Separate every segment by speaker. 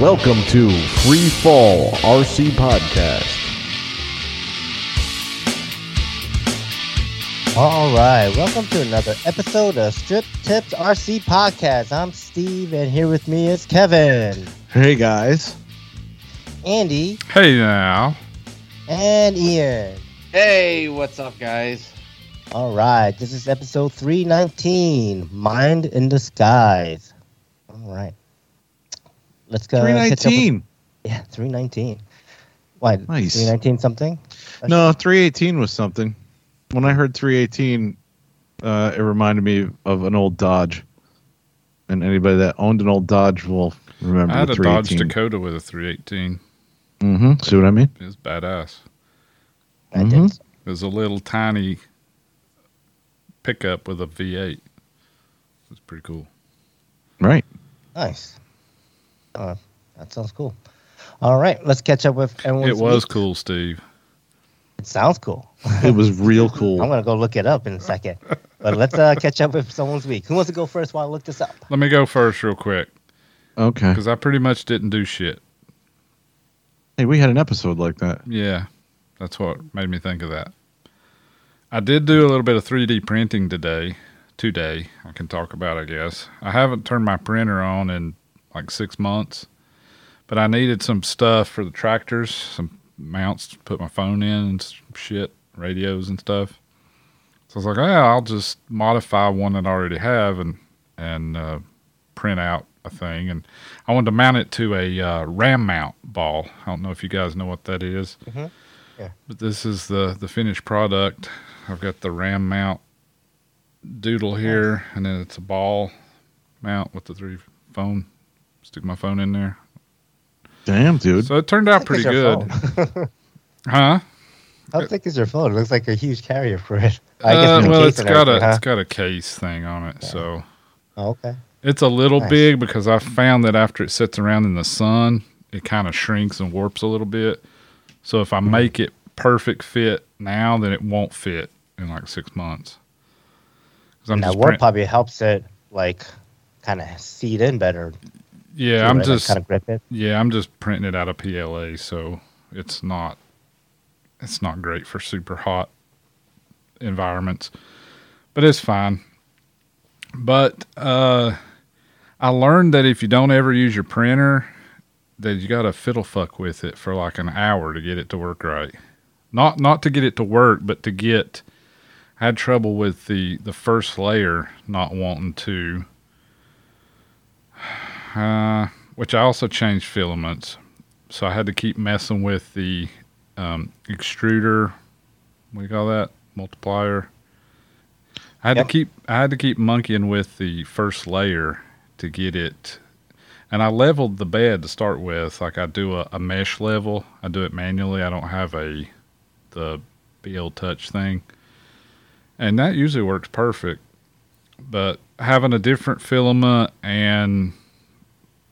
Speaker 1: Welcome to Free Fall RC Podcast.
Speaker 2: All right, welcome to another episode of Strip Tips RC Podcast. I'm Steve, and here with me is Kevin,
Speaker 3: Hey guys.
Speaker 2: Andy,
Speaker 4: Hey now.
Speaker 2: and Ian.
Speaker 5: Hey, what's up, guys?
Speaker 2: All right, this is episode 319 Mind in Disguise. All right. Let's go.
Speaker 3: Three
Speaker 2: catch up with-
Speaker 3: nineteen.
Speaker 2: Yeah, 319. Why?
Speaker 3: Nice.
Speaker 2: 319 something?
Speaker 3: No, three eighteen was something. When I heard three eighteen, uh, it reminded me of an old Dodge. And anybody that owned an old Dodge will remember
Speaker 4: I had
Speaker 3: the
Speaker 4: a Dodge. Dakota with a 318.
Speaker 3: Mm-hmm. See what I mean?
Speaker 4: It was badass.
Speaker 2: I
Speaker 3: Mhm.
Speaker 2: did.
Speaker 4: It was a little tiny pickup with a V8. It was pretty cool.
Speaker 3: Right.
Speaker 2: Nice. Uh, that sounds cool. All right, let's catch up with everyone's
Speaker 4: it was
Speaker 2: week.
Speaker 4: cool, Steve.
Speaker 2: It sounds cool.
Speaker 3: It was real cool.
Speaker 2: I'm gonna go look it up in a second. But let's uh, catch up with someone's week. Who wants to go first while I look this up?
Speaker 4: Let me go first, real quick,
Speaker 3: Okay.
Speaker 4: because I pretty much didn't do shit.
Speaker 3: Hey, we had an episode like that.
Speaker 4: Yeah, that's what made me think of that. I did do a little bit of 3D printing today. Today, I can talk about, I guess. I haven't turned my printer on in like six months, but I needed some stuff for the tractors, some mounts to put my phone in and shit, radios and stuff. So I was like, yeah, I'll just modify one that I already have and and uh, print out a thing. And I wanted to mount it to a uh, ram mount ball. I don't know if you guys know what that is.
Speaker 2: Mhm. Yeah.
Speaker 4: But this is the the finished product. I've got the ram mount doodle here, and then it's a ball mount with the three phone. Stick my phone in there.
Speaker 3: Damn, dude.
Speaker 4: So it turned out pretty good, huh?
Speaker 2: How thick is your phone? It looks like a huge carrier for it.
Speaker 4: Uh,
Speaker 2: there's a
Speaker 4: well,
Speaker 2: case
Speaker 4: it's
Speaker 2: and
Speaker 4: got a
Speaker 2: everything,
Speaker 4: it's got a case thing on it, so
Speaker 2: huh? okay.
Speaker 4: it's a little
Speaker 2: Nice.
Speaker 4: big because I found that after it sits around in the sun, it kind of shrinks and warps a little bit. So if I
Speaker 2: Mm-hmm.
Speaker 4: make it perfect fit now, then it won't fit in like six months. I'm
Speaker 2: And that
Speaker 4: just
Speaker 2: warp
Speaker 4: print-
Speaker 2: probably helps it like kind of seat in better.
Speaker 4: Yeah, I'm just
Speaker 2: kind of grip it.
Speaker 4: Yeah, I'm just printing it out of PLA, so it's not it's not great for super hot environments. But it's fine. But uh I learned that if you don't ever use your printer, that you got to fiddle fuck with it for like an hour to get it to work right. Not not to get it to work, but to get I had trouble with the the first layer not wanting to uh, which I also changed filaments. So I had to keep messing with the um, extruder. What do you call that? Multiplier. I had
Speaker 2: Yep.
Speaker 4: to keep I had to keep monkeying with the first layer to get it. And I leveled the bed to start with. Like I do a, a mesh level. I do it manually. I don't have a the BL touch thing. And that usually works perfect. But having a different filament and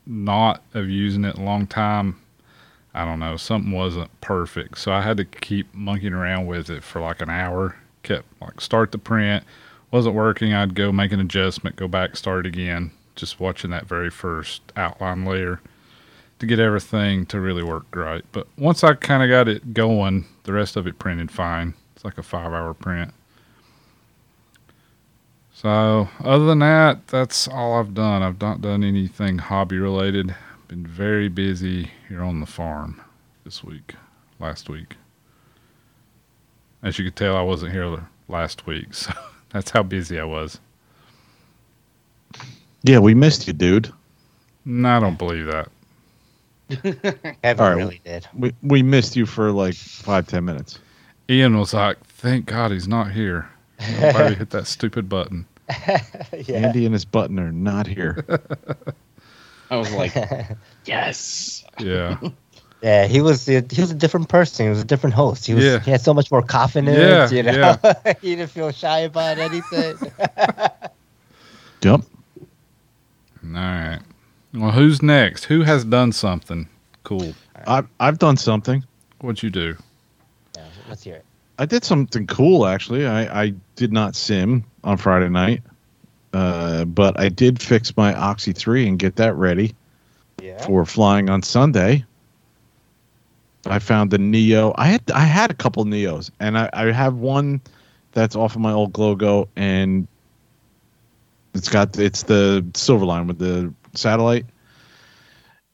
Speaker 4: not of using it a long time, I don't know, something wasn't perfect. So I had to keep monkeying around with it for like an hour. Kept like start the print, wasn't working. I'd go make an adjustment, go back, start again. Just watching that very first outline layer to get everything to really work right. But once I kind of got it going, the rest of it printed fine. It's like a five hour print. So, other than that, that's all I've done. I've not done anything hobby related. Been very busy here on the farm this week, last week. As you could tell, I wasn't here last week, so that's how busy I was.
Speaker 3: Yeah, we missed you, dude.
Speaker 4: No, I don't believe that.
Speaker 2: Kevin
Speaker 3: All right.
Speaker 2: really did.
Speaker 3: We we missed you for like five, ten minutes.
Speaker 4: Ian was like, "Thank God he's not here." Nobody hit that stupid button.
Speaker 2: yeah.
Speaker 3: Andy and his button are not here.
Speaker 5: I was like, yes.
Speaker 4: Yeah,
Speaker 2: Yeah, he was he was a different person. He was a different host. He was
Speaker 4: Yeah.
Speaker 2: he had so much more confidence.
Speaker 4: Yeah,
Speaker 2: you know, he didn't feel shy about anything.
Speaker 3: yep.
Speaker 4: all right. Well, who's next? Who has done something cool?
Speaker 3: I've I've done something.
Speaker 4: What'd you do?
Speaker 2: yeah, let's hear it.
Speaker 3: I did something cool actually. I, I did not sim on Friday night, uh, but I did fix my Oxy three and get that ready.
Speaker 2: Yeah.
Speaker 3: For flying on Sunday. I found the Neo. I had I had a couple Neos, and I, I have one that's off of my old Logo, and it's got it's the silver line with the satellite,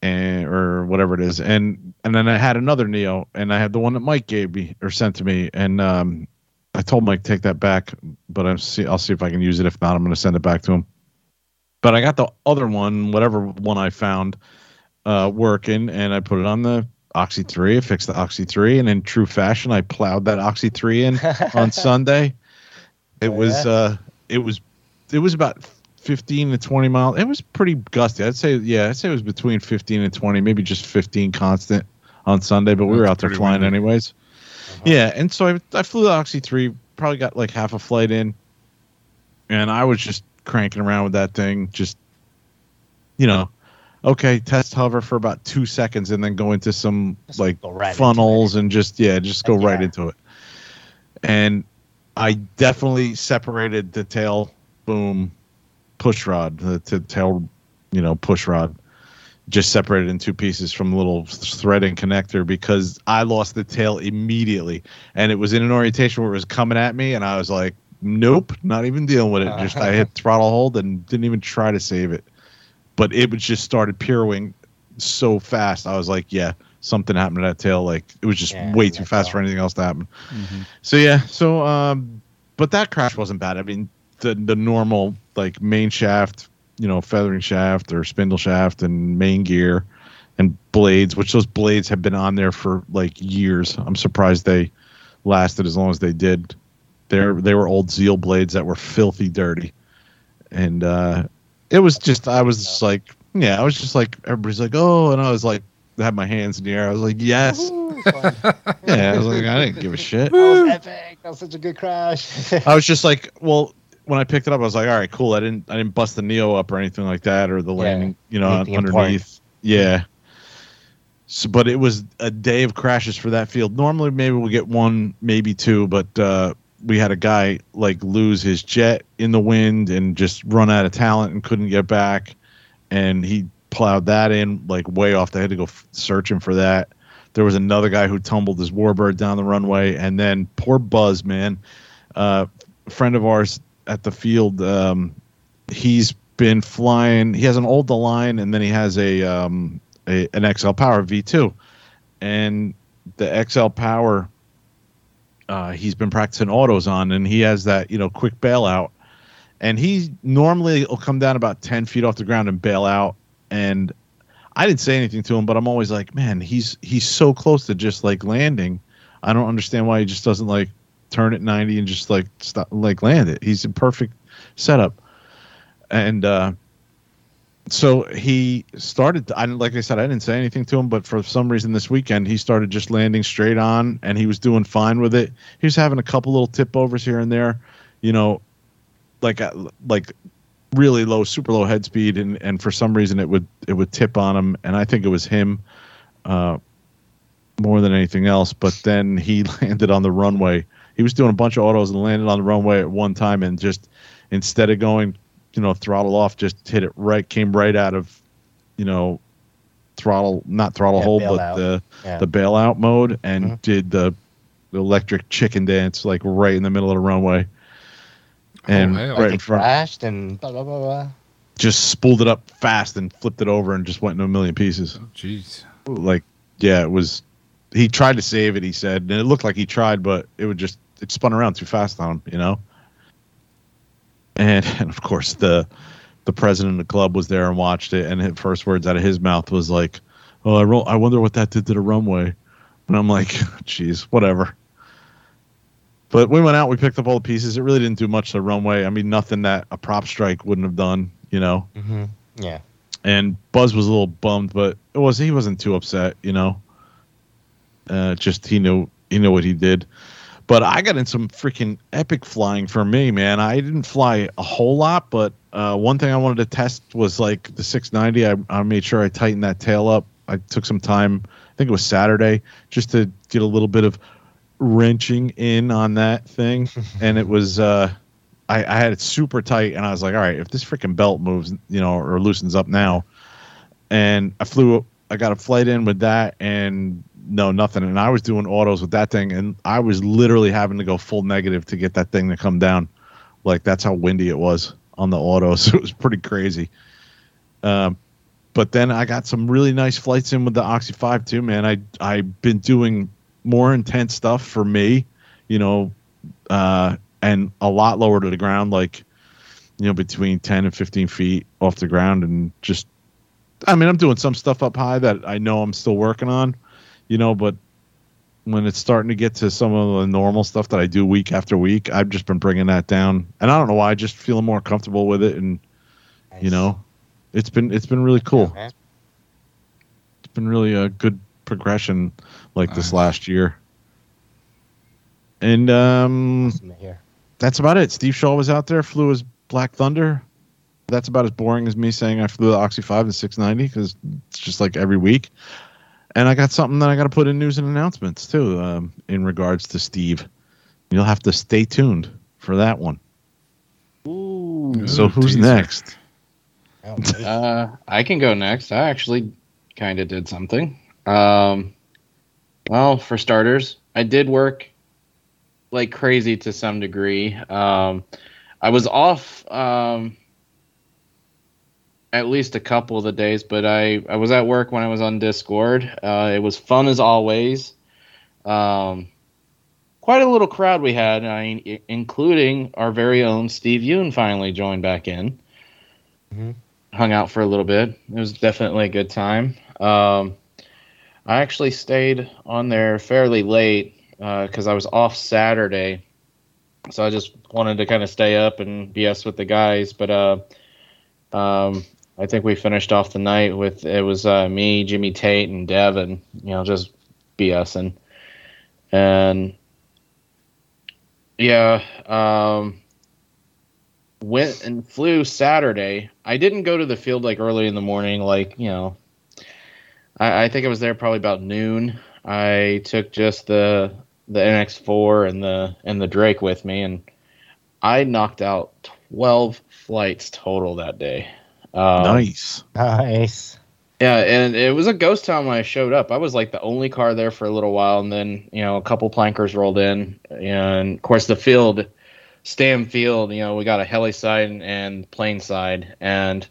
Speaker 3: and or whatever it is, and and then I had another Neo, and I had the one that Mike gave me or sent to me, and um, I told Mike take that back, but I'm see I'll see if I can use it. If not, I'm going to send it back to him. But I got the other one, whatever one I found, uh, working, and I put it on the Oxy 3. I fixed the Oxy 3, and in true fashion, I plowed that Oxy 3 in on Sunday. It
Speaker 2: Oh,
Speaker 3: was
Speaker 2: yeah?
Speaker 3: uh, it was it was about 15 to 20 miles. It was pretty gusty. I'd say yeah, I'd say it was between 15 and 20, maybe just 15 constant on Sunday, but we were out there flying
Speaker 4: windy.
Speaker 3: anyways.
Speaker 2: Uh-huh.
Speaker 3: Yeah, and so I, I flew the Oxy 3, probably got like half a flight in, and I was just cranking around with that thing, just, you know, okay, test hover for about two seconds and then go into some
Speaker 2: Just
Speaker 3: like
Speaker 2: right
Speaker 3: funnels and just, yeah, just go
Speaker 2: Heck
Speaker 3: right into it. And I definitely separated the tail boom push rod, the, the tail, you know, push rod just separated in two pieces from a little threading connector because I lost the tail immediately. And it was in an orientation where it was coming at me, and I was like, nope, not even dealing with it. Just I hit throttle hold and didn't even try to save it. But it was just started pirouing so fast. I was like, yeah, something happened to that tail. Like it was just
Speaker 2: Yeah,
Speaker 3: way too fast for anything else to happen.
Speaker 4: Mhm.
Speaker 3: So yeah, so um, but that crash wasn't bad. I mean, the the normal like main shaft, you know, feathering shaft or spindle shaft and main gear and blades, which those blades have been on there for like years. I'm surprised they lasted as long as they did. They're they were old Zeal blades that were filthy dirty, and uh, it was just I was just like yeah, I was just like everybody's like oh, and I was like I had my hands in the air. I was like yes, yeah. I was like I didn't give a shit.
Speaker 2: That was epic. That was such a good crash.
Speaker 3: I was just like, well, when I picked it up, I was like, all right, cool. I didn't, I didn't bust the neo up or anything like that, or the
Speaker 2: Yeah.
Speaker 3: landing, you know,
Speaker 2: Anything important.
Speaker 3: underneath. Yeah. So, but it was a day of crashes for that field. Normally, maybe we get one, maybe two, but uh, we had a guy like lose his jet in the wind and just run out of talent and couldn't get back, and he plowed that in like way off. They had to go f- searching for that. There was another guy who tumbled his warbird down the runway, and then poor Buzz, man, uh, a friend of ours at the field. Um, he's been flying. He has an old Align, and then he has a, um, a an XL Power V2, and the XL Power. Uh, he's been practicing autos on, and he has that you know quick bailout, and he normally will come down about ten feet off the ground and bail out, and I didn't say anything to him, but I'm always like, man, he's he's so close to just like landing. I don't understand why he just doesn't like turn at 90 and just like stop like land it. He's in perfect setup. And uh so he started I like I said I didn't say anything to him but for some reason this weekend he started just landing straight on and he was doing fine with it. He was having a couple little tip overs here and there, you know, like uh, like really low super low head speed and and for some reason it would it would tip on him and I think it was him uh more than anything else but then he landed on the runway he was doing a bunch of autos and landed on the runway at one time and just instead of going you know throttle off just hit it right came right out of you know throttle not throttle
Speaker 2: Yeah,
Speaker 3: hold but
Speaker 2: bailout.
Speaker 3: the
Speaker 2: Yeah.
Speaker 3: the bailout mode and
Speaker 2: Mhm.
Speaker 3: did the, the electric chicken dance like right in the middle of the runway and
Speaker 4: hell.
Speaker 3: right
Speaker 2: Like
Speaker 3: in front
Speaker 2: crashed and blah blah blah blah.
Speaker 3: just spooled it up fast and flipped it over and just went into a million pieces
Speaker 4: Oh, Jeez.
Speaker 3: like yeah it was he tried to save it he said and it looked like he tried but it would just it spun around too fast on him you know and, and of course the the president of the club was there and watched it and his first words out of his mouth was like oh i roll i wonder what that did to the runway and i'm like jeez whatever but we went out we picked up all the pieces it really didn't do much to the runway i mean nothing that a prop strike wouldn't have done you know
Speaker 2: Mm-hmm. Yeah.
Speaker 3: and Buzz was a little bummed, but it was he wasn't too upset, you know. Uh, just he knew he knew what he did. But I got in some freaking epic flying for me, man. I didn't fly a whole lot, but uh, one thing I wanted to test was like the 690. I, I made sure I tightened that tail up. I took some time. I think it was Saturday, just to get a little bit of wrenching in on that thing, and it was. Uh, I, I had it super tight, and I was like, all right, if this freaking belt moves, you know, or loosens up now, and I flew. I got a flight in with that, and no, nothing. And I was doing autos with that thing, and I was literally having to go full negative to get that thing to come down. Like that's how windy it was on the autos. It was pretty crazy. Um, but then I got some really nice flights in with the Oxy Five too, man. I I've been doing more intense stuff for me, you know, uh, and a lot lower to the ground, like you know, between ten and fifteen feet off the ground, and just. I mean, I'm doing some stuff up high that I know I'm still working on, you know, but when it's starting to get to some of the normal stuff that I do week after week, I've just been bringing that down, and I don't know why, just feeling more comfortable with it, and you know, it's been it's been really cool. It's been really a good progression like this
Speaker 4: Nice.
Speaker 3: last year. And um, that's about it. Steve Shaw was out there, flew his Black Thunder. That's about as boring as me saying I flew the Oxy 5 and 690 because it's just like every week. And I got something that I got to put in news and announcements too um, in regards to Steve. You'll have to stay tuned for that one.
Speaker 5: Ooh.
Speaker 3: so who's
Speaker 4: teaser.
Speaker 3: next?
Speaker 2: Oh.
Speaker 5: Uh, I can go next. I actually kind of did something. Um, well, for starters, I did work like crazy to some degree. Um, I was off um, at least a couple of the days, but I, I was at work when I was on Discord. Uh, it was fun as always. Um, quite a little crowd we had, I mean, including our very own Steve Yoon finally joined back in
Speaker 2: Mhm.
Speaker 5: hung out for a little bit. It was definitely a good time. Um, I actually stayed on there fairly late because I was off Saturday, so I just wanted to kind of stay up and BS with the guys. But uh, um, I think we finished off the night with it was uh, me, Jimmy Tate, and Devin. You know, just BSing, and yeah. Um, went and flew Saturday. I didn't go to the field like early in the morning, like you know. I, I think I was there probably about noon. I took just the the NX4 and the and the Drake with me, and I knocked out twelve flights total that day. Um,
Speaker 3: nice.
Speaker 2: Nice.
Speaker 5: yeah, and it was a ghost town when I showed up. I was like the only car there for a little while, and then you know a couple plankers rolled in, and of course the field, Stam Field. You know we got a heli side and, and plane side, and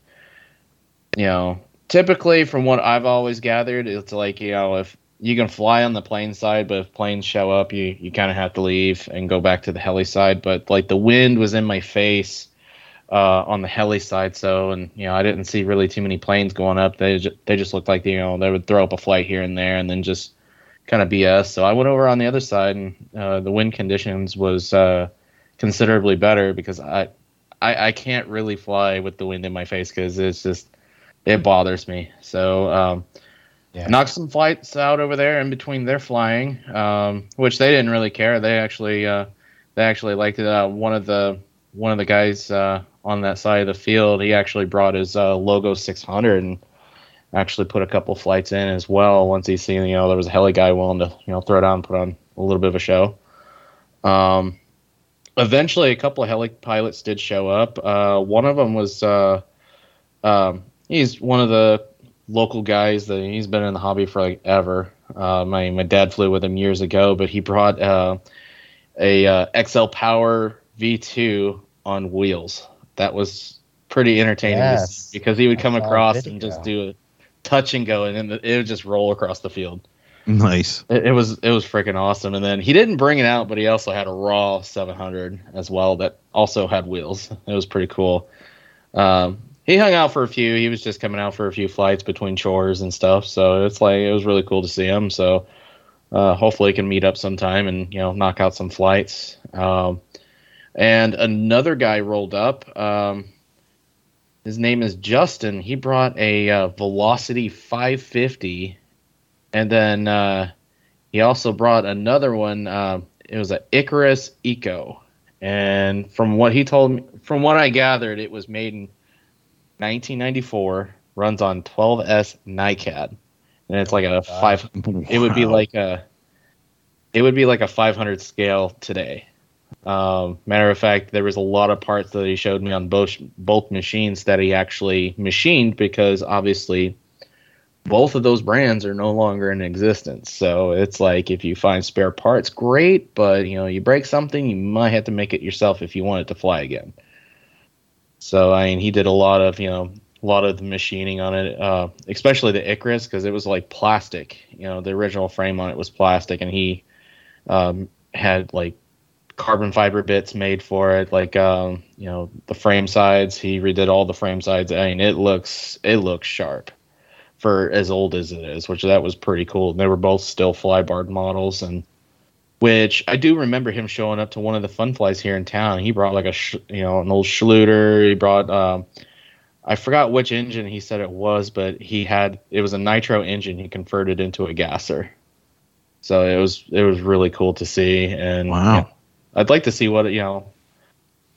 Speaker 5: you know typically from what I've always gathered, it's like you know if you can fly on the plane side, but if planes show up, you you kind of have to leave and go back to the heli side. But like the wind was in my face uh, on the heli side. So, and you know, I didn't see really too many planes going up. They just, they just looked like you know they would throw up a flight here and there, and then just kind of BS. So I went over on the other side, and uh, the wind conditions was uh, considerably better because I, I I can't really fly with the wind in my face because it's just it bothers me. So. Um,
Speaker 2: Yeah.
Speaker 5: knocked some flights out over there in between their flying, um, which they didn't really care. They actually uh, they actually liked it. Uh, one of the one of the guys uh, on that side of the field, he actually brought his uh, logo 600 and actually put a couple flights in as well. Once he seen you know there was a heli guy willing to you know throw and put on a little bit of a show. Um, eventually, a couple of heli pilots did show up. Uh, one of them was uh, um, he's one of the local guys that he's been in the hobby for like ever. Uh, my my dad flew with him years ago, but he brought uh, a uh, XL Power V2 on wheels. That was pretty entertaining to
Speaker 2: Yes.
Speaker 5: see because he would come
Speaker 2: saw
Speaker 5: across
Speaker 2: video.
Speaker 5: and just do a touch and go, and then it would just roll across the field.
Speaker 3: Nice.
Speaker 5: It, it was it was freaking awesome. And then he didn't bring it out, but he also had a raw 700 as well that also had wheels. It was pretty cool. Um, he hung out for a few. He was just coming out for a few flights between chores and stuff. So it's like it was really cool to see him. So uh, hopefully he can meet up sometime and you know knock out some flights. Um, and another guy rolled up. Um, his name is Justin. He brought a uh, Velocity 550 and then uh, he also brought another one. Uh, it was an Ikarus Eco, and from what he told me, from what I gathered, it was made in 1994. Runs on 12s NiCad, and it's like a five. It would be like a. It would be like a 500 scale today. Um, matter of fact, there was a lot of parts that he showed me on both both machines that he actually machined because obviously both of those brands are no longer in existence. So it's like if you find spare parts, great, but you know, you break something, you might have to make it yourself if you want it to fly again. So I mean, he did a lot of you know a lot of the machining on it, uh, especially the Ikarus because it was like plastic. You know, the original frame on it was plastic, and he um, had like carbon fiber bits made for it, like um, you know the frame sides. He redid all the frame sides. I mean, it looks it looks sharp for as old as it is, which that was pretty cool. and They were both still flybarred models, and which I do remember him showing up to one of the fun flies here in town. He brought like a sh- you know an old Schluter. He brought um, I forgot which engine he said it was, but he had it was a nitro engine. He converted into a gasser, so it was it was really cool to see. And
Speaker 3: Wow.
Speaker 5: know, I'd like to see what you know,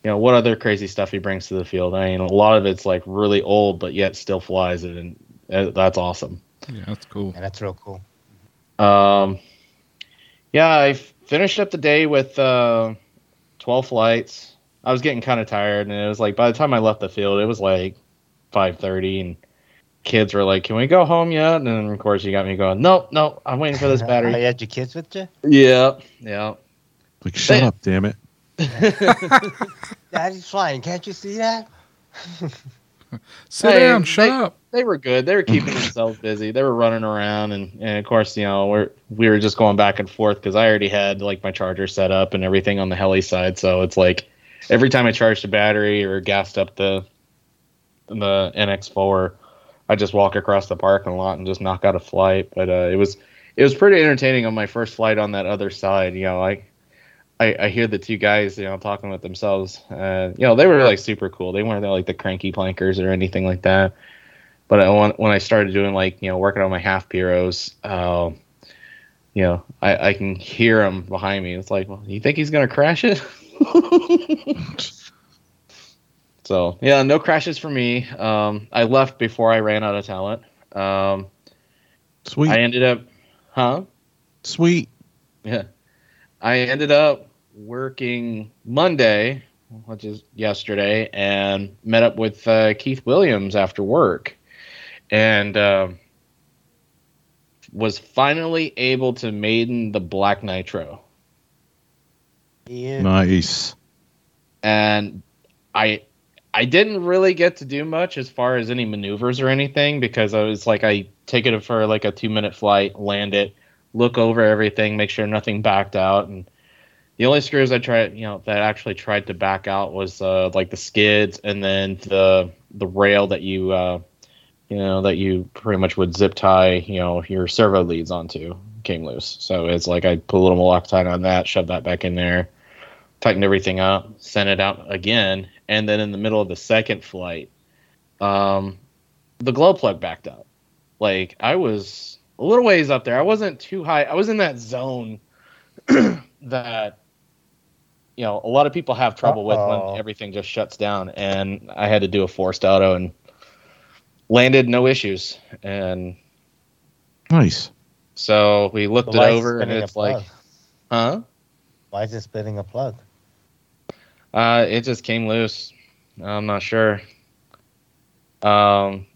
Speaker 5: you know what other crazy stuff he brings to the field. I mean, a lot of it's like really old, but yet still flies it, and uh, that's awesome.
Speaker 4: Yeah, that's cool.
Speaker 2: Yeah, that's real cool.
Speaker 5: Um, yeah, I finished up the day with uh, 12 flights. I was getting kind of tired, and it was like by the time I left the field, it was like 5:30, and kids were like, "Can we go home yet?" And of course you got me going, "Nope, nope, I'm waiting for this battery."
Speaker 2: you had your kids with you?
Speaker 5: yeah, yeah.
Speaker 3: Like, shut
Speaker 5: They-
Speaker 3: up, damn it.
Speaker 2: Daddy's flying. Can't you see that?
Speaker 4: Sit
Speaker 5: Hey,
Speaker 4: down,
Speaker 5: they-
Speaker 4: shut up.
Speaker 5: They were good. They were keeping themselves busy. They were running around, and, and of course, you know, we're we were just going back and forth because I already had like my charger set up and everything on the heli side. So it's like every time I charged the battery or gassed up the the NX4, I just walk across the parking lot and just knock out a flight. But uh, it was it was pretty entertaining on my first flight on that other side. You know, I I, I hear the two guys, you know, talking with themselves. Uh, you know, they were like super cool. They weren't like the cranky plankers or anything like that. But I, when when I started doing like you know working on my half piros, uh, you know, I, I can hear them behind me. It's like, well, you think he's gonna crash it? so yeah, no crashes for me. Um, I left before I ran out of talent. Um,
Speaker 3: Sweet.
Speaker 5: I ended up, huh?
Speaker 3: Sweet.
Speaker 5: Yeah. I ended up working Monday, which is yesterday, and met up with uh, Keith Williams after work, and um was finally able to maiden the Black Nitro.
Speaker 2: Yeah.
Speaker 3: Nice.
Speaker 5: and I I didn't really get to do much as far as any maneuvers or anything because I was like I take it for like a two minute flight, land it, look over everything, make sure nothing backed out, and the only screws I tried, you know, that actually tried to back out was uh, like the skids and then the the rail that you uh, you know that you pretty much would zip tie, you know, your servo leads onto came loose. So it's like I put a little Loctite on that, shoved that back in there, tightened everything up, sent it out again, and then in the middle of the second flight, um, the glow plug backed up. Like I was a little ways up there. I wasn't too high. I was in that zone that you know a lot of people have trouble with
Speaker 2: Uh-oh.
Speaker 5: when everything just shuts down, and I had to do a forced auto and landed no issues. And
Speaker 3: Nice.
Speaker 5: so we looked it over, and it's like, huh?
Speaker 2: why is it spinning a plug?
Speaker 5: Uh, it just came loose. I'm not sure. Um,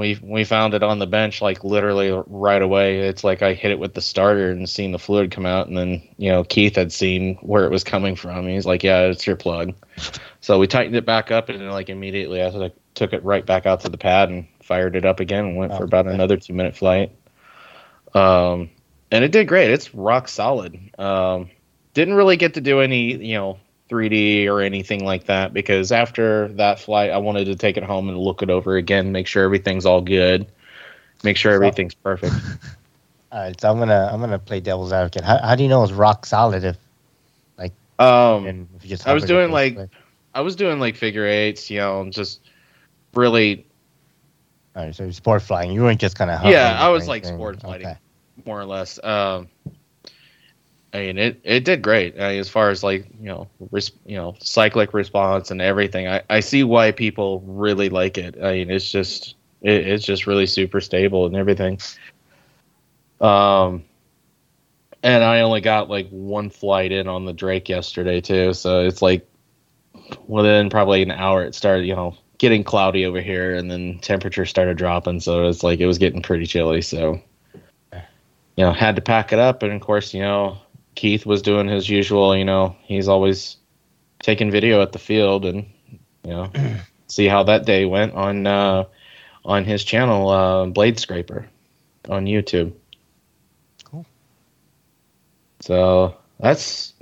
Speaker 5: we we found it on the bench like literally right away. It's like I hit it with the starter and seen the fluid come out, and then you know Keith had seen where it was coming from. He's like, "Yeah, it's your plug." So we tightened it back up, and then like immediately I took- took it right back out to the pad and fired it up again, and went for
Speaker 2: Oh,
Speaker 5: about another two minute flight. Um, and it did great. It's rock solid. Um, didn't really get to do any you know 3D or anything like that because after that flight, I wanted to take it home and look it over again, make sure everything's all good, make sure everything's perfect.
Speaker 2: All right, so I'm gonna I'm gonna play devil's advocate. How, how do you know it's rock solid if like
Speaker 5: Um,
Speaker 2: and if you just
Speaker 5: I was doing, like-? I was doing like figure eights, you know, and just really
Speaker 2: All right, so sport flying. You weren't just kind of
Speaker 5: Yeah, I was, like, sport flying
Speaker 2: Okay.
Speaker 5: more or less. Um, I mean, it, it did great I mean, as far as like you know, res- you know, cyclic response and everything. I, I see why people really like it. I mean, it's just it, it's just really super stable and everything. Um, and I only got like one flight in on the Drake yesterday too, so it's like within probably an hour it started. You know, getting cloudy over here, and then temperature started dropping, so it's like it was getting pretty chilly. So, you know, had to pack it up, and of course, you know, Keith was doing his usual. You know, he's always taking video at the field, and you know, see how that day went on uh, on his channel, uh, Blade Scraper, on YouTube.
Speaker 2: Cool.
Speaker 5: So that's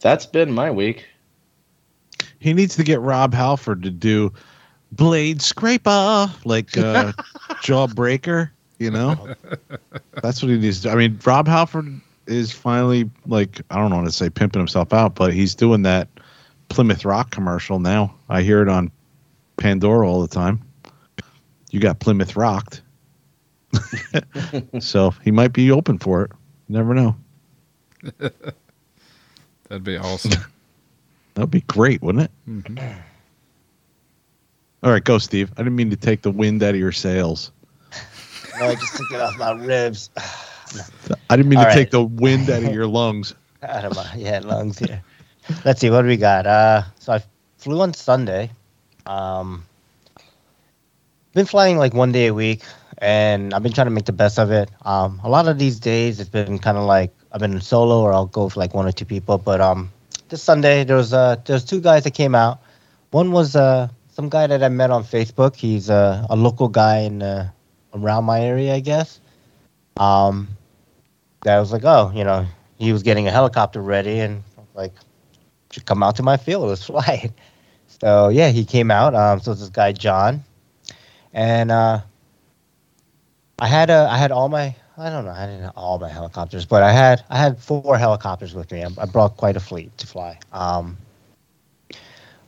Speaker 5: that's been my week.
Speaker 3: He needs to get Rob Halford to do Blade Scraper like uh, Jawbreaker. You know, that's what he needs to. do. I mean, Rob Halford is finally like I don't want to say pimping himself out, but he's doing that Plymouth Rock commercial now. I hear it on Pandora all the time. You got Plymouth Rocked, so he might be open for it. You never know.
Speaker 4: That'd be awesome.
Speaker 3: That'd be great, wouldn't it?
Speaker 4: Mhm.
Speaker 3: All right, go, Steve. I didn't mean to take the wind out of your sails.
Speaker 2: No, I just took it off my ribs.
Speaker 3: I didn't mean
Speaker 2: All
Speaker 3: to
Speaker 2: right.
Speaker 3: take the wind out of your lungs.
Speaker 2: out of my yeah lungs here. Let's see what do we got. Uh, so I flew on Sunday. Um, been flying like one day a week, and I've been trying to make the best of it. Um, a lot of these days it's been kind of like I've been solo, or I'll go for like one or two people. But um, this Sunday there was uh there's two guys that came out. One was uh some guy that I met on Facebook. He's uh, a local guy in uh, around my area, I guess. Um, that was like, oh, you know, he was getting a helicopter ready and like should come out to my field let's fly so yeah he came out um so this guy john. And uh i had uh, i had all my i don't know i didn't have all my helicopters but i had i had four helicopters with me. I, I brought quite a fleet to fly. Um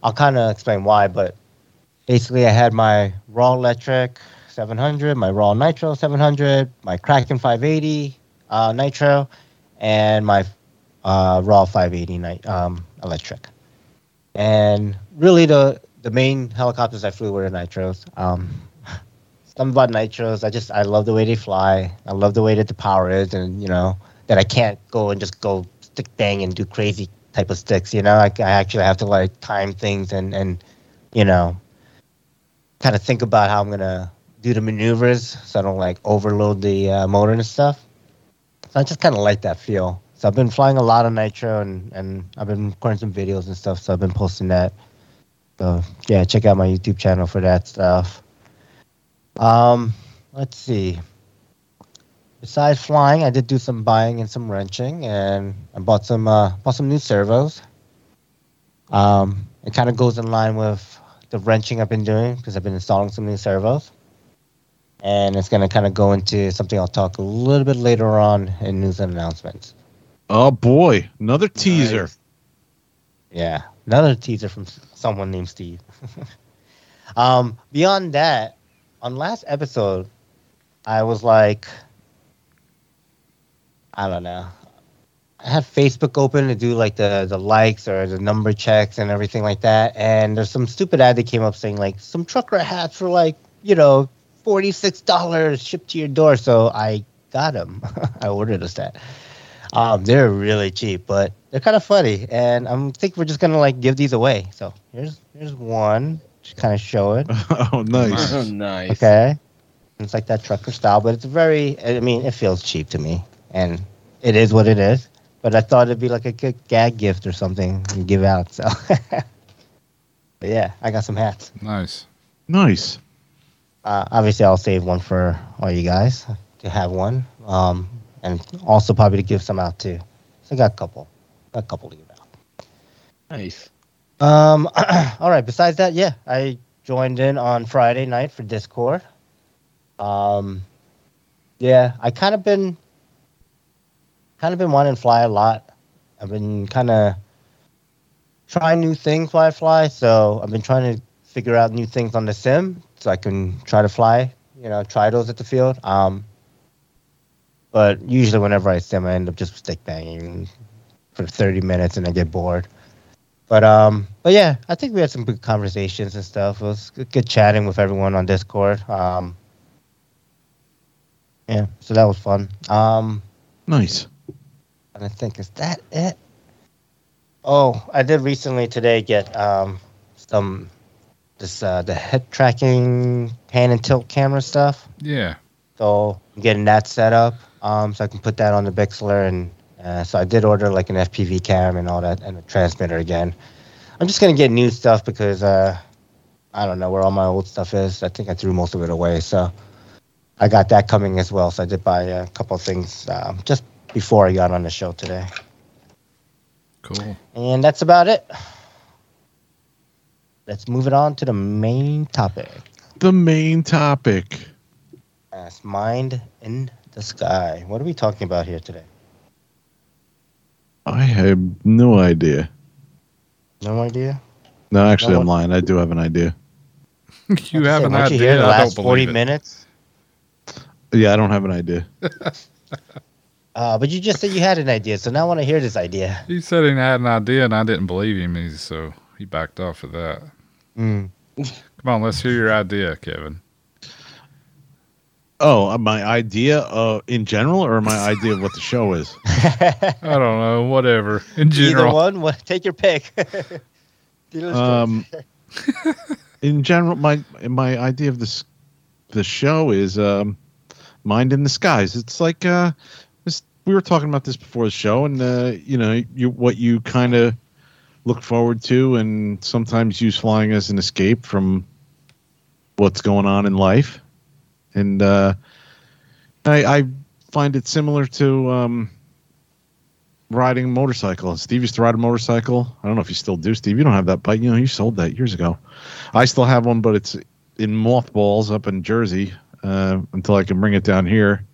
Speaker 2: i'll kind of explain why but basically i had my raw electric 700 my raw nitro 700 my kraken 580 uh, nitro and my uh, raw 580 um, electric. And really, the the main helicopters I flew were the nitros. Um, something about nitros, I just I love the way they fly. I love the way that the power is, and you know that I can't go and just go stick bang and do crazy type of sticks. You know, I, I actually have to like time things and and you know kind of think about how I'm gonna do the maneuvers so I don't like overload the uh, motor and stuff. So I just kind of like that feel. So I've been flying a lot of nitro and, and I've been recording some videos and stuff. So I've been posting that. So yeah, check out my YouTube channel for that stuff. Um, let's see. Besides flying, I did do some buying and some wrenching, and I bought some uh, bought some new servos. Um, it kind of goes in line with the wrenching I've been doing because I've been installing some new servos and it's going to kind of go into something I'll talk a little bit later on in news and announcements.
Speaker 3: Oh boy, another teaser.
Speaker 5: Nice.
Speaker 2: Yeah, another teaser from someone named Steve. um, beyond that, on last episode, I was like, I don't know. I had Facebook open to do like the the likes or the number checks and everything like that, and there's some stupid ad that came up saying like some trucker hats for like you know forty six dollars shipped to your door. So I got them. I ordered a set. Um, they're really cheap, but they're kind of funny, and I think we're just gonna like give these away. So here's here's one, just kind of show it.
Speaker 3: oh, nice.
Speaker 5: Oh, nice.
Speaker 2: Okay, it's like that trucker style, but it's very. I mean, it feels cheap to me, and it is what it is. But I thought it'd be like a good gag gift or something and give out. So, but yeah, I got some hats.
Speaker 4: Nice.
Speaker 3: Nice.
Speaker 2: Uh, obviously, I'll save one for all you guys to have one, um, and also probably to give some out too. So I got a couple, got a couple to give out.
Speaker 5: Nice.
Speaker 2: Um, all right. Besides that, yeah, I joined in on Friday night for Discord. Um, yeah, I kind of been, kind of been wanting to fly a lot. I've been kind of trying new things while I fly. So I've been trying to figure out new things on the sim so I can try to fly. You know, try those at the field. Um, but usually whenever I sim, I end up just stick banging for 30 minutes and I get bored. But um, but yeah, I think we had some good conversations and stuff. It was good, good chatting with everyone on Discord. Um, yeah, so that was fun. Um,
Speaker 3: Nice.
Speaker 2: and I think is that it. Oh, I did recently today get um some this uh, the head tracking pan and tilt camera stuff.
Speaker 4: Yeah.
Speaker 2: So I'm getting that set up, um, so I can put that on the Bixler, and uh, so I did order like an FPV cam and all that, and a transmitter again. I'm just gonna get new stuff because uh, I don't know where all my old stuff is. I think I threw most of it away, so I got that coming as well. So I did buy a couple of things um, just before I got on the show today,
Speaker 4: Cool.
Speaker 2: and that's about it. Let's move it on to the main topic.
Speaker 3: The main topic.
Speaker 2: That's mind in the sky. What are we talking about here today?
Speaker 3: I have no idea.
Speaker 2: No idea.
Speaker 3: No, actually,
Speaker 2: No
Speaker 3: I'm lying. I do have an idea.
Speaker 4: you have an
Speaker 2: Weren't you here
Speaker 4: idea.
Speaker 2: the
Speaker 4: I
Speaker 2: last
Speaker 4: don't
Speaker 2: 40
Speaker 4: believe it.
Speaker 2: minutes?
Speaker 3: Yeah, I don't have an idea.
Speaker 2: Uh, but you just said you had an idea, so now I want to hear this idea.
Speaker 4: He said he had an idea, and I didn't believe him, so he backed off of that.
Speaker 2: Mm.
Speaker 4: Come on, let's hear your idea, Kevin.
Speaker 3: Oh, uh, my idea uh, in general, or my idea of what the show is?
Speaker 4: I don't know, whatever. In
Speaker 2: Either
Speaker 4: general,
Speaker 2: one, what, take your pick.
Speaker 3: Um, in general, my my idea of this the show is um, mind in the skies. It's like uh, this, we were talking about this before the show, and uh, you know, you what you kind of look forward to, and sometimes use flying as an escape from what's going on in life. And uh, I, I find it similar to um, riding a motorcycle. Steve used to ride a motorcycle. I don't know if you still do, Steve. You don't have that bike. You know, you sold that years ago. I still have one, but it's in mothballs up in Jersey uh, until I can bring it down here.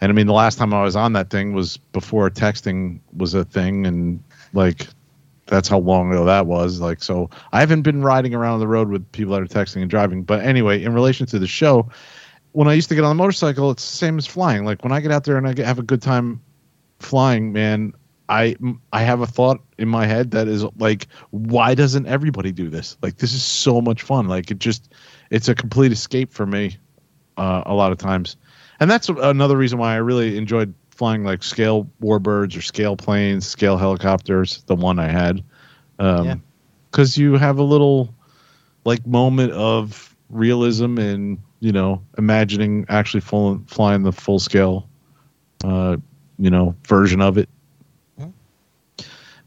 Speaker 3: And I mean, the last time I was on that thing was before texting was a thing, and like that's how long ago that was. Like, so I haven't been riding around the road with people that are texting and driving. But anyway, in relation to the show, when I used to get on the motorcycle, it's the same as flying. Like when I get out there and I get, have a good time flying, man, I I have a thought in my head that is like, why doesn't everybody do this? Like this is so much fun. Like it just, it's a complete escape for me, uh, a lot of times, and that's another reason why I really enjoyed flying like scale warbirds or scale planes, scale helicopters. The one I had, um,
Speaker 2: Yeah.
Speaker 3: because you have a little like moment of realism and you know imagining actually full, flying the full scale uh you know version of it
Speaker 2: Mhm.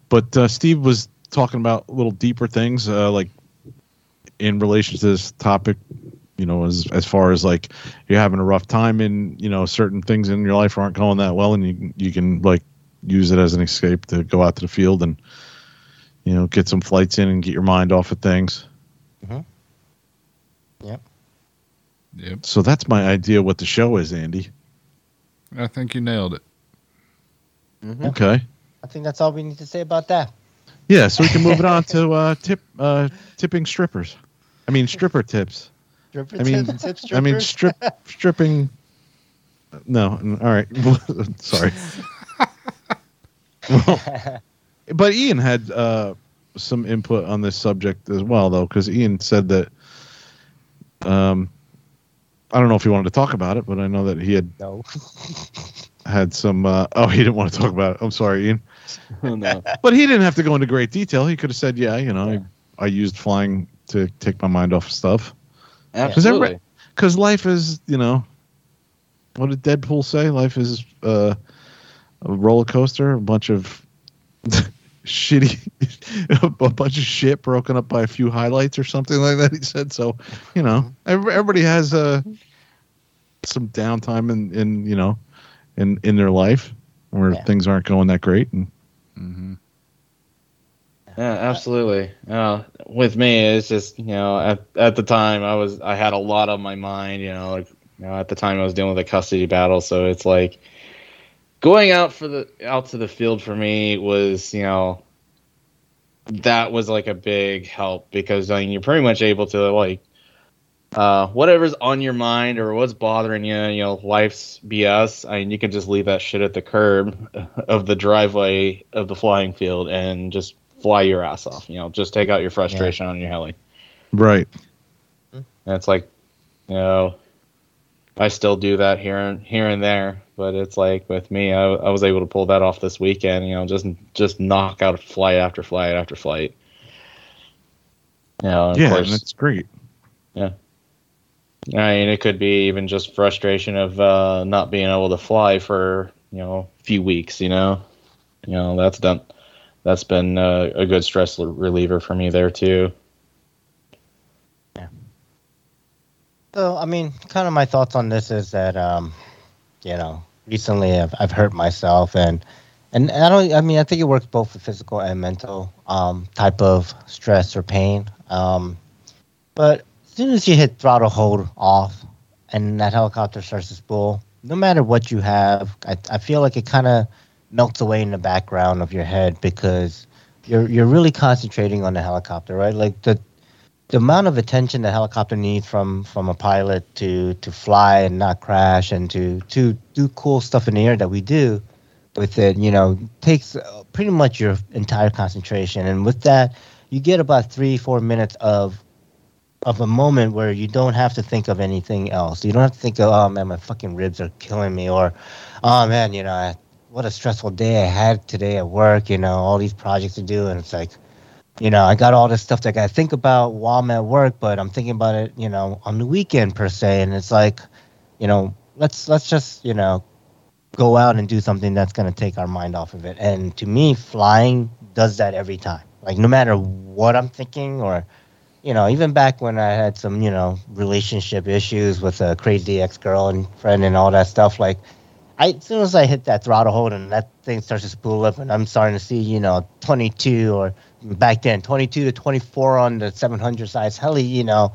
Speaker 3: but uh, steve was talking about a little deeper things uh like in relation to this topic you know as as far as like you're having a rough time and you know certain things in your life aren't going that well and you you can like use it as an escape to go out to the field and you know get some flights in and get your mind off of things
Speaker 4: yep.
Speaker 3: So that's my idea what the show is, Andy.
Speaker 4: I think you nailed it.
Speaker 2: Mhm.
Speaker 3: Okay.
Speaker 2: I think that's all we need to say about that.
Speaker 3: Yeah, so we can move it on to uh, tip uh, tipping strippers. I mean stripper tips.
Speaker 2: Stripper
Speaker 3: I mean-
Speaker 2: tips, tip
Speaker 3: I mean strip stripping. No, all right. Sorry. Well, but Ian had uh, some input on this subject as well, though, because Ian said that. Um, I don't know if he wanted to talk about it, but I know that he had
Speaker 2: no.
Speaker 3: had some. Uh, oh, he didn't want to talk about it. I'm sorry, Ian.
Speaker 5: no.
Speaker 3: But he didn't have to go into great detail. He could have said, "Yeah, you know, I, I used flying to take my mind off of stuff."
Speaker 5: Absolutely.
Speaker 3: Because life is, you know, what did Deadpool say? Life is uh, a roller coaster, a bunch of shitty, a bunch of shit broken up by a few highlights or something like that. He said. So, you know, everybody has uh, some downtime in, in you know, in in their life where
Speaker 2: Yeah.
Speaker 3: things aren't going that great, and
Speaker 4: hmm
Speaker 5: Yeah, absolutely. Uh, with me, it's just you know at at the time I was I had a lot on my mind. You know, like you know at the time I was dealing with a custody battle, so it's like going out for the out to the field for me was you know that was like a big help because I mean you're pretty much able to like uh, whatever's on your mind or what's bothering you, you know, life's BS. I mean, you can just leave that shit at the curb of the driveway of the flying field and just fly your ass off. You know, just take out your frustration on your heli.
Speaker 3: right.
Speaker 5: And it's like, you know, I still do that here and here and there, but it's like with me, I, I was able to pull that off this weekend. You know, just just knock out flight after flight after flight. You know, of
Speaker 3: yeah,
Speaker 5: course,
Speaker 3: and it's great. Yeah.
Speaker 5: I mean, it could be even just frustration of uh, not being able to fly for you know a few weeks. You know, you know that's done. That's been uh, a good stress reliever for me there too. Yeah.
Speaker 2: So, I mean, kind of my thoughts on this is that, um, you know, recently I've, I've hurt myself and, and I don't, I mean, I think it works both for physical and mental, um, type of stress or pain. Um, but as soon as you hit throttle hold off and that helicopter starts to spool, no matter what you have, I, I feel like it kind of melts away in the background of your head because you're, you're really concentrating on the helicopter, right? Like the, the amount of attention the helicopter needs from from a pilot to to fly and not crash and to to do cool stuff in the air that we do with it you know takes uh, pretty much your entire concentration and with that you get about three four minutes of of a moment where you don't have to think of anything else you don't have to think of oh man my fucking ribs are killing me or oh man you know I, what a stressful day i had today at work you know all these projects to do and it's like you know, I got all this stuff that I got to think about while I'm at work, but I'm thinking about it, you know, on the weekend per se. And it's like, you know, let's let's just, you know, go out and do something that's gonna take our mind off of it. And to me, flying does that every time. Like no matter what I'm thinking or you know, even back when I had some, you know, relationship issues with a crazy ex girl and friend and all that stuff, like I, as soon as I hit that throttle hold and that thing starts to spool up, and I'm starting to see, you know, 22 or back then 22 to 24 on the 700 size heli, you know,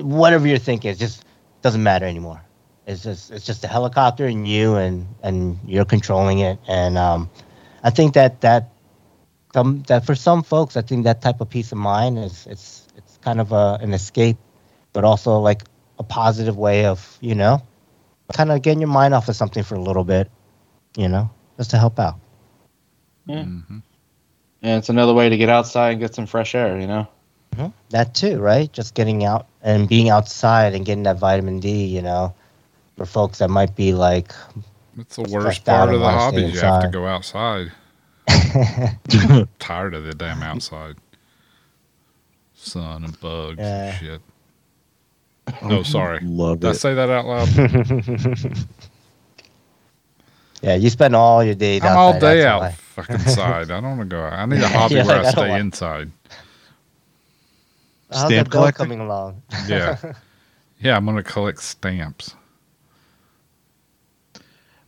Speaker 2: whatever you're thinking, it just doesn't matter anymore. It's just it's just a helicopter and you and and you're controlling it, and um, I think that that some that for some folks, I think that type of peace of mind is it's it's kind of a an escape, but also like a positive way of you know kind of getting your mind off of something for a little bit, you know, just to help out.
Speaker 5: Yeah.
Speaker 4: Mhm.
Speaker 5: And it's another way to get outside and get some fresh air. You know.
Speaker 2: Mhm. That too, right? Just getting out and being outside and getting that vitamin D, you know, for folks that might be like,
Speaker 4: That's the worst part of the hobby. You have to go outside. Tired of the damn outside. Sun and bugs
Speaker 2: Yeah.
Speaker 4: and shit. No, sorry.
Speaker 3: Love
Speaker 4: Did I
Speaker 3: it.
Speaker 4: say that out loud?
Speaker 2: yeah, you spend all your days
Speaker 4: I'm all day
Speaker 2: that's
Speaker 4: out
Speaker 2: why.
Speaker 4: fucking side. I don't want to go out. I need a hobby
Speaker 2: You're
Speaker 4: where
Speaker 2: like,
Speaker 4: I
Speaker 2: I
Speaker 4: stay
Speaker 2: want-
Speaker 4: inside.
Speaker 2: How's
Speaker 3: Stamp
Speaker 2: that coming along?
Speaker 4: Yeah. Yeah, I'm going to collect stamps.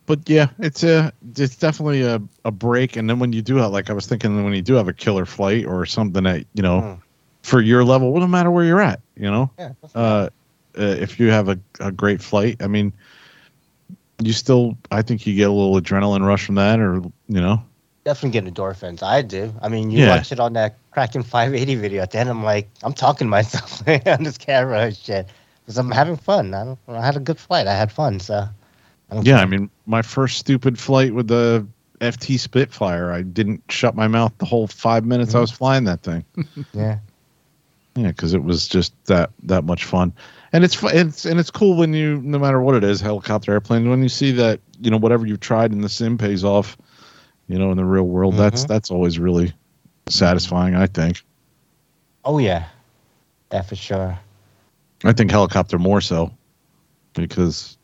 Speaker 3: but yeah, it's a it's definitely a, a break. And then when you do have, like I was thinking, when you do have a killer flight or something that you know
Speaker 2: Mm.
Speaker 3: for your level, well, no matter where you're at, you know,
Speaker 2: Yeah,
Speaker 3: uh, uh, if you have a, a great flight, I mean, you still, I think you get a little adrenaline rush from that, or you know,
Speaker 2: definitely get endorphins. I do. I mean, you
Speaker 3: Yeah.
Speaker 2: watch it on that Kraken 580 video. At the end, I'm like, I'm talking to myself on this camera and shit because I'm having fun. I, don't, I had a good flight. I had fun. So, I
Speaker 3: yeah.
Speaker 2: care.
Speaker 3: I mean, my first stupid flight with the FT Spitfire, I didn't shut my mouth the whole five minutes I was flying that thing.
Speaker 2: yeah.
Speaker 3: Yeah, because it was just that that much fun, and it's fu- it's and it's cool when you no matter what it is, helicopter, airplane, when you see that you know whatever you've tried in the sim pays off, you know, in the real world. That's
Speaker 2: Mhm.
Speaker 3: that's always really satisfying. I think.
Speaker 2: Oh yeah, that for sure.
Speaker 3: I think helicopter more so because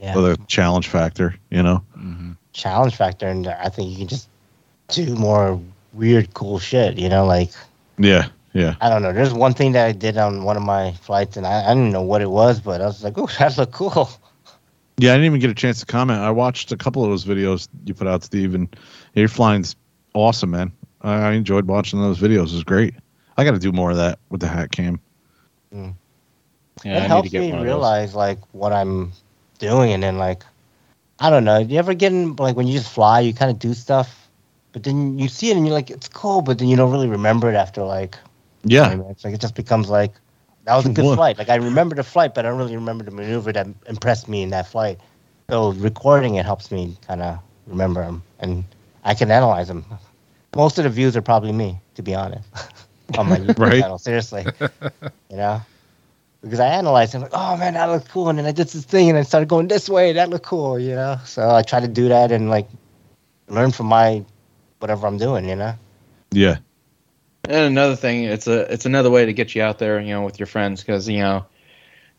Speaker 2: Yeah.
Speaker 3: of the challenge factor. You know.
Speaker 4: hmm
Speaker 2: challenge factor, and I think you can just do more weird, cool shit. You know, like
Speaker 3: Yeah. Yeah.
Speaker 2: I don't know. There's one thing that I did on one of my flights, and I, I didn't know what it was, but I was like, "Oh, that looked cool."
Speaker 3: Yeah. I didn't even get a chance to comment. I watched a couple of those videos you put out, Steve, and your flying's awesome, man. I, I enjoyed watching those videos. It was great. I got to do more of that with the hat cam. Mm.
Speaker 5: Yeah,
Speaker 2: it
Speaker 5: I need to
Speaker 2: helps
Speaker 5: get
Speaker 2: me
Speaker 5: one of those.
Speaker 2: realize like what I'm doing, and then like I don't know. You ever get in like when you just fly, you kind of do stuff, but then you see it and you're like, it's cool, but then you don't really remember it after like
Speaker 3: Yeah.
Speaker 2: 20 minutes. Like it just becomes like that was a good
Speaker 3: What?
Speaker 2: flight. Like I remember the flight, but I don't really remember the maneuver that impressed me in that flight. So recording it helps me kind of remember them, and I can analyze them. Most of the views are probably me, to be honest, on my YouTube
Speaker 3: Right.
Speaker 2: channel. Seriously, you know, because I analyze them like, oh man, that looked cool, and then I did this thing, and I started going this way, that looked cool, you know. So I try to do that and like learn from my whatever I'm doing, you know.
Speaker 3: Yeah.
Speaker 5: And another thing, it's a it's another way to get you out there, you know, with your friends because you know,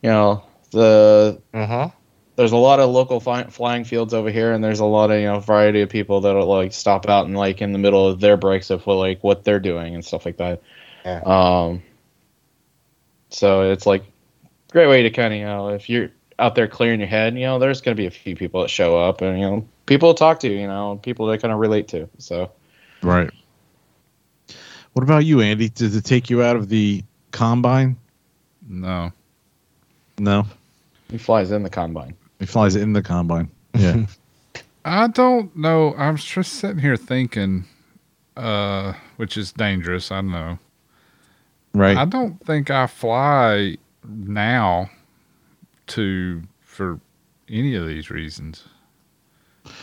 Speaker 5: you know the
Speaker 2: Mm-hmm.
Speaker 5: there's a lot of local fly, flying fields over here, and there's a lot of you know variety of people that'll like stop out and like in the middle of their breaks of what like what they're doing and stuff like that.
Speaker 2: Yeah.
Speaker 5: Um. So it's like great way to kind of you know if you're out there clearing your head, you know, there's gonna be a few people that show up and you know people to talk to, you know, people that kind of relate to. So
Speaker 3: Right. What about you, Andy? Did it take you out of the combine?
Speaker 4: No.
Speaker 3: No.
Speaker 5: he flies in the combine.
Speaker 3: He flies in the combine. Yeah.
Speaker 4: I don't know. I'm just sitting here thinking, uh, which is dangerous. I know.
Speaker 3: right.
Speaker 4: I don't think I fly now to for any of these reasons.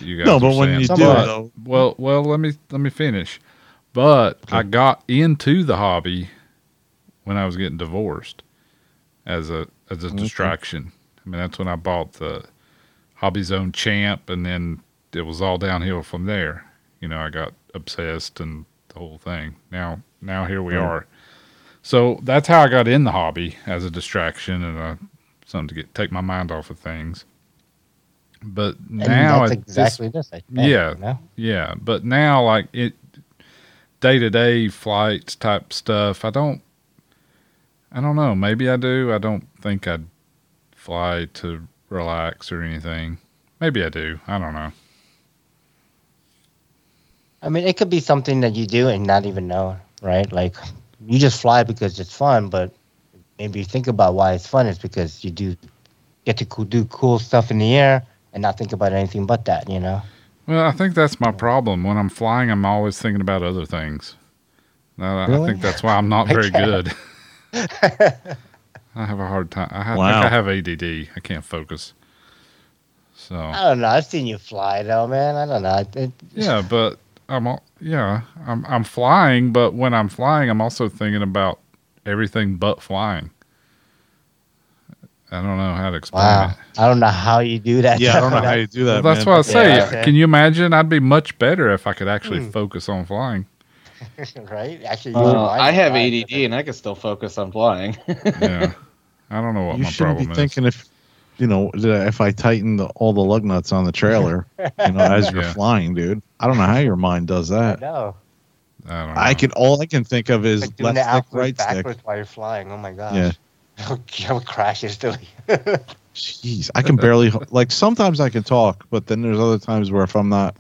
Speaker 4: You guys
Speaker 3: no, but when
Speaker 4: saying.
Speaker 3: you do,
Speaker 2: Somebody-
Speaker 3: though,
Speaker 4: well, well, let me let me finish. But I got into the hobby when I was getting divorced as a as a
Speaker 3: Okay.
Speaker 4: distraction. I mean, that's when I bought the Hobby Zone Champ, and then it was all downhill from there. You know, I got obsessed and the whole thing. Now, now here we
Speaker 3: Right.
Speaker 4: are. So that's how I got in the hobby as a distraction and uh something to get take my mind off of things. But
Speaker 2: And
Speaker 4: now
Speaker 2: that's
Speaker 4: it just-
Speaker 2: exactly this.
Speaker 4: Yeah.
Speaker 2: You know?
Speaker 4: yeah, but now like it day to day flights type stuff, I don't I don't know. Maybe I do. I don't think I'd fly to relax or anything. Maybe I do. I don't know.
Speaker 2: I mean, it could be something that you do and not even know, right? Like you just fly because it's fun, but maybe you think about why it's fun is because you do get to do cool stuff in the air and not think about anything but that, you know?
Speaker 4: Well, I think that's my problem. When I'm flying, I'm always thinking about other things. No, I
Speaker 2: Really?
Speaker 4: think that's why I'm not very good. I have a hard time. I, ha-
Speaker 3: Wow.
Speaker 4: think I have ADD. I can't focus. So
Speaker 2: I don't know. I've seen you fly though, man. I don't know. It, it-
Speaker 4: Yeah, but I'm all, yeah, I'm I'm flying, but when I'm flying, I'm also thinking about everything but flying. I don't know how to explain
Speaker 2: wow.
Speaker 4: it.
Speaker 2: I don't know how you do that.
Speaker 3: yeah, I don't know how you do that.
Speaker 4: Well, that's
Speaker 3: man.
Speaker 4: what I say.
Speaker 2: Yeah, okay.
Speaker 4: Can you imagine? I'd be much better if I could actually
Speaker 2: Hmm.
Speaker 4: focus on flying.
Speaker 2: right? Actually,
Speaker 5: Uh, I have
Speaker 2: flying.
Speaker 5: ADD and I can still focus on flying.
Speaker 4: Yeah, I don't know what
Speaker 3: you
Speaker 4: my
Speaker 3: shouldn't be
Speaker 4: problem is.
Speaker 3: thinking if you know if I tighten the, all the lug nuts on the trailer, you know, as you're
Speaker 4: Yeah.
Speaker 3: flying, dude. I don't know how your mind does that.
Speaker 2: No.
Speaker 4: I don't know.
Speaker 3: I can all I can think of is
Speaker 2: Like
Speaker 3: left
Speaker 2: the
Speaker 3: stick, right stick.
Speaker 2: while you're flying. Oh my gosh.
Speaker 3: Yeah.
Speaker 2: You'll crash instantly.
Speaker 3: Jeez, I can barely like. Sometimes I can talk, but then there's other times where if I'm not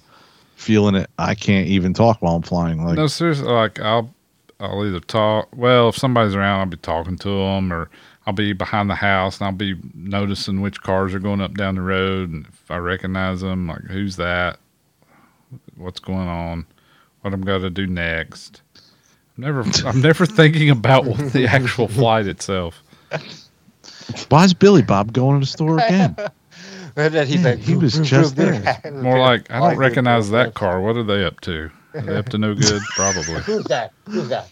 Speaker 3: feeling it, I can't even talk while I'm flying. Like,
Speaker 4: no, seriously, like I'll I'll either talk. Well, if somebody's around, I'll be talking to them, or I'll be behind the house and I'll be noticing which cars are going up down the road, and if I recognize them, like who's that, what's going on, what I'm going to do next. I'm never I'm never thinking about what the actual flight itself.
Speaker 3: why's Billy Bob going to the store again?
Speaker 2: And then he's
Speaker 3: Yeah,
Speaker 2: like,
Speaker 3: he was just there."
Speaker 4: More like I don't recognize that car. What are they up to? Are they up to no good? Probably.
Speaker 2: Who's that? Who's that?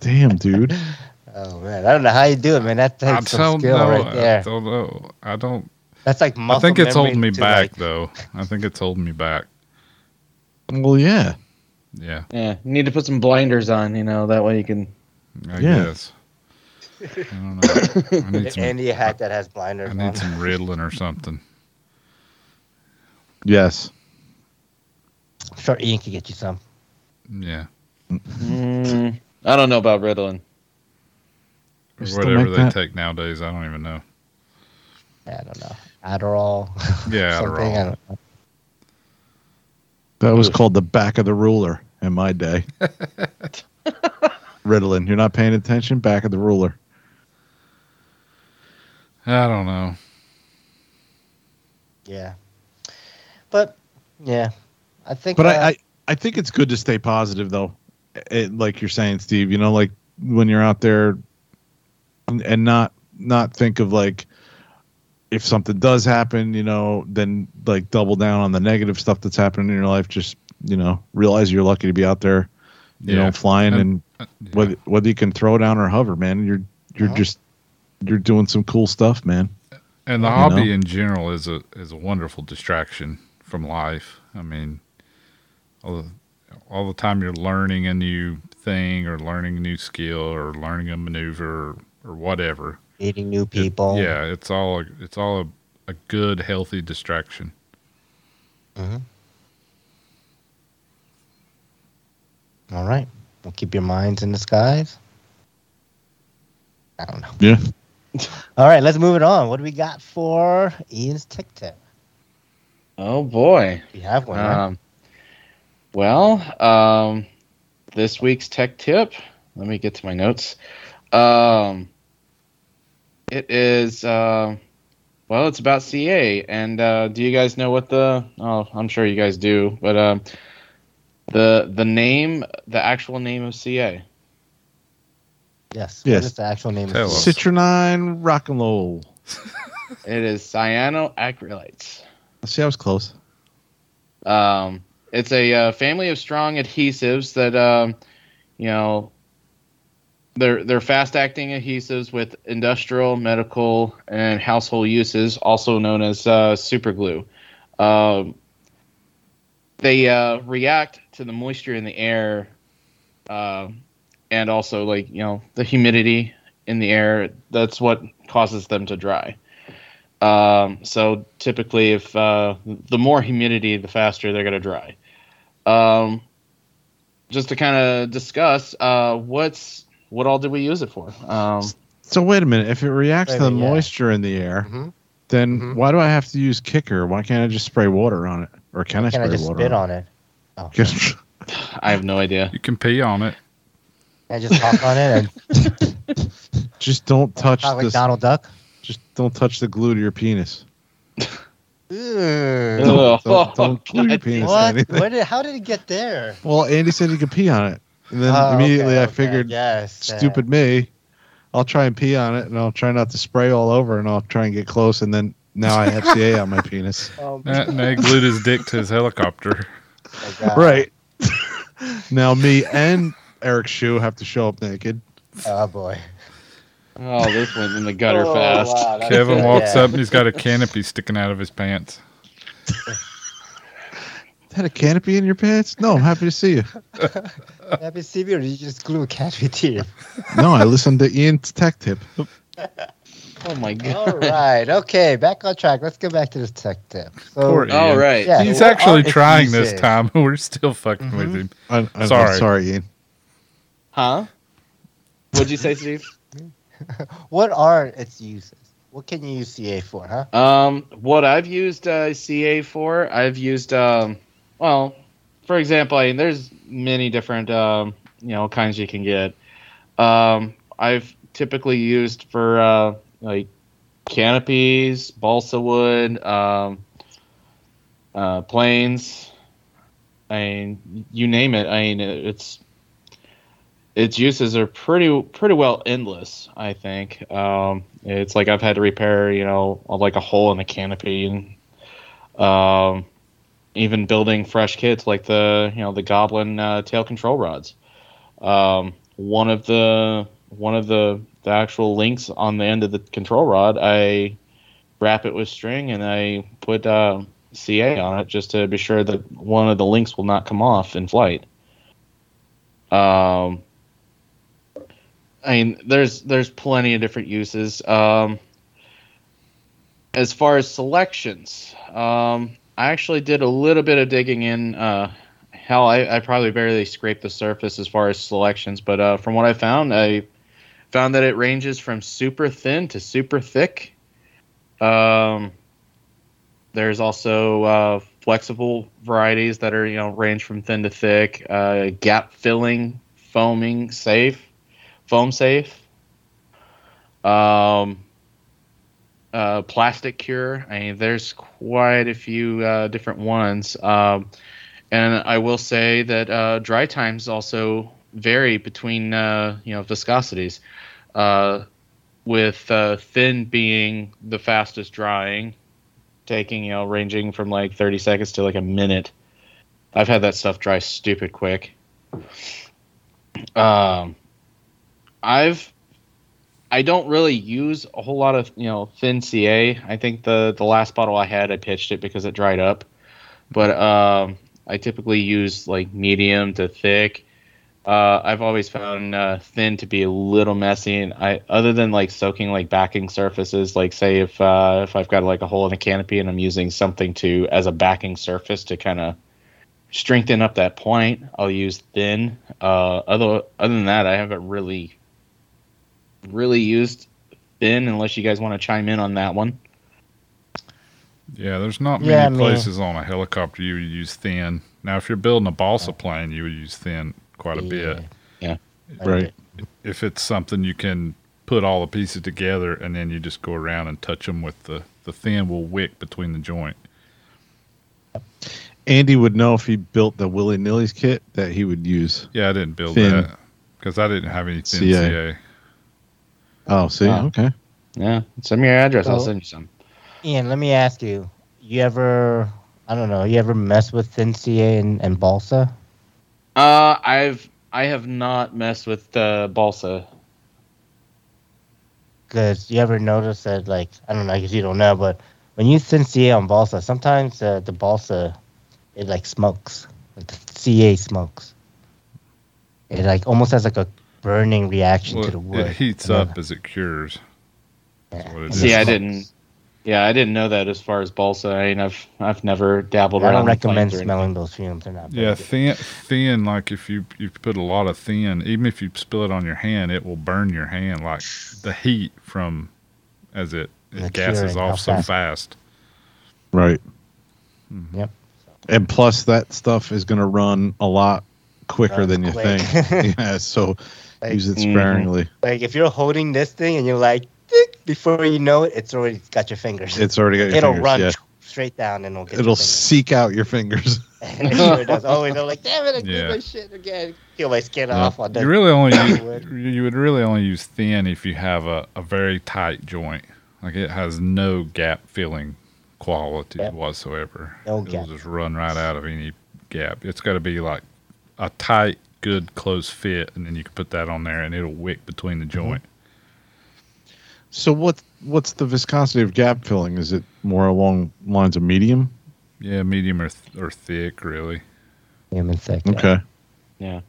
Speaker 3: Damn, dude.
Speaker 2: Oh man, I don't know how you do it, man. That
Speaker 4: I
Speaker 2: takes some skill
Speaker 4: know.
Speaker 2: right
Speaker 4: I
Speaker 2: there.
Speaker 4: don't know. I don't.
Speaker 2: That's like
Speaker 4: I think it's holding me back
Speaker 2: like-
Speaker 4: though. I think it's holding me back.
Speaker 3: Well, yeah.
Speaker 4: Yeah,
Speaker 5: yeah, you need to put some blinders on, you know, that way you can.
Speaker 4: I
Speaker 3: Yeah.
Speaker 4: guess. I don't know. I need some.
Speaker 2: Andy a hat that has blinders
Speaker 4: I
Speaker 2: on.
Speaker 4: need some Ritalin or something.
Speaker 3: Yes.
Speaker 2: I'm sure Ian can get you some.
Speaker 4: Yeah,
Speaker 5: Mm, I don't know about Ritalin.
Speaker 4: or whatever they
Speaker 3: that?
Speaker 4: take nowadays. I don't even know.
Speaker 2: I don't know. Adderall.
Speaker 4: Yeah,
Speaker 2: something. I
Speaker 4: Adderall.
Speaker 2: don't know.
Speaker 3: That was called the back of the ruler in my day. Ritalin. You're not paying attention? Back of the ruler.
Speaker 4: I don't know.
Speaker 2: Yeah. But yeah, I think.
Speaker 3: But
Speaker 2: uh,
Speaker 3: I, I, I think it's good to stay positive, though. It, like you're saying, Steve. You know, like when you're out there, and, and not not think of like if something does happen, you know, then like double down on the negative stuff that's happening in your life. Just you know, realize you're lucky to be out there, you
Speaker 4: Yeah.
Speaker 3: know, flying
Speaker 4: And-
Speaker 3: and,
Speaker 4: Uh, yeah.
Speaker 3: whether whether you can throw down or hover, man, you're you're
Speaker 2: Uh-huh.
Speaker 3: just you're doing some cool stuff, man.
Speaker 4: And the
Speaker 3: you
Speaker 4: hobby
Speaker 3: know?
Speaker 4: in general is a is a wonderful distraction from life. I mean, all the- all the time you're learning a new thing or learning a new skill or learning a maneuver or, or whatever.
Speaker 2: Meeting new
Speaker 4: It-
Speaker 2: people.
Speaker 4: yeah, it's all a, it's all a, a good healthy distraction. Mm-hmm.
Speaker 2: All right. We'll keep your minds in the skies. I don't know.
Speaker 3: Yeah.
Speaker 2: All right, let's move it on. What do we got for Ian's Tech Tip?
Speaker 5: Oh boy.
Speaker 2: We have one?
Speaker 5: Um, well, um, this week's tech tip. Let me get to my notes. Um, it is. Uh, well, it's about CA, and uh, do you guys know what the? Oh, I'm sure you guys do, but um, the the name, the actual name of CA.
Speaker 2: Yes.
Speaker 3: Yes.
Speaker 2: What is the actual name
Speaker 4: Tell
Speaker 2: of
Speaker 4: us.
Speaker 3: Citronine rock and roll.
Speaker 5: It is cyanoacrylates.
Speaker 3: See, I was close.
Speaker 5: Um, it's a uh, family of strong adhesives that, um, you know, they're they're fast acting adhesives with industrial, medical, and household uses, also known as uh, super glue. Um, they uh, react to the moisture in the air, uh, and also like you know the humidity in the air. That's what causes them to dry. Um, so typically, if uh, the more humidity, the faster they're going to dry. Um, just to kind of discuss, uh, what's what all did we use it for? Um,
Speaker 3: So wait a minute. If it reacts
Speaker 2: Wait
Speaker 3: to the
Speaker 2: yeah.
Speaker 3: moisture in the air,
Speaker 2: Mhm.
Speaker 3: then
Speaker 2: Mhm.
Speaker 3: why do I have to use kicker? Why can't I just spray water on it? Or can I
Speaker 2: Can
Speaker 3: spray
Speaker 2: I just
Speaker 3: water
Speaker 2: spit
Speaker 3: on
Speaker 2: on it?
Speaker 3: it?
Speaker 5: I have no idea.
Speaker 4: You can pee on it.
Speaker 2: And just talk on it and
Speaker 3: just don't touch
Speaker 2: talk like
Speaker 3: this.
Speaker 2: Donald Duck?
Speaker 3: Just don't touch the glue to your penis.
Speaker 2: Ew.
Speaker 5: Ugh.
Speaker 3: Don't, don't glue your
Speaker 5: God
Speaker 3: penis to
Speaker 2: What? did, how did it get there?
Speaker 3: Well, Andy said he could pee on it, and then
Speaker 2: Oh,
Speaker 3: immediately
Speaker 2: okay,
Speaker 3: I
Speaker 2: okay,
Speaker 3: figured,
Speaker 2: yes, uh,
Speaker 3: stupid me, I'll try and pee on it, and I'll try not to spray all over, and I'll try and get close, and then now I have CA on my penis.
Speaker 2: Oh,
Speaker 4: Nah, nah, he glued his dick to his helicopter.
Speaker 2: my God.
Speaker 3: Right. now me and Eric Shoe have to show up naked.
Speaker 2: Oh boy.
Speaker 5: Oh, this went in the gutter
Speaker 2: Oh,
Speaker 5: fast.
Speaker 2: wow,
Speaker 4: Kevin walks
Speaker 2: yeah.
Speaker 4: up and he's got a canopy sticking out of his pants.
Speaker 3: Had a canopy in your pants? No, I'm happy to see you.
Speaker 2: Happy to see you, or did you just glue a canopy to you?
Speaker 3: No, I listened to Ian's tech tip.
Speaker 5: Oh my god.
Speaker 2: All right, Okay. Back on track. Let's get back to this tech tip. So,
Speaker 4: Poor Ian.
Speaker 5: right.
Speaker 2: Yeah.
Speaker 4: He's actually trying this
Speaker 2: uses?
Speaker 4: time. We're still fucking with
Speaker 2: Mhm.
Speaker 4: him.
Speaker 3: I, I'm
Speaker 4: Sorry.
Speaker 3: sorry, Ian.
Speaker 5: Huh? What'd you say, Steve?
Speaker 2: what are its uses? What can you use CA for, huh?
Speaker 5: Um, what I've used uh, CA for, I've used, um, well, for example, I mean, there's many different, um, you know, kinds you can get. Um, I've typically used for uh, like canopies, balsa wood, um, uh, planes. I mean, you name it. I mean, it's its uses are pretty pretty well endless. I think um, it's like I've had to repair, you know, like a hole in the canopy, and um, even building fresh kits like the you know the Goblin uh, tail control rods. Um, one of the one of the the actual links on the end of the control rod, I wrap it with string and I put uh, CA on it just to be sure that one of the links will not come off in flight. Um, I mean, there's there's plenty of different uses. Um, as far as selections, um, I actually did a little bit of digging in. Uh, hell, I, I probably barely scraped the surface as far as selections, but uh, from what I found, I found that it ranges from super thin to super thick. Um, there's also uh, flexible varieties that are you know range from thin to thick, uh, gap filling, foaming, safe, foam safe. Um, uh, plastic cure. I mean, there's quite a few uh, different ones. Um, and I will say that uh, dry times also vary between uh, you know viscosities. Uh, with uh, thin being the fastest drying, taking you know ranging from like 30 seconds to like a minute. I've had that stuff dry stupid quick. Um, I've I don't really use a whole lot of you know thin CA. I think the the last bottle I had I pitched it because it dried up, but um, I typically use like medium to thick. Uh, I've always found uh, thin to be a little messy, and I other than like soaking like backing surfaces, like say if uh, if I've got like a hole in a canopy and I'm using something to as a backing surface to kind of strengthen up that point, I'll use thin. Uh, other other than that, I haven't really really used thin unless you guys want to chime in on that one.
Speaker 4: Yeah, there's not many
Speaker 2: Yeah, I mean-
Speaker 4: places on a helicopter you would use thin. Now, if you're building a balsa plane, you would use thin quite a bit.
Speaker 5: Yeah.
Speaker 3: Right.
Speaker 4: If it's something you can put all the pieces together and then you just go around and touch them with the the thin will wick between the joint.
Speaker 3: Andy would know if he built the Willy Nilly's kit that he would use.
Speaker 4: Yeah, I didn't build
Speaker 3: Thin.
Speaker 4: that because I didn't have any thin
Speaker 3: CA.
Speaker 4: CA.
Speaker 3: Oh, see,
Speaker 5: Wow.
Speaker 3: okay.
Speaker 5: Yeah, send me your address. I'll send you some.
Speaker 2: Ian, let me ask you: You ever, I don't know, you ever mess with thin CA and, and balsa?
Speaker 5: Uh, I've I have not messed with uh, balsa.
Speaker 2: Because you ever notice that, like, I don't know, I guess you don't know, but when you thin CA on balsa, sometimes uh, the balsa it like smokes, like the CA smokes. It like almost has like a burning reaction to the wood.
Speaker 4: it heats
Speaker 2: And then-
Speaker 4: up as it cures.
Speaker 2: Yeah.
Speaker 4: it
Speaker 5: See,
Speaker 4: is.
Speaker 5: I didn't. Yeah, I didn't know that as far as balsa. I mean, I've I've never dabbled
Speaker 2: I
Speaker 5: around.
Speaker 2: don't recommend smelling those fumes. They're not.
Speaker 4: Yeah, thin, thin. Like if you you put a lot of thin, even if you spill it on your hand, it will burn your hand. Like the heat from as it, it gases off so
Speaker 2: fast.
Speaker 4: fast.
Speaker 3: Right. Mm-hmm.
Speaker 2: Yep.
Speaker 3: And plus, that stuff is going to run a lot quicker
Speaker 2: Runs
Speaker 3: than you
Speaker 2: quick.
Speaker 3: think. yeah, so
Speaker 2: Like-
Speaker 3: use it
Speaker 5: Mhm.
Speaker 3: sparingly.
Speaker 2: Like if you're holding this thing and you're like, tick, before you know it, it's already got your fingers.
Speaker 3: It's already got your fingers.
Speaker 2: It'll
Speaker 3: fingers,
Speaker 2: run
Speaker 3: yeah.
Speaker 2: straight down and it'll get
Speaker 3: It'll
Speaker 2: your
Speaker 3: seek out your fingers.
Speaker 2: it sure does. Oh, and I'm like, damn it, I
Speaker 4: Yeah.
Speaker 2: yeah. my shit again. Peel my skin
Speaker 3: Yeah.
Speaker 2: off on the
Speaker 4: You really only use, you would really only use thin if you have a, a very tight joint. Like it has no gap filling quality
Speaker 2: Yep.
Speaker 4: whatsoever.
Speaker 2: No
Speaker 4: It'll
Speaker 2: gap.
Speaker 4: just run right out of any gap. It's got to be like a tight, good, close fit, and then you can put that on there, and it'll wick between the joint.
Speaker 3: So what what's the viscosity of gap filling? Is it more along lines of medium?
Speaker 4: Yeah, medium or th- or thick, really.
Speaker 2: Human thick. yeah.
Speaker 3: Okay.
Speaker 5: Yeah,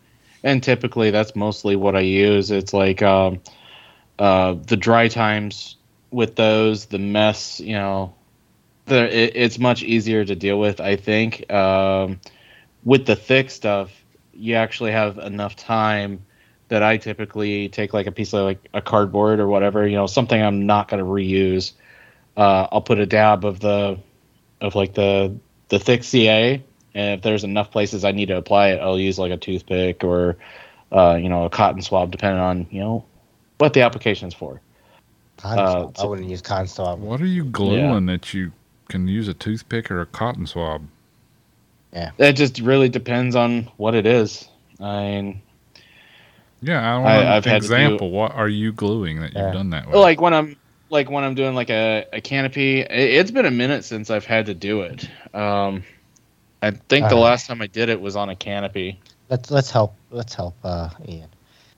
Speaker 5: and typically that's mostly what I use. It's like um, uh, the dry times with those, the mess. You know, the it, it's much easier to deal with. I think um, with the thick stuff, you actually have enough time that I typically take like a piece of like a cardboard or whatever. You know, something I'm not going to reuse. Uh, I'll put a dab of the of like the the thick CA and if there's enough places I need to apply it, I'll use like a toothpick or, uh, you know, a cotton swab, depending on you know what the application's for.
Speaker 2: Cotton
Speaker 5: Uh,
Speaker 2: swab. I wouldn't use cotton swab.
Speaker 4: What are you gluing that you can use a toothpick or a cotton swab?
Speaker 5: It just really depends on what it is. I mean,
Speaker 4: Yeah, I want
Speaker 5: I-
Speaker 4: an
Speaker 5: I've had to do-
Speaker 4: example. What are you gluing that you've
Speaker 2: Yeah.
Speaker 4: done that with?
Speaker 5: like when I'm like when I'm doing like a, a canopy, it, it's been a minute since I've had to do it. Um, I think the
Speaker 2: Uh.
Speaker 5: last time I did it was on a canopy.
Speaker 2: Let's let's help let's help uh, Ian.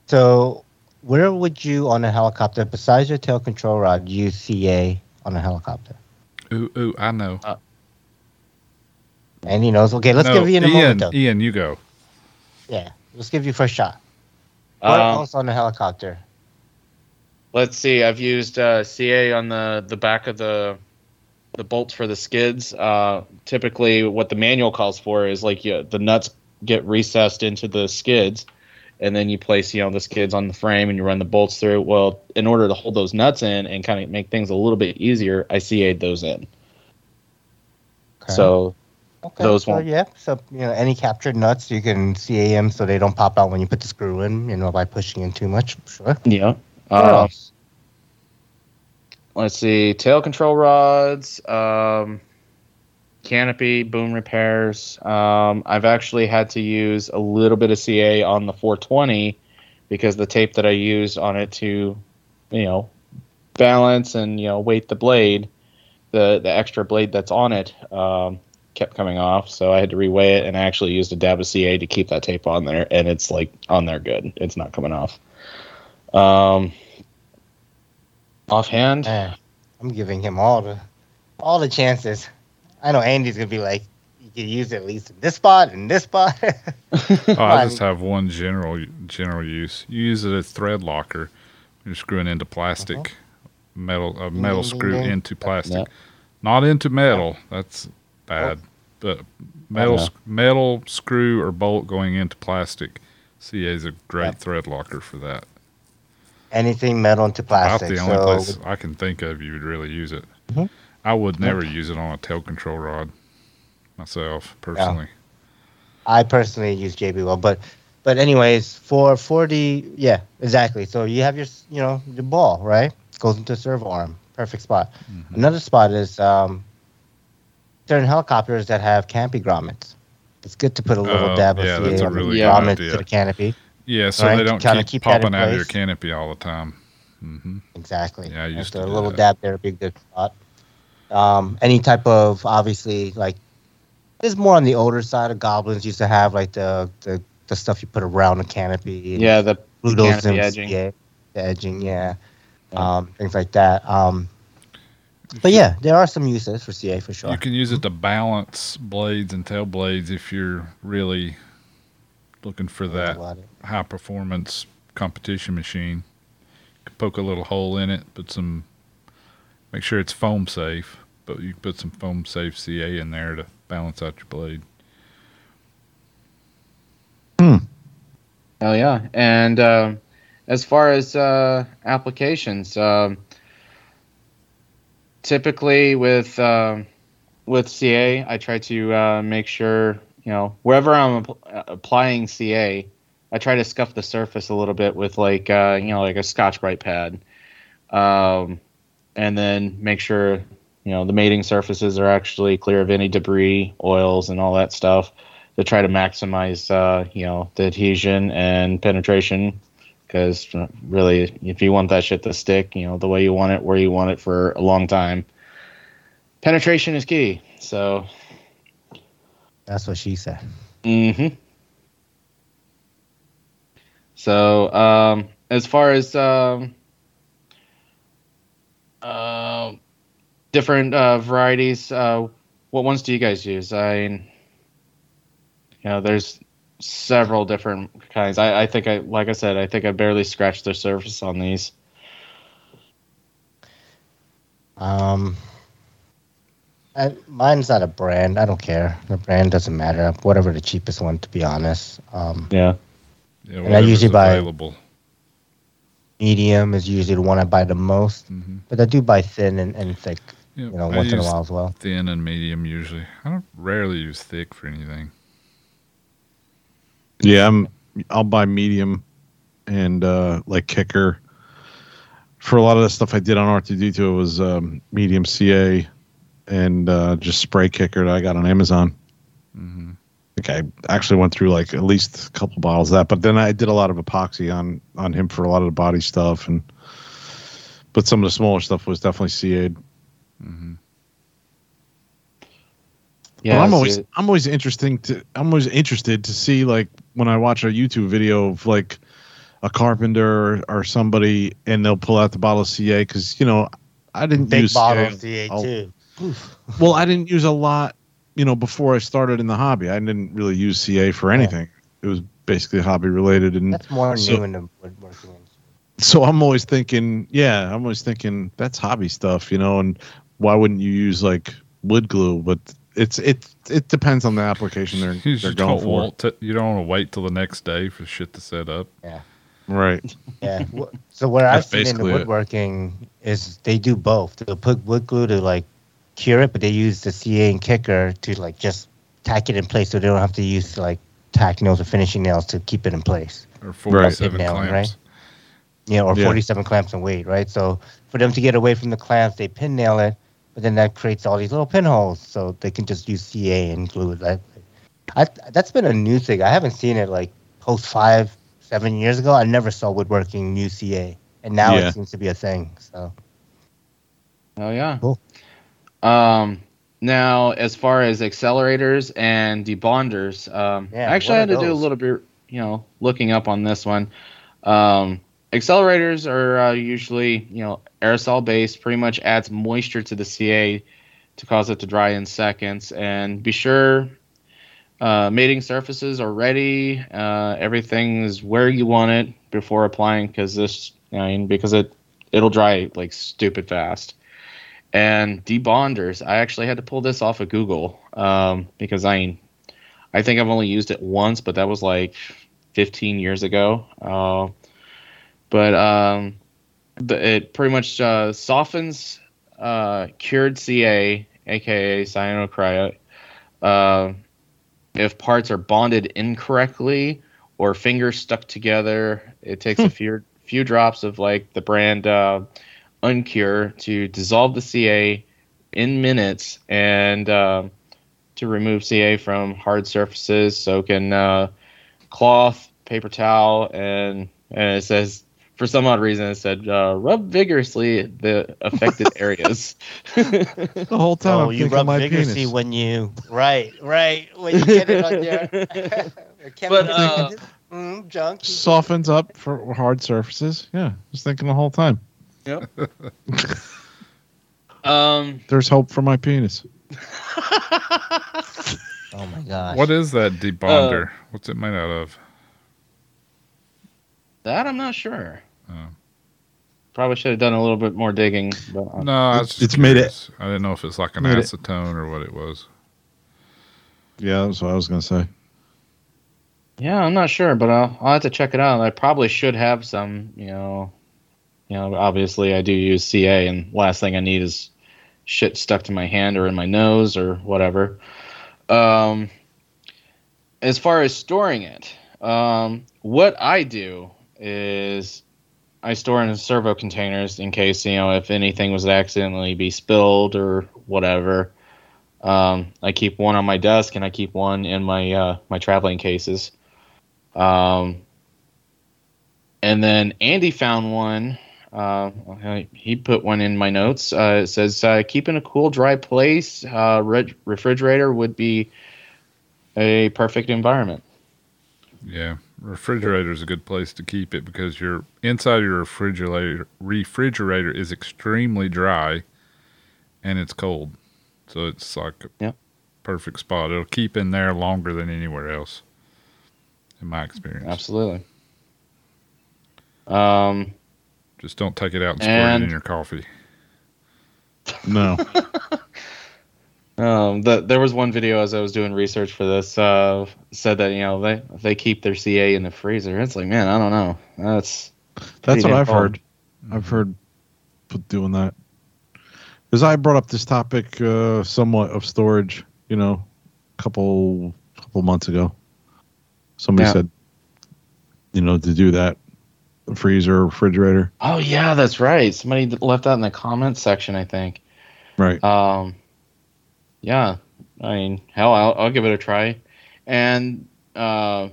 Speaker 2: So, where would you on a helicopter besides your tail control rod use CA on a helicopter?
Speaker 4: ooh, ooh, I know.
Speaker 2: And he knows. Okay, let's
Speaker 4: No,
Speaker 2: give you in a
Speaker 4: Ian,
Speaker 2: moment though.
Speaker 4: Ian, you go.
Speaker 2: Yeah, let's give you first shot. What
Speaker 5: Um,
Speaker 2: else on the helicopter?
Speaker 5: Let's see. I've used uh, CA on the the back of the the bolts for the skids. Uh, typically, what the manual calls for is like you, the nuts get recessed into the skids, and then you place you know the skids on the frame and you run the bolts through. Well, in order to hold those nuts in and kind of make things a little bit easier, I CA'd those in.
Speaker 2: Okay.
Speaker 5: So
Speaker 2: okay,
Speaker 5: those
Speaker 2: so,
Speaker 5: won't-
Speaker 2: Yeah, so you know any captured nuts you can CA them so they don't pop out when you put the screw in. You know by pushing in too much. Sure.
Speaker 5: yeah. Uh, let's see tail control rods um, canopy boom repairs um, i've actually had to use a little bit of ca on the 420 because the tape that i used on it to you know balance and you know weight the blade the the extra blade that's on it um, kept coming off so i had to reweigh it and i actually used a dab of ca to keep that tape on there and it's like on there good it's not coming off um, offhand
Speaker 2: Man, I'm giving him all the all the chances. I know Andy's gonna be like, you can use it at least in this spot and this spot.
Speaker 4: Oh, I just have one general general use. You use it as thread locker. You're screwing into plastic, metal a metal
Speaker 2: ding,
Speaker 4: screw
Speaker 2: ding.
Speaker 4: into plastic,
Speaker 5: Yeah.
Speaker 4: not into metal. That's bad. But metal
Speaker 5: Yeah.
Speaker 4: metal screw or bolt going into plastic. CA is a great
Speaker 2: Yep.
Speaker 4: thread locker for that.
Speaker 2: Anything metal into
Speaker 4: About
Speaker 2: plastic.
Speaker 4: the only
Speaker 2: so
Speaker 4: place I can think of you would really use it.
Speaker 2: Mhm.
Speaker 4: I would never use it on a tail control rod myself personally.
Speaker 2: I personally use JB Weld, but but anyways, for for the yeah, exactly. So you have your you know your ball right goes into servo arm, perfect spot.
Speaker 4: Mhm.
Speaker 2: Another spot is um, certain helicopters that have canopy grommets. It's good to put a little
Speaker 4: Oh,
Speaker 2: dab of
Speaker 4: yeah,
Speaker 2: CA
Speaker 4: that's a
Speaker 2: on the
Speaker 4: really
Speaker 5: good
Speaker 2: grommets
Speaker 4: idea.
Speaker 2: to the canopy.
Speaker 4: Yeah, so
Speaker 2: Right,
Speaker 4: they don't
Speaker 2: kinda
Speaker 4: keep,
Speaker 2: keep
Speaker 4: popping out of your canopy all the time. hmm
Speaker 2: Exactly.
Speaker 4: Yeah, I
Speaker 2: And
Speaker 4: used
Speaker 2: so
Speaker 4: to
Speaker 2: a little
Speaker 4: that.
Speaker 2: dab there would be a good spot. Um, any type of obviously like this is more on the older side of goblins used to have like the the, the stuff you put around the canopy. and
Speaker 5: Yeah, the
Speaker 2: Blutos
Speaker 5: canopy edging.
Speaker 2: Yeah, the edging, yeah.
Speaker 5: Yeah.
Speaker 2: Um, things like that. Um, but yeah, there are some uses for CA for sure.
Speaker 4: You can use it to balance blades and tail blades if you're really looking for that high performance competition machine. You can poke a little hole in it, put some, make sure it's foam safe, but you can put some foam safe CA in there to balance out your blade. Hmm.
Speaker 5: Oh yeah, and um, as far as uh, applications, um, typically with um, with CA, I try to uh, make sure you know wherever I'm uh, applying CA, I try to scuff the surface a little bit with like uh, you know like a Scotch Brite pad, um, and then make sure you know the mating surfaces are actually clear of any debris, oils, and all that stuff to try to maximize uh, you know the adhesion and penetration because really if you want that shit to stick you know the way you want it where you want it for a long time penetration is key so
Speaker 2: That's what she said.
Speaker 5: Mm-hmm. so um, as far as um, uh, different uh, varieties uh, what ones do you guys use i you know there's several different kinds I, I think i like i said i think i barely scratched the surface on these
Speaker 2: Um, I, mine's not a brand. I don't care. The brand doesn't matter. Whatever the cheapest one, to be honest. Um,
Speaker 5: yeah
Speaker 4: Yeah,
Speaker 2: And I usually buy-
Speaker 4: available.
Speaker 2: medium is usually the one I buy the most,
Speaker 4: hmm
Speaker 2: but I do buy thin and, and thick,
Speaker 4: Yeah,
Speaker 2: you know,
Speaker 4: I
Speaker 2: once in a while as well.
Speaker 4: Thin and medium usually. I don't rarely use thick for anything.
Speaker 3: Yeah, I'm. I'll buy medium, and uh like kicker. For a lot of the stuff I did on R2D2, it was um, medium CA, and uh, just spray kicker that I got on Amazon.
Speaker 4: hmm
Speaker 3: I I actually went through like at least a couple bottles of that, but then I did a lot of epoxy on on him for a lot of the body stuff, and but some of the smaller stuff was definitely CA'd.
Speaker 4: hmm
Speaker 5: yeah
Speaker 3: but I'm
Speaker 5: so-
Speaker 3: always I'm always interesting to I'm always interested to see like when I watch a YouTube video of like a carpenter or, or somebody and they'll pull out the bottle of CA because you know I didn't
Speaker 2: Big
Speaker 3: use
Speaker 2: bottle
Speaker 3: CA.
Speaker 2: of CA too.
Speaker 3: Well, I didn't use a lot, you know, before I started in the hobby. I didn't really use CA for anything. It was basically hobby related, and
Speaker 2: That's more
Speaker 3: So-
Speaker 2: new in the woodworking.
Speaker 3: so I'm always thinking, yeah, I'm always thinking that's hobby stuff, you know, and why wouldn't you use like wood glue? But it's it it depends on the application they're
Speaker 4: You
Speaker 3: they're going for.
Speaker 4: to, you don't want to wait till the next day for shit to set up. Yeah.
Speaker 3: Right.
Speaker 2: Yeah. so what I've seen in the woodworking is they do both. They'll put wood glue to like cure it, but they use the CA and kicker to like just tack it in place, so they don't have to use like tack nails or finishing nails to keep it in place.
Speaker 4: Or 47
Speaker 2: Nail,
Speaker 4: clamps.
Speaker 2: right? you know, or
Speaker 3: Yeah.
Speaker 2: 47 clamps in weight, right? So for them to get away from the clamps, they pin nail it, but then that creates all these little pinholes, so they can just use CA and glue it. Like, I, that's been a new thing. I haven't seen it like post five, seven years ago. I never saw woodworking new CA, and now
Speaker 3: Yeah.
Speaker 2: it seems to be a thing. So
Speaker 5: Oh yeah.
Speaker 2: Cool.
Speaker 5: Um, now, as far as accelerators and debonders, um,
Speaker 2: Yeah,
Speaker 5: actually, I
Speaker 2: what
Speaker 5: had
Speaker 2: are
Speaker 5: to do a little bit, you know, looking up on this one. Um, accelerators are uh, usually, you know, aerosol based. Pretty much adds moisture to the CA to cause it to dry in seconds. And be sure uh, mating surfaces are ready. Uh, everything is where you want it before applying because this, I mean, because it it'll dry like stupid fast. And debonders, I actually had to pull this off of Google um, because I I think I've only used it once, but that was like 15 years ago. But um, the, it pretty much uh, softens uh, cured CA, aka cyanocryate, uh, if parts are bonded incorrectly or fingers stuck together. It takes a few few drops of like the brand uh, Uncure to dissolve the CA in minutes and uh, to remove CA from hard surfaces. So can uh, cloth, paper towel, and and it says for some odd reason it said uh, rub vigorously the affected areas.
Speaker 3: The whole time
Speaker 2: Oh,
Speaker 3: I'm
Speaker 2: you rub
Speaker 3: my
Speaker 2: vigorously
Speaker 3: penis.
Speaker 2: when you right, right when you get it on there.
Speaker 5: But, uh,
Speaker 2: mm, junk.
Speaker 3: Softens up for hard surfaces. Yeah, just thinking the whole time. Yep.
Speaker 5: um,
Speaker 3: There's hope for my penis.
Speaker 2: Oh my gosh.
Speaker 4: What is that debonder? What's it made out of?
Speaker 5: that I'm not sure. Probably should have done a little bit more digging. But uh,
Speaker 4: No,
Speaker 3: It's- it's made it-
Speaker 4: I didn't know if it's like an
Speaker 3: Made it-
Speaker 4: acetone or what it was.
Speaker 3: Yeah, that's what I was gonna say.
Speaker 5: yeah, I'm not sure, but I'll, I'll have to check it out. I probably should have some. You know, you know, obviously I do use CA, and last thing I need is shit stuck to my hand or in my nose or whatever. Um, as far as storing it, um, what I do is I store in servo containers in case you know if anything was accidentally be spilled or whatever. Um, I keep one on my desk and I keep one in my uh, my traveling cases. Um, and then Andy found one. Uh, he put one in my notes. Uh, it says uh, keep in a cool, dry place. Uh, re- refrigerator would be a perfect environment.
Speaker 4: Yeah, refrigerator is a good place to keep it because your inside your refrigerator refrigerator is extremely dry, and it's cold, so it's like a
Speaker 5: Yep.
Speaker 4: perfect spot. It'll keep in there longer than anywhere else, in my experience.
Speaker 5: Absolutely. Um,
Speaker 4: Just don't take it out and squirt it in your coffee.
Speaker 3: No.
Speaker 5: Um, the, there was one video as I was doing research for this uh, said that you know they they keep their CA in the freezer. It's like man, I don't know. That's
Speaker 3: That's what I've
Speaker 5: cold.
Speaker 3: heard. I've heard doing that. Because I brought up this topic uh, somewhat of storage, you know, a couple couple months ago. Somebody
Speaker 5: Yeah.
Speaker 3: said, you know, to do that, freezer, refrigerator,
Speaker 5: oh yeah, that's right. Somebody left that in the comments section, I think.
Speaker 3: right?
Speaker 5: Um, yeah, I mean, hell, I'll, I'll give it a try. And uh,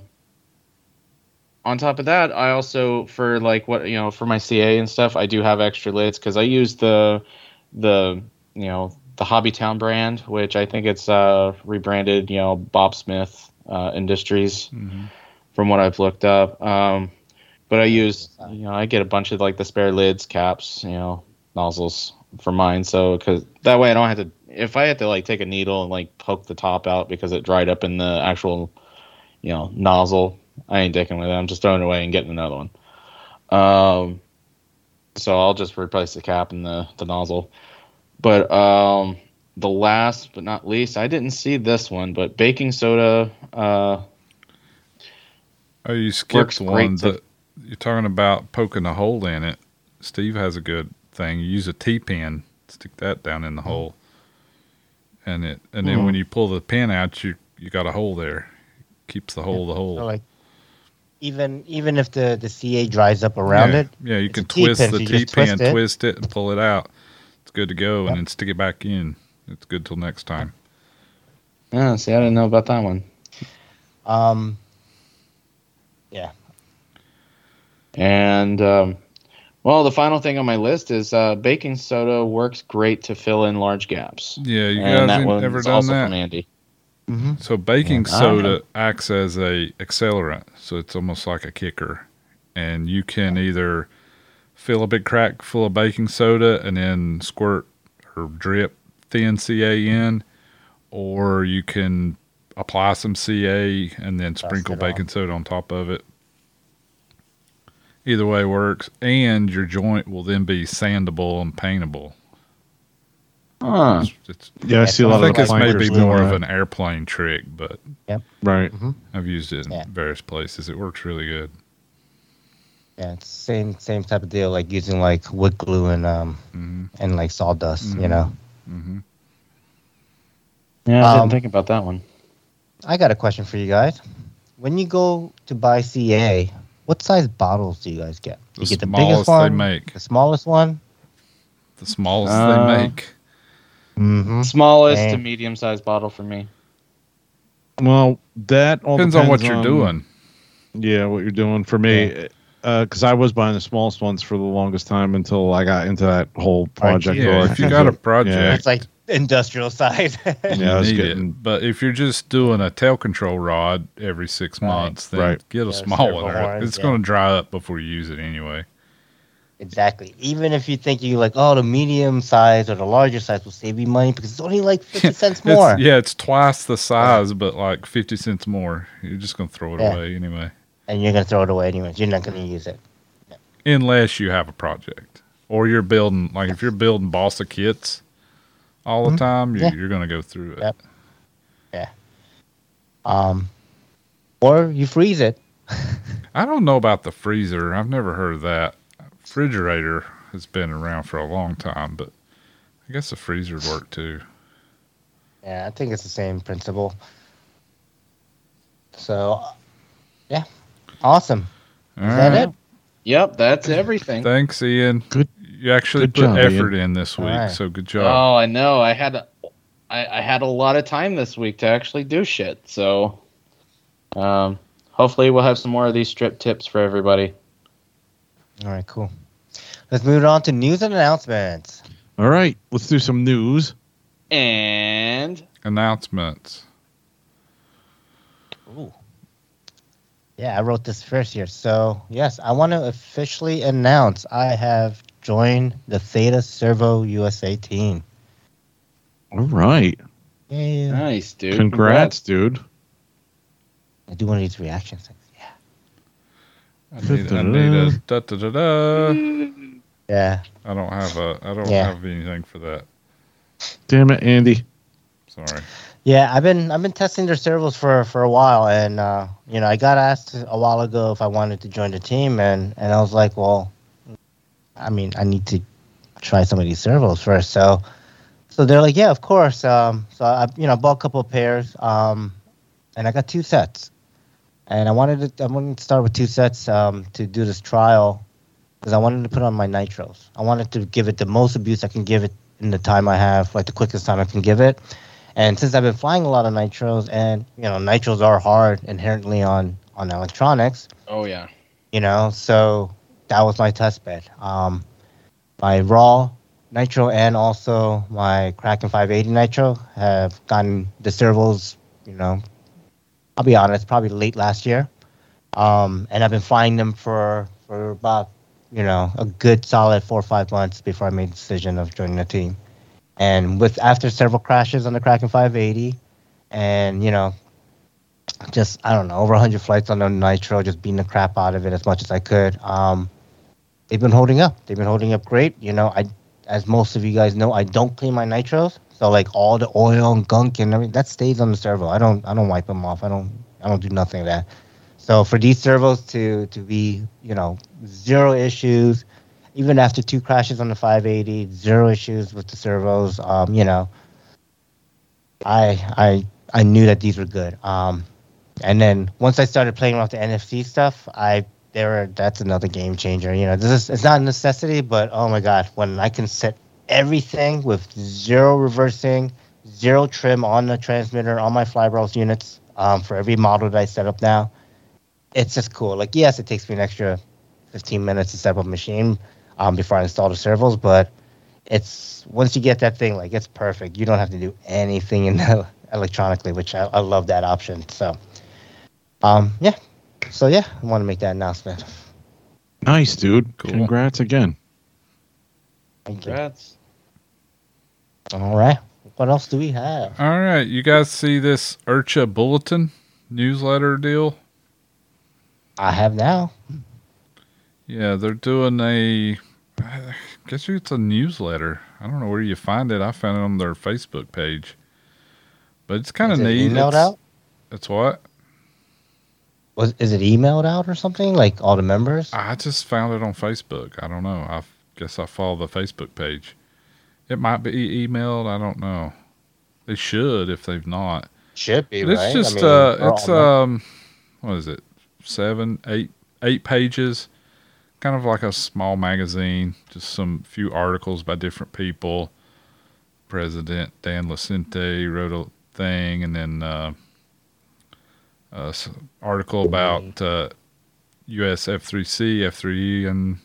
Speaker 5: on top of that, I also for like what you know for my CA and stuff, I do have extra lids because I use the the you know the Hobbytown brand, which I think it's uh, rebranded, you know, Bob Smith uh, Industries
Speaker 4: Mhm.
Speaker 5: from what I've looked up. Um, but I use, you know, I get a bunch of like the spare lids, caps, you know, nozzles for mine. So, because that way I don't have to, if I had to like take a needle and like poke the top out because it dried up in the actual, you know, nozzle, I ain't dicking with it. I'm just throwing it away and getting another one. Um, so I'll just replace the cap and the, the nozzle. But um, the last but not least, I didn't see this one, but baking soda. Uh,
Speaker 4: Oh, you skipped one
Speaker 5: to-
Speaker 4: you're talking about poking a hole in it. Steve has a good thing. You use a T pin, stick that down in the hole, and it and then
Speaker 5: Mhm.
Speaker 4: when you pull the pin out, you you got a hole there. Keeps the hole the hole.
Speaker 2: So like even even if the the CA dries up around
Speaker 4: yeah.
Speaker 2: it,
Speaker 4: Yeah, you
Speaker 2: it's
Speaker 4: can
Speaker 2: a T-pin,
Speaker 4: twist
Speaker 2: so
Speaker 4: the
Speaker 2: you
Speaker 4: T
Speaker 2: just twist
Speaker 4: pin,
Speaker 2: it.
Speaker 4: twist it, and pull it out. It's good to go,
Speaker 2: Yep.
Speaker 4: and then stick it back in. It's good till next time.
Speaker 5: yeah, see, I didn't know about that one.
Speaker 2: um, yeah.
Speaker 5: And um, well, the final thing on my list is uh, baking soda works great to fill in large gaps.
Speaker 4: Yeah, you
Speaker 5: and
Speaker 4: guys
Speaker 5: that
Speaker 4: ain't
Speaker 5: one's
Speaker 4: ever done
Speaker 5: also
Speaker 4: that.
Speaker 5: from Andy.
Speaker 2: mhm.
Speaker 4: So baking
Speaker 5: Yeah.
Speaker 4: soda acts as a accelerant, so it's almost like a kicker, and you can either fill a big crack full of baking soda and then squirt or drip thin CA in, or you can apply some CA and then sprinkle
Speaker 2: it on.
Speaker 4: baking soda on top of it. Either way works, and your joint will then be sandable and paintable.
Speaker 5: Huh.
Speaker 4: It's, it's,
Speaker 3: Yeah, I see a lot
Speaker 4: I
Speaker 3: of
Speaker 4: think
Speaker 3: the
Speaker 4: it's maybe
Speaker 3: plankers doing
Speaker 4: more of an airplane trick, but yep.
Speaker 3: right.
Speaker 4: I've used it in
Speaker 2: Yeah.
Speaker 4: various places. It works really good.
Speaker 2: Yeah, it's same same type of deal, like using like wood glue and um
Speaker 4: hmm
Speaker 2: and like sawdust. You
Speaker 4: Mhm.
Speaker 2: know.
Speaker 4: hmm
Speaker 5: Yeah, I
Speaker 2: Um,
Speaker 5: didn't think about that one.
Speaker 2: I got a question for you guys. When you go to buy CA, what size bottles do you guys get?
Speaker 4: The
Speaker 2: you get the
Speaker 4: smallest
Speaker 2: biggest
Speaker 4: they
Speaker 2: one,
Speaker 4: make.
Speaker 2: the smallest one.
Speaker 4: The smallest
Speaker 5: Uh,
Speaker 4: they make.
Speaker 2: Mm-hmm.
Speaker 5: Smallest to medium sized bottle for me.
Speaker 3: Well, that all
Speaker 4: Depends on what you're doing.
Speaker 3: Yeah, what you're doing for me, because I was buying the smallest ones for the longest time until I got into that whole project.
Speaker 2: Yeah,
Speaker 3: where
Speaker 4: if you got a
Speaker 3: get-
Speaker 4: project,
Speaker 2: It's like industrial size.
Speaker 3: Yeah, I
Speaker 4: need
Speaker 3: getting-
Speaker 4: it. But if you're just doing a tail control rod every six
Speaker 2: Right.
Speaker 4: months, then
Speaker 3: Right.
Speaker 4: get a
Speaker 2: Yeah,
Speaker 4: small one.
Speaker 2: ones,
Speaker 4: It's
Speaker 2: yeah.
Speaker 4: going to dry up before you use it anyway.
Speaker 2: exactly. Even if you think you like, oh, the medium size or the larger size will save you money because it's only like fifty cents
Speaker 4: It's-
Speaker 2: more.
Speaker 4: yeah, it's twice the size, but like 50 cents more. You're just going to throw it
Speaker 2: Yeah.
Speaker 4: away anyway.
Speaker 2: And you're gonna throw it away anyway. You're not gonna use it.
Speaker 4: Unless you have a project. Or you're building, like if you're building balsa kits all the
Speaker 2: Mhm.
Speaker 4: time, you're,
Speaker 2: Yeah.
Speaker 4: you're going to go through it.
Speaker 2: Yep. Yeah. Um, or you freeze it.
Speaker 4: I don't know about the freezer. I've never heard of that. Refrigerator has been around for a long time, but I guess the freezer would work too.
Speaker 2: Yeah, I think it's the same principle. So, yeah, awesome.
Speaker 4: All
Speaker 2: Is that it?
Speaker 5: Yep, that's everything.
Speaker 4: Thanks, Ian.
Speaker 3: Good-
Speaker 4: You actually
Speaker 3: good
Speaker 4: put
Speaker 3: job,
Speaker 4: effort in this week,
Speaker 2: Alright.
Speaker 4: so good job.
Speaker 5: Oh, I know. I had a, I, I had a lot of time this week to actually do shit. So, um, hopefully we'll have some more of these strip tips for everybody.
Speaker 2: All right, cool. Let's move on to news and announcements.
Speaker 3: All right, let's do some news.
Speaker 5: And
Speaker 4: Announcements.
Speaker 2: Ooh. Yeah, I wrote this first here. So, yes, I want to officially announce I have joined the Theta Servo USA team.
Speaker 3: All right,
Speaker 2: Yeah,
Speaker 5: nice, dude.
Speaker 3: congrats, dude.
Speaker 2: I do one of these reaction things. Yeah.
Speaker 4: I need, I need a da da da da.
Speaker 2: Yeah.
Speaker 4: I don't have a. I don't
Speaker 2: Yeah.
Speaker 4: have anything for that.
Speaker 3: Damn it, Andy.
Speaker 4: Sorry.
Speaker 2: Yeah, I've been I've been testing their servos for for a while, and uh, you know I got asked a while ago if I wanted to join the team, and and I was like, well, I mean I need to try some of these servos first. So so they're like, yeah, of course. Um, so I you know bought a couple of pairs, um, and I got two sets, and I wanted to I wanted to start with two sets um, to do this trial because I wanted to put on my nitros. I wanted to give it the most abuse I can give it in the time I have, like the quickest time I can give it. And since I've been flying a lot of nitros, and you know, nitros are hard inherently on on electronics,
Speaker 5: Oh yeah.
Speaker 2: you know, so that was my test bed. Um, my raw nitro and also my Kraken 580 nitro have gotten the servos, you know, I'll be honest, probably late last year. Um, and I've been flying them for for about you know a good solid four or five months before I made the decision of joining the team. And with after several crashes on the Kraken 580, and you know, just I don't know over 100 flights on the nitro, just beating the crap out of it as much as I could. Um, they've been holding up. They've been holding up great. You know, I as most of you guys know, I don't clean my nitros, so like all the oil and gunk and everything that stays on the servo. I don't I don't wipe them off. I don't I don't do nothing of that. So for these servos to to be you know zero issues, even after two crashes on the 580, zero issues with the servos. Um, you know, I I I knew that these were good. Um, and then once I started playing around with the NFC stuff, I there that's another game changer. You know, this is it's not a necessity, but oh my god, when I can set everything with zero reversing, zero trim on the transmitter on my Flybarless units um, for every model that I set up now, it's just cool. Like yes, it takes me an extra 15 minutes to set up a machine um, before I install the servos, but it's once you get that thing, like it's perfect. You don't have to do anything in the electronically, which I, I love that option. So, um, yeah. So yeah, I want to make that announcement.
Speaker 3: Nice, dude.
Speaker 4: Cool.
Speaker 3: Congrats again.
Speaker 2: Thank you.
Speaker 5: Congrats.
Speaker 2: All right. What else do we have?
Speaker 4: All right, you guys see this IRCHA Bulletin newsletter deal?
Speaker 2: I have now.
Speaker 4: Yeah, they're doing a. I guess it's a newsletter. I don't know where you find it. I found it on their Facebook page, but it's kind of
Speaker 2: it
Speaker 4: neat.
Speaker 2: emailed
Speaker 4: it's,
Speaker 2: out?
Speaker 4: It's what?
Speaker 2: Was is it emailed out or something? Like all the members?
Speaker 4: I just found it on Facebook. I don't know. I guess I follow the Facebook page. It might be emailed. I don't know. They should if they've not.
Speaker 2: Should be
Speaker 4: But it's
Speaker 2: right.
Speaker 4: just
Speaker 2: I mean,
Speaker 4: uh, it's um, what is it? Seven, eight, eight pages. Kind of like a small magazine. Just some few articles by different people. President Dan Lacente wrote a thing, and then uh, s- article about uh, U.S. F3C, F3E, and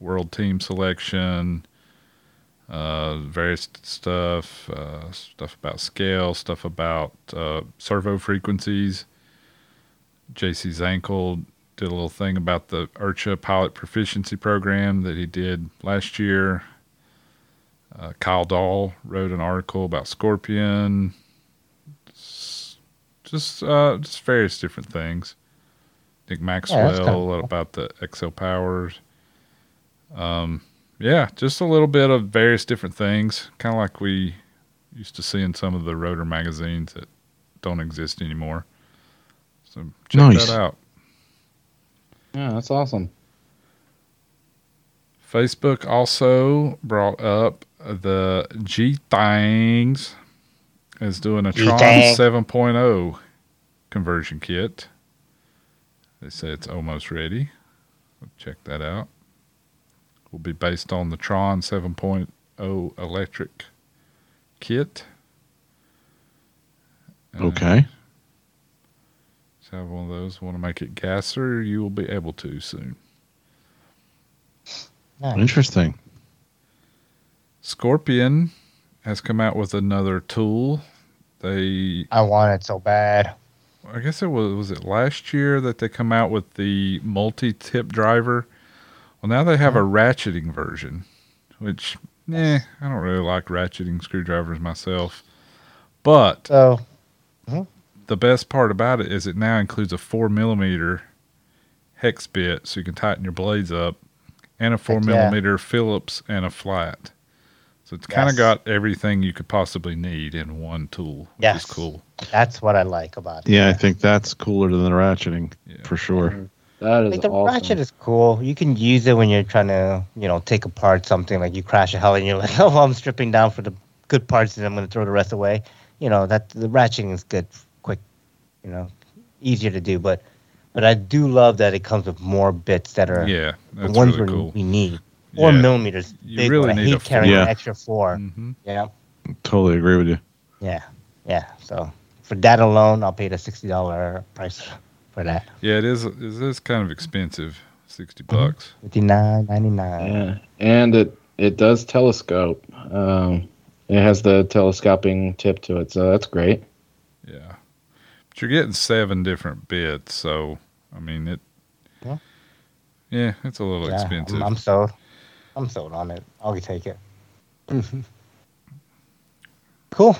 Speaker 4: World Team Selection. Uh, various stuff, uh, stuff about scale, stuff about uh, servo frequencies. JC Zankel did a little thing about the IRCHA pilot proficiency program that he did last year. Uh, Kyle Dahl wrote an article about Scorpion. S- Just, uh, just various different things. Nick Maxwell
Speaker 2: kinda cool.
Speaker 4: about the XL powers. Um, yeah, just a little bit of various different things, kind of like we used to see in some of the rotor magazines that don't exist anymore. So check
Speaker 3: Nice.
Speaker 4: that out.
Speaker 5: Yeah, that's awesome.
Speaker 4: Facebook also brought up the G Things is doing a Tron
Speaker 2: G-Tang.
Speaker 4: 7.0 conversion kit. They say it's almost ready. Check that out. Will be based on the Tron 7.0 electric kit. Uh,
Speaker 3: Okay.
Speaker 4: So have one of those. Want to make it gasser? You will be able to soon.
Speaker 2: Nice.
Speaker 3: Interesting.
Speaker 4: Scorpion has come out with another tool. They,
Speaker 2: I want it so bad.
Speaker 4: I guess it was was it last year that they come out with the multi-tip driver. Well, now they have a ratcheting version, which, eh, I don't really like ratcheting screwdrivers myself. But
Speaker 2: So
Speaker 4: the best part about it is it now includes a four millimeter hex bit, so you can tighten your blades up, and a four
Speaker 2: Heck yeah.
Speaker 4: millimeter Phillips and a flat. So it's kind of got everything you could possibly need in one tool, which
Speaker 2: Yes.
Speaker 4: is cool.
Speaker 2: that's what I like about it.
Speaker 3: Yeah, I think that's cooler than the ratcheting
Speaker 4: Yeah.
Speaker 3: for sure. Mm-hmm.
Speaker 5: That is
Speaker 2: Like the
Speaker 5: awesome.
Speaker 2: ratchet is cool. You can use it when you're trying to, you know, take apart something like you crash a hell and you're like, oh, I'm stripping down for the good parts and I'm going to throw the rest away. You know, that the ratcheting is good, quick, you know, easier to do. But, but I do love that it comes with more bits that are
Speaker 4: Yeah,
Speaker 2: the ones
Speaker 4: really cool.
Speaker 2: we need. Four
Speaker 4: Yeah.
Speaker 2: millimeters.
Speaker 4: You
Speaker 2: big
Speaker 4: really
Speaker 2: one. I
Speaker 4: need
Speaker 2: hate
Speaker 4: a
Speaker 2: carrying
Speaker 3: four.
Speaker 2: an extra four.
Speaker 4: hmm
Speaker 2: Yeah,
Speaker 3: Totally agree with you.
Speaker 2: yeah, yeah. So for that alone, I'll pay the sixty dollar price for that.
Speaker 4: Yeah, it is. It is kind of expensive, 60
Speaker 2: Mm-hmm.
Speaker 4: bucks.
Speaker 2: Fifty nine ninety nine.
Speaker 5: Yeah, and it it does telescope. Um, it has the telescoping tip to it, so that's great.
Speaker 4: Yeah, but you're getting seven different bits, so I mean it.
Speaker 2: Yeah.
Speaker 4: Yeah, it's a little
Speaker 2: Yeah,
Speaker 4: expensive.
Speaker 2: I'm, I'm sold. I'm sold on it. I'll take it. cool.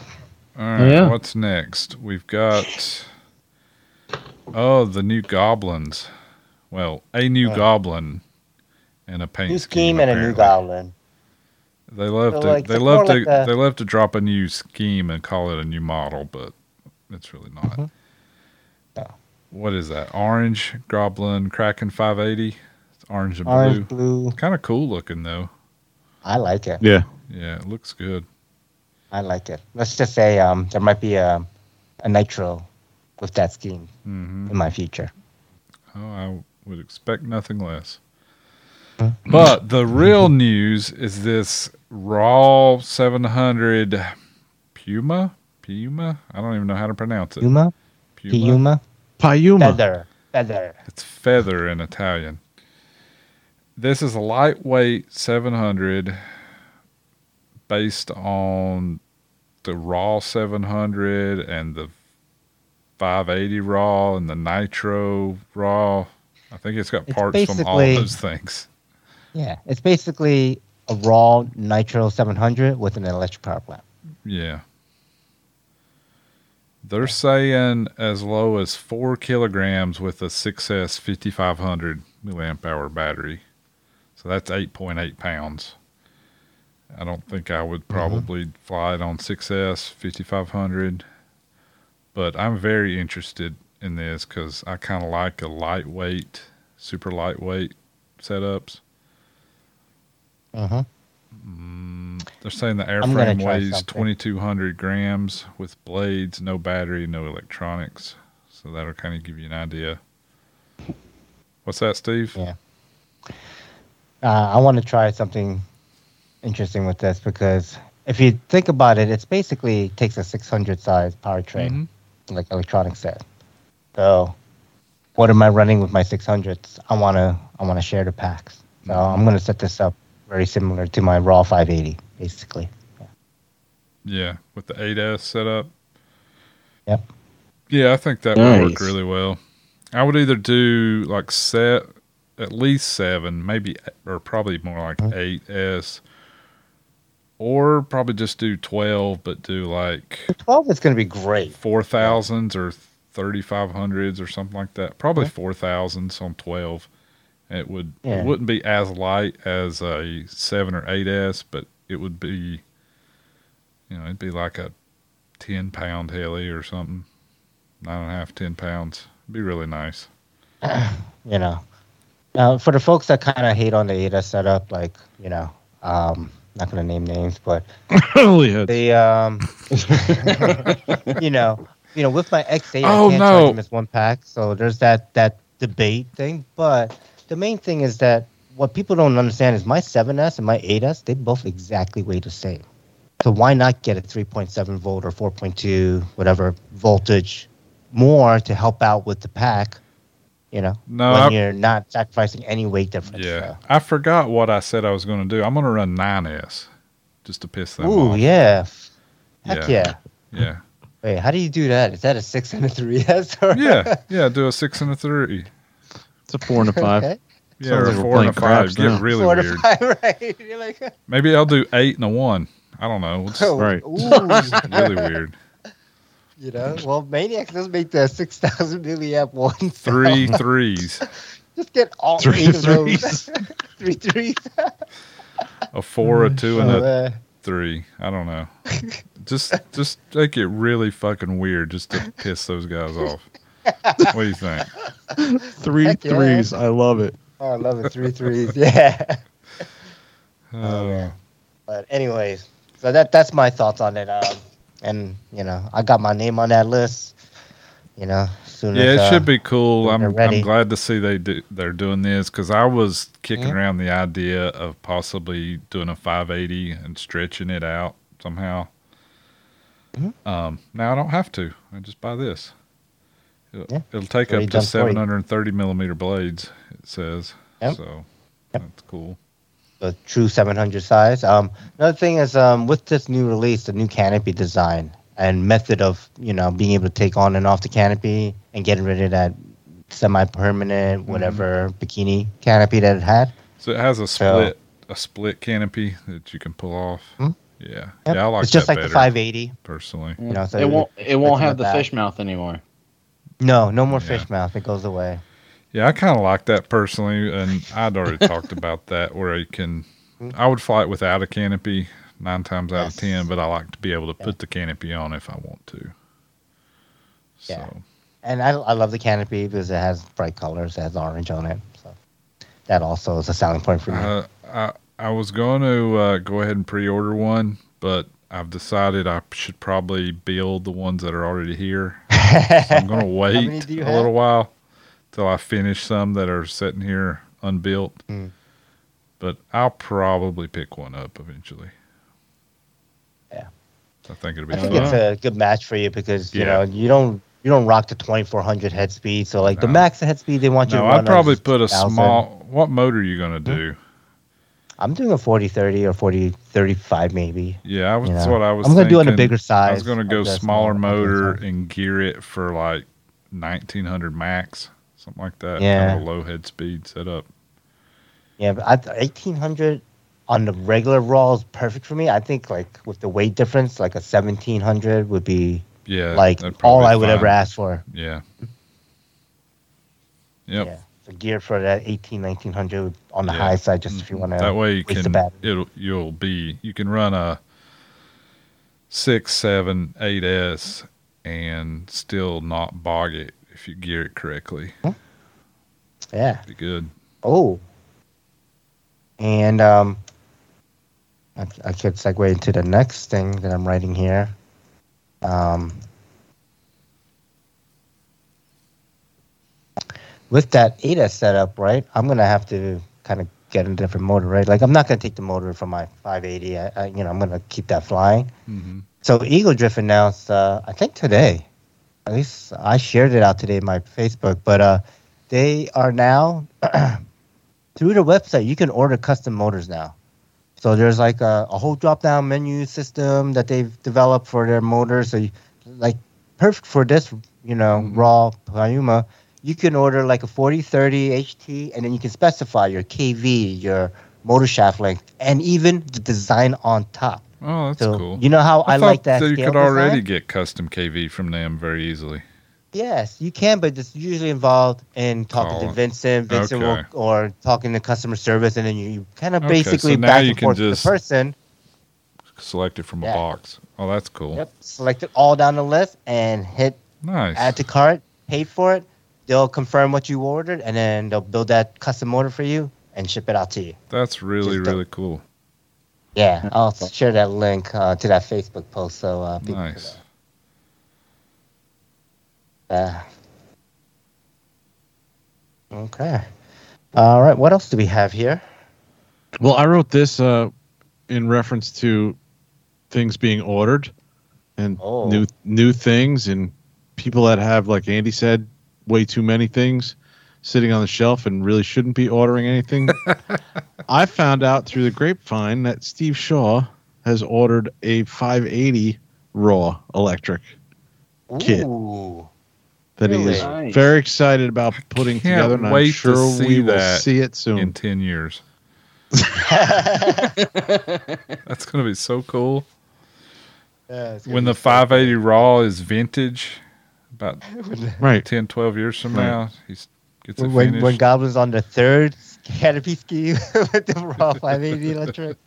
Speaker 4: All right,
Speaker 5: Yeah.
Speaker 4: what's next? We've got oh the new goblins. Well, a new
Speaker 2: Yeah.
Speaker 4: goblin and a paint
Speaker 2: New
Speaker 4: scheme,
Speaker 2: scheme and a new goblin.
Speaker 4: They love
Speaker 2: So,
Speaker 4: to
Speaker 2: like,
Speaker 4: they love to
Speaker 2: like a-
Speaker 4: they love to drop a new scheme and call it a new model, but it's really not.
Speaker 2: Mhm. No.
Speaker 4: What is that? Orange Goblin Kraken 580. It's orange and
Speaker 2: Orange,
Speaker 4: blue.
Speaker 2: blue.
Speaker 4: Kind of cool looking though.
Speaker 2: I like it.
Speaker 3: Yeah.
Speaker 4: Yeah, it looks good.
Speaker 2: I like it. Let's just say um, there might be a, a nitro with that scheme
Speaker 4: hmm
Speaker 2: in my future.
Speaker 4: Oh, I would expect nothing less.
Speaker 2: Hmm.
Speaker 4: But the real news is this Raw 700 Puma. Puma. I don't even know how to pronounce it.
Speaker 2: Puma, Puma,
Speaker 3: Puma.
Speaker 2: feather, feather.
Speaker 4: It's feather in Italian. This is a lightweight 700 based on the Raw 700 and the 580 Raw and the Nitro Raw. I think it's got
Speaker 2: It's
Speaker 4: parts from all those things.
Speaker 2: Yeah, it's basically a raw nitro 700 with an electric power plant.
Speaker 4: Yeah. They're saying as low as four kilograms with a 6S 5500 milliamp hour battery. So that's 8.8 pounds. I don't think I would probably fly it on 6S 5500, but I'm very interested in this because I kind of like a lightweight, super lightweight setups.
Speaker 2: Uh-huh.
Speaker 4: Mm, they're saying the airframe weighs
Speaker 2: something.
Speaker 4: 2,200 grams with blades, no battery, no electronics. So that'll kind of give you an idea. What's that, Steve?
Speaker 2: Yeah. Uh, I want to try something interesting with this because if you think about it, it's basically takes a 600 size powertrain,
Speaker 4: Mhm.
Speaker 2: like electronic set. So, what am I running with my 600s? I want to I want to share the packs. So
Speaker 4: Mm-hmm.
Speaker 2: I'm going to set this up very similar to my Raw 580, basically.
Speaker 4: Yeah, with the 8S setup.
Speaker 2: Yep.
Speaker 4: Yeah, I think that would work really well. I would either do like set at least seven, maybe or probably more like eight S, or probably just do twelve, but do like
Speaker 2: The 12 is going to be great.
Speaker 4: four thousands or thirty five hundreds or something like that. Probably
Speaker 2: Yeah.
Speaker 4: four thousands on twelve. It would
Speaker 2: Yeah.
Speaker 4: it wouldn't be as light as a seven or eight S, but it would be you know, it'd be like a ten pound heli or something. Nine and a half, ten pounds. It'd be really nice.
Speaker 2: you know. Now, for the folks that kind of hate on the ADA setup, like, you know, um, not going to name names, but the, um, you know, you know, with my X8,
Speaker 4: Oh,
Speaker 2: I can't
Speaker 4: no.
Speaker 2: charge them as one pack. So there's that, that debate thing. But the main thing is that what people don't understand is my 7S and my 8S, they both exactly weigh the same. So why not get a 3.7 volt or 4.2, whatever voltage more to help out with the pack? You know,
Speaker 4: No,
Speaker 2: when
Speaker 4: I-
Speaker 2: you're not sacrificing any weight difference.
Speaker 4: Yeah. I forgot what I said I was going to do. I'm going to run 9S just to piss
Speaker 2: So.
Speaker 4: them
Speaker 2: Ooh,
Speaker 4: off.
Speaker 2: yeah. Heck yeah.
Speaker 4: Yeah.
Speaker 2: Wait, how do you do that? Is that a six and a three S? Or
Speaker 4: Yeah. Yeah. Do a six and a three.
Speaker 3: It's a four and a five.
Speaker 2: Okay.
Speaker 4: Yeah.
Speaker 3: Sounds
Speaker 4: or
Speaker 3: like
Speaker 4: four and a five. Get
Speaker 3: now.
Speaker 4: really
Speaker 2: Four
Speaker 4: weird.
Speaker 2: five, right? You're like,
Speaker 4: Maybe I'll do eight and a one. I don't know. It's
Speaker 2: oh,
Speaker 3: Right.
Speaker 2: Ooh,
Speaker 4: really weird.
Speaker 2: You know, well, Maniac does make the six thousand milliamp one. so
Speaker 4: Three threes.
Speaker 2: Just get all
Speaker 3: Three
Speaker 2: eight of those.
Speaker 3: threes.
Speaker 2: three threes.
Speaker 4: A four, a two, and a
Speaker 2: man.
Speaker 4: three. I don't know. Just just make it really fucking weird just to piss those guys off. What do you think?
Speaker 3: Three
Speaker 2: Heck yeah.
Speaker 3: threes. I love it.
Speaker 2: Oh, I love it. Three threes. Yeah.
Speaker 4: Uh,
Speaker 2: man. But anyways, so that that's my thoughts on it. Um, and you know, I got my name on that list. You know, soon
Speaker 4: yeah,
Speaker 2: as,
Speaker 4: it
Speaker 2: uh,
Speaker 4: should be cool. I'm I'm glad to see they do they're doing this because I was kicking
Speaker 2: Yeah.
Speaker 4: around the idea of possibly doing a 580 and stretching it out somehow.
Speaker 2: Mhm.
Speaker 4: Um, now I don't have to. I just buy this. It'll,
Speaker 2: Yeah,
Speaker 4: it'll take up to
Speaker 2: done for you.
Speaker 4: 730 millimeter blades. It says
Speaker 2: Yep.
Speaker 4: so.
Speaker 2: Yep.
Speaker 4: That's cool.
Speaker 2: The true 700 size. Um, another thing is um, with this new release, the new canopy design and method of you know being able to take on and off the canopy and getting rid of that semi-permanent whatever bikini canopy that it had.
Speaker 4: So it has a
Speaker 2: So-
Speaker 4: split a split canopy that you can pull off.
Speaker 2: Hmm?
Speaker 4: Yeah,
Speaker 2: Yep.
Speaker 4: yeah, I like
Speaker 2: it's just
Speaker 4: that
Speaker 2: like
Speaker 4: better
Speaker 2: the 580.
Speaker 4: personally.
Speaker 2: You know, so
Speaker 5: it won't it won't have the
Speaker 2: that.
Speaker 5: fish mouth anymore.
Speaker 2: No, no more
Speaker 4: Yeah.
Speaker 2: fish mouth. It goes away.
Speaker 4: Yeah, I kind of like that personally, and I'd already talked about that where you can. I would fly it without a canopy nine times out
Speaker 2: Yes.
Speaker 4: of ten, but I like to be able to
Speaker 2: Yeah.
Speaker 4: put the canopy on if I want to. So
Speaker 2: Yeah. And I, I love the canopy because it has bright colors. It has orange on it. So that also is a selling point for me.
Speaker 4: uh, I I was going to uh, go ahead and pre-order one, but I've decided I should probably build the ones that are already here. So I'm going to wait a
Speaker 2: have?
Speaker 4: little while till I finish some that are sitting here unbuilt.
Speaker 2: Hmm.
Speaker 4: But I'll probably pick one up eventually.
Speaker 2: Yeah.
Speaker 4: I think it'll be
Speaker 2: I think
Speaker 4: fun.
Speaker 2: it's a good match for you because you
Speaker 4: Yeah.
Speaker 2: know you don't you don't rock the 2400 head speed. So like the max head speed they want you
Speaker 4: No,
Speaker 2: to.
Speaker 4: I'd probably put a
Speaker 2: 1000.
Speaker 4: small. What motor are you going to do?
Speaker 2: I'm doing a 40 30 or 40 35 maybe.
Speaker 4: Yeah, I was,
Speaker 2: You
Speaker 4: that's what I was.
Speaker 2: I'm gonna do on a bigger size.
Speaker 4: I was going to go smaller
Speaker 2: small- of the
Speaker 4: motor and gear it for like 1900 max, something like that. kind of a low head speed setup.
Speaker 2: Yeah, but I, 1800 on the regular raw is perfect for me. I think like with the weight difference, like a 1700 would be
Speaker 4: Yeah.
Speaker 2: like all I would
Speaker 4: fine.
Speaker 2: ever ask for.
Speaker 4: Yeah. Yep.
Speaker 2: Yeah. So gear for that 18, 1900 on the
Speaker 4: Yeah.
Speaker 2: high side, just if you
Speaker 4: Mhm.
Speaker 2: want to.
Speaker 4: that way you can it'll you'll be you can run a six seven eight s and still not bog it if you gear it correctly
Speaker 2: Yeah.
Speaker 4: be good
Speaker 2: Oh. And um, I, I could segue into the next thing that I'm writing here. Um, with that ADA setup, right? I'm gonna have to kind of get a different motor, right? Like I'm not gonna take the motor from my 580. I, I, you know, I'm gonna keep that flying.
Speaker 4: mm-hmm.
Speaker 2: So Egodrift announced, uh, I think today, at least I shared it out today in my Facebook, but uh, they are now through the website. You can order custom motors now. So there's like a, a whole drop-down menu system that they've developed for their motors. So you, like perfect for this, you know,
Speaker 4: Mhm.
Speaker 2: raw Puma. You can order like a 4030 HT, and then you can specify your KV, your motor shaft length, and even the design on top.
Speaker 4: Oh that's
Speaker 2: So
Speaker 4: cool
Speaker 2: you know how I,
Speaker 4: thought
Speaker 2: like that.
Speaker 4: So
Speaker 2: you
Speaker 4: could already
Speaker 2: design?
Speaker 4: get custom kv from them very easily
Speaker 2: Yes, you can, but it's usually involved in talking to Vincent, Vincent
Speaker 4: Okay.
Speaker 2: will, or talking to customer service, and then you, you kind of
Speaker 4: Okay,
Speaker 2: basically
Speaker 4: so
Speaker 2: back and forth with
Speaker 4: just-
Speaker 2: the person.
Speaker 4: select it from a box oh that's cool
Speaker 2: Yep, select it all down the list and hit
Speaker 4: nice
Speaker 2: add to cart, pay for it. They'll confirm what you ordered, and then they'll build that custom order for you and ship it out to you.
Speaker 4: that's really
Speaker 2: Just
Speaker 4: really cool
Speaker 2: Yeah, I'll share that link uh, to that Facebook post so uh, people can,
Speaker 4: nice
Speaker 2: Uh, okay. All right. What else do we have here?
Speaker 3: Well, I wrote this uh, in reference to things being ordered and
Speaker 2: Oh.
Speaker 3: new new things and people that have, like Andy said, way too many things sitting on the shelf and really shouldn't be ordering anything. I found out through the grapevine that Steve Shaw has ordered a 580 raw electric Kit.
Speaker 2: Ooh.
Speaker 3: that he
Speaker 2: Really?
Speaker 3: is
Speaker 5: Nice.
Speaker 3: very excited about putting
Speaker 4: Can't
Speaker 3: together, and I'm
Speaker 4: wait to
Speaker 3: sure
Speaker 4: see
Speaker 3: we will
Speaker 4: that
Speaker 3: see it soon.
Speaker 4: in 10 years that's gonna be so cool
Speaker 2: Yeah,
Speaker 4: when the
Speaker 2: so
Speaker 4: 580 raw is vintage about
Speaker 3: right.
Speaker 4: 10 12 years from
Speaker 3: Right.
Speaker 4: now he gets it
Speaker 2: When, when,
Speaker 4: finished
Speaker 2: when Goblin's on the third canopy scheme with the raw 580 electric.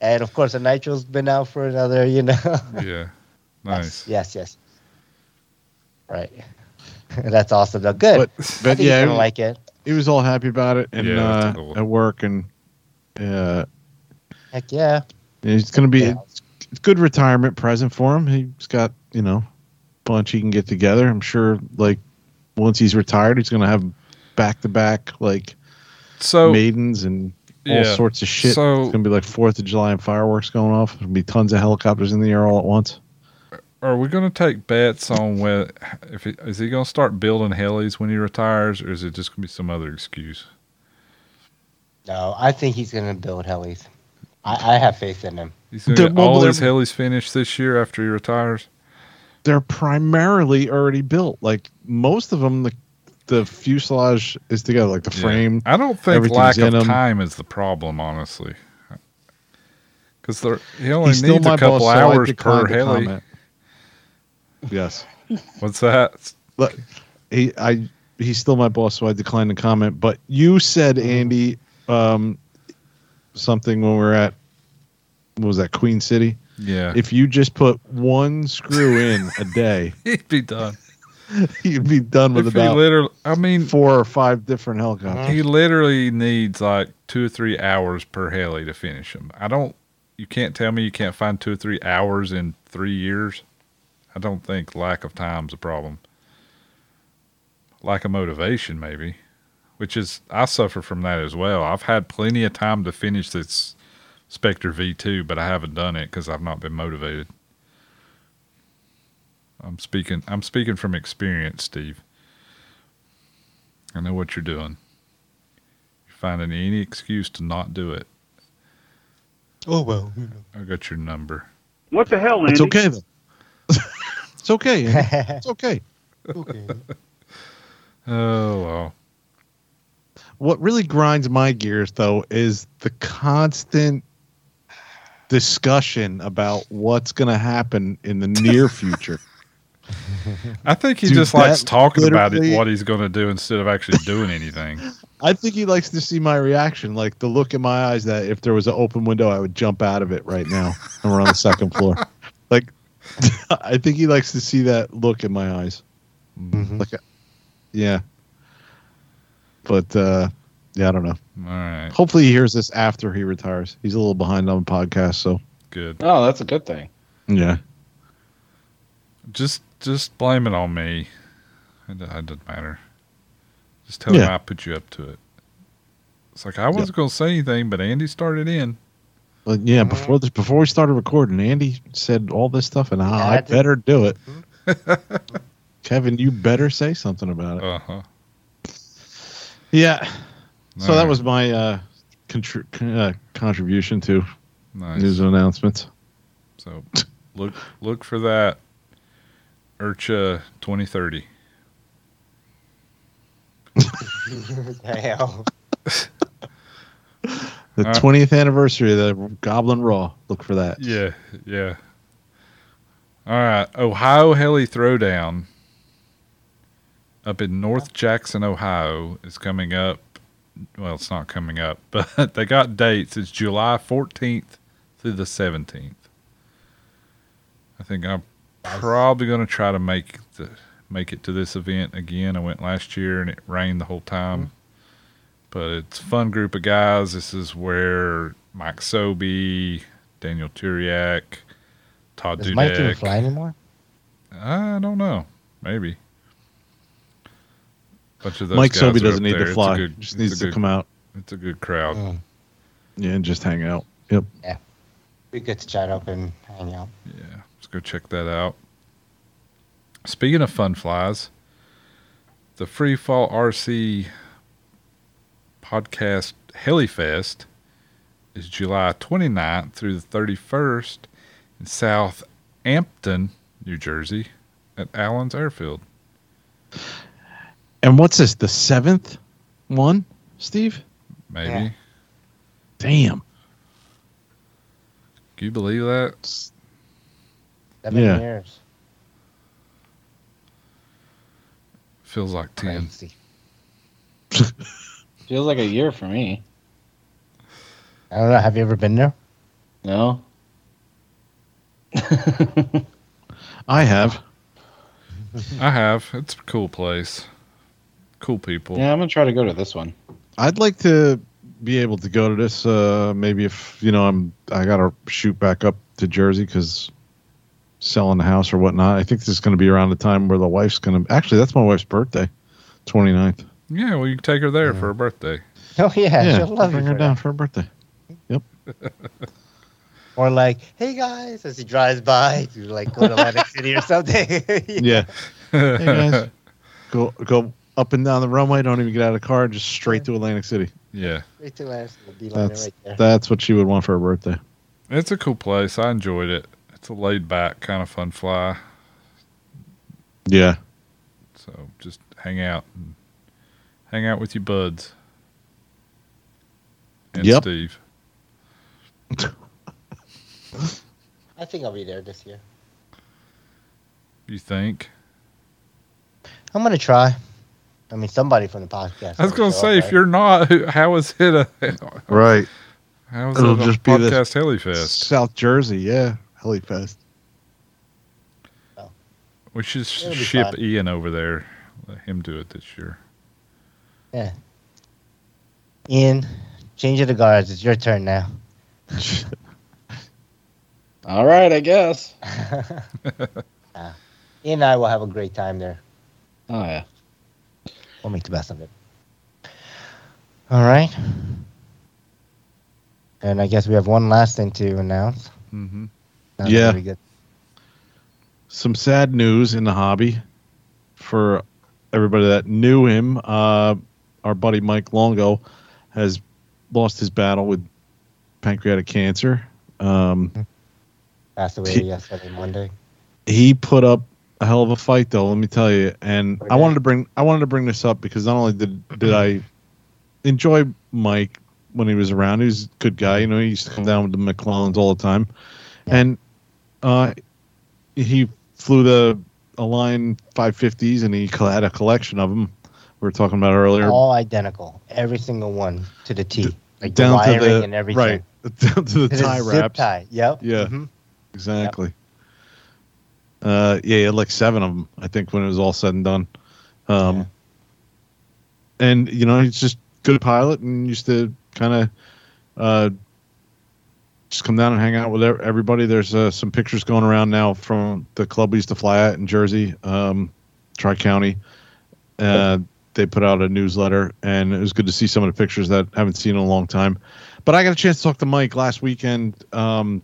Speaker 2: And of course, the Nitro's been out for another, you know.
Speaker 4: yeah nice
Speaker 2: Yes, yes. Right. That's awesome, though. Good.
Speaker 3: But,
Speaker 2: I
Speaker 3: but
Speaker 2: think he's
Speaker 3: yeah,
Speaker 2: gonna like it.
Speaker 3: he was all happy about it and
Speaker 4: Yeah,
Speaker 3: uh,
Speaker 4: cool.
Speaker 3: at work and uh,
Speaker 2: Heck yeah.
Speaker 3: it's going to be
Speaker 2: Yeah.
Speaker 3: a good retirement present for him. He's got you know a bunch he can get together. I'm sure like once he's retired, he's going to have back to back like
Speaker 4: so
Speaker 3: maidens and all
Speaker 4: yeah,
Speaker 3: sorts of shit.
Speaker 4: so-
Speaker 3: it's going to be like Fourth of July and fireworks going off. There'll be tons of helicopters in the air all at once.
Speaker 4: are we going to take bets on whether if he, is he going to start building helis when he retires or is it just going to be some other excuse
Speaker 2: No, I think he's gonna build helis. I, I have faith in him.
Speaker 4: he's going to get all
Speaker 3: they're-
Speaker 4: his helis finished this year after he retires
Speaker 3: They're primarily already built. Like most of them, the the fuselage is together, like the
Speaker 4: Yeah.
Speaker 3: frame.
Speaker 4: I don't think lack
Speaker 3: of
Speaker 4: of
Speaker 3: 'em.
Speaker 4: time is the problem, honestly. Because he only
Speaker 3: He's
Speaker 4: needs a couple
Speaker 3: boss, so
Speaker 4: hours per
Speaker 3: declined
Speaker 4: heli.
Speaker 3: comment. Yes.
Speaker 4: What's that?
Speaker 3: Look, he I he's still my boss, so I declined to comment. But you said Andy um, something when we were at what was that Queen City?
Speaker 4: Yeah,
Speaker 3: If you just put one screw in a day,
Speaker 4: he'd be done.
Speaker 3: you'd be done with
Speaker 4: If
Speaker 3: about
Speaker 4: literally, I mean,
Speaker 3: four or five different helicopters.
Speaker 4: he literally needs like two or three hours per heli to finish them. I don't. You can't tell me you can't find two or three hours in three years. I don't think lack of time's a problem. Lack of motivation, maybe, which is I suffer from that as well. I've had plenty of time to finish this Spectre V2, but I haven't done it because I've not been motivated. I'm speaking. I'm speaking from experience, Steve. I know what you're doing. You're finding any excuse to not do it.
Speaker 2: Oh well.
Speaker 4: I got your number.
Speaker 6: What the hell, Andy?
Speaker 3: It's okay though. it's okay. It's okay.
Speaker 2: okay.
Speaker 4: Oh well.
Speaker 3: What really grinds my gears though is the constant discussion about what's going to happen in the near future.
Speaker 4: I think he
Speaker 3: Dude,
Speaker 4: just likes talking about it, what he's going to do instead of actually doing anything.
Speaker 3: I think he likes to see my reaction, like the look in my eyes that if there was an open window, I would jump out of it right now, and we're on the second floor. Like, I think he likes to see that look in my eyes.
Speaker 2: Mhm.
Speaker 3: Like, yeah. But uh, yeah, I don't know.
Speaker 4: All right,
Speaker 3: Hopefully, he hears this after he retires. He's a little behind on the podcast, so
Speaker 4: good.
Speaker 5: Oh, that's a good thing.
Speaker 3: yeah.
Speaker 4: Just just blame it on me. It, do- it doesn't matter. Just tell him I put you up to it. It's like I wasn't going to say anything, but Andy started in.
Speaker 3: But yeah, before this, before we started recording, Andy said all this stuff, and I,
Speaker 2: Yeah,
Speaker 3: I
Speaker 2: I
Speaker 3: better do it. Kevin, you better say something about it.
Speaker 4: Uh huh.
Speaker 3: Yeah. So that was my uh, contri- uh, contribution to
Speaker 4: Nice.
Speaker 3: news announcements.
Speaker 4: So look look for that. IRCHA 2030.
Speaker 2: Damn.
Speaker 3: The
Speaker 4: Alright.
Speaker 3: 20th anniversary of the Goblin Raw. Look for that.
Speaker 4: Yeah, yeah. All right, Ohio Heli Throwdown up in North Jackson, Ohio is coming up. Well, it's not coming up, but they got dates. It's July 14th through the 17th. I think I'm probably going to try to make the make it to this event again. I went last year and it rained the whole time. But it's a fun group of guys. This is where Mike Sobey, Daniel Turiak, Todd
Speaker 2: Does Mike even fly anymore?
Speaker 4: I don't know. Maybe. Bunch of those
Speaker 3: Mike
Speaker 4: guys
Speaker 3: Sobey
Speaker 4: are
Speaker 3: doesn't need
Speaker 4: there.
Speaker 3: to fly.
Speaker 4: good-
Speaker 3: just needs
Speaker 4: a
Speaker 3: to
Speaker 4: good-
Speaker 3: come out.
Speaker 4: It's a good crowd.
Speaker 2: Mm.
Speaker 3: Yeah, and just hang out. Yep. Yeah.
Speaker 2: Be good to chat up and hang out.
Speaker 4: Yeah, let's go check that out. Speaking of fun flies, the Free Fall RC podcast Helifest is July 29th through the 31st in South Ampton, New Jersey, at Allen's Airfield.
Speaker 3: And what's this? The seventh one, Steve?
Speaker 4: Maybe.
Speaker 2: Yeah.
Speaker 3: Damn.
Speaker 4: Can you believe that?
Speaker 2: Seven
Speaker 3: Yeah.
Speaker 2: years.
Speaker 4: Feels like 10.
Speaker 5: Feels like a year for me.
Speaker 2: I don't know. Have you ever been there?
Speaker 5: No.
Speaker 3: I have.
Speaker 4: I have. It's a cool place. Cool people.
Speaker 5: Yeah, I'm gonna try to go to this one.
Speaker 3: I'd like to be able to go to this. Uh, maybe if you know, I'm I gotta shoot back up to Jersey because selling the house or whatnot. I think this is going to be around the time where the wife's going to. Actually, that's my wife's birthday, 29th.
Speaker 4: Yeah, well, you can take her there for her birthday.
Speaker 2: Oh yeah,
Speaker 3: yeah,
Speaker 2: she'll love it.
Speaker 3: bring
Speaker 2: you
Speaker 3: her down
Speaker 2: that.
Speaker 3: for her birthday. Yep.
Speaker 2: or like, hey guys, as he drives by, to like go to Atlantic City or something.
Speaker 3: Yeah. Hey guys, go go up and down the runway. Don't even get out of the car. Just straight to Atlantic City.
Speaker 4: yeah.
Speaker 2: Straight to Atlantic City,
Speaker 3: That's
Speaker 2: right there.
Speaker 3: that's what she would want for her birthday.
Speaker 4: It's a cool place. I enjoyed it. It's a laid back kind of fun fly.
Speaker 3: Yeah.
Speaker 4: So just hang out and hang out with your buds. And
Speaker 3: Yep.
Speaker 4: Steve.
Speaker 2: I think I'll be there this year.
Speaker 4: You think?
Speaker 2: I'm gonna try. I mean, somebody from the podcast.
Speaker 4: I was gonna say,
Speaker 2: up,
Speaker 4: if
Speaker 2: right?
Speaker 4: you're not, who- how is it a
Speaker 3: Right.
Speaker 4: how is
Speaker 3: It'll
Speaker 4: it a
Speaker 3: just be the-
Speaker 4: podcast Helifest?
Speaker 3: South Jersey. Yeah. Helifest.
Speaker 4: We should
Speaker 2: It'll
Speaker 4: ship
Speaker 2: fun.
Speaker 4: Ian over there. Let him do it this year. Yeah.
Speaker 2: Ian, change of the guards. It's your turn now.
Speaker 5: All right, I guess.
Speaker 2: Uh, Ian and I will have a great time there.
Speaker 5: Oh yeah.
Speaker 2: We'll make the best of it. All right. And I guess we have one last thing to announce.
Speaker 4: Mm-hmm.
Speaker 3: Yeah.
Speaker 2: get-
Speaker 3: Some sad news in the hobby for everybody that knew him. Uh, our buddy Mike Longo has lost his battle with pancreatic cancer. Um,
Speaker 2: passed away
Speaker 3: He-
Speaker 2: yesterday, Monday.
Speaker 3: he put up a hell of a fight though let me tell you and i wanted to bring i wanted to bring this up because not only did did i enjoy mike when he was around he was a good guy you know he used to come down with the mcclellans all the time
Speaker 2: Yeah.
Speaker 3: and uh he flew the Align 550s, and he had a collection of them. We were talking about earlier.
Speaker 2: All identical, every single one to the T, like the
Speaker 3: down to the
Speaker 2: and everything.
Speaker 3: right down to the
Speaker 2: To
Speaker 3: tie
Speaker 2: zip
Speaker 3: wraps.
Speaker 2: tie. Yep.
Speaker 3: Yeah.
Speaker 2: Mhm.
Speaker 3: Exactly. Uh, yeah, he had like seven of them, I think, when it was all said and done. Um,
Speaker 2: Yeah.
Speaker 3: and you know, he's just good pilot and used to kind of uh, just come down and hang out with everybody. There's uh, some pictures going around now from the club we used to fly at in Jersey, um, Tri County. Uh, they put out a newsletter, and it was good to see some of the pictures that I haven't seen in a long time. But I got a chance to talk to Mike last weekend. Um,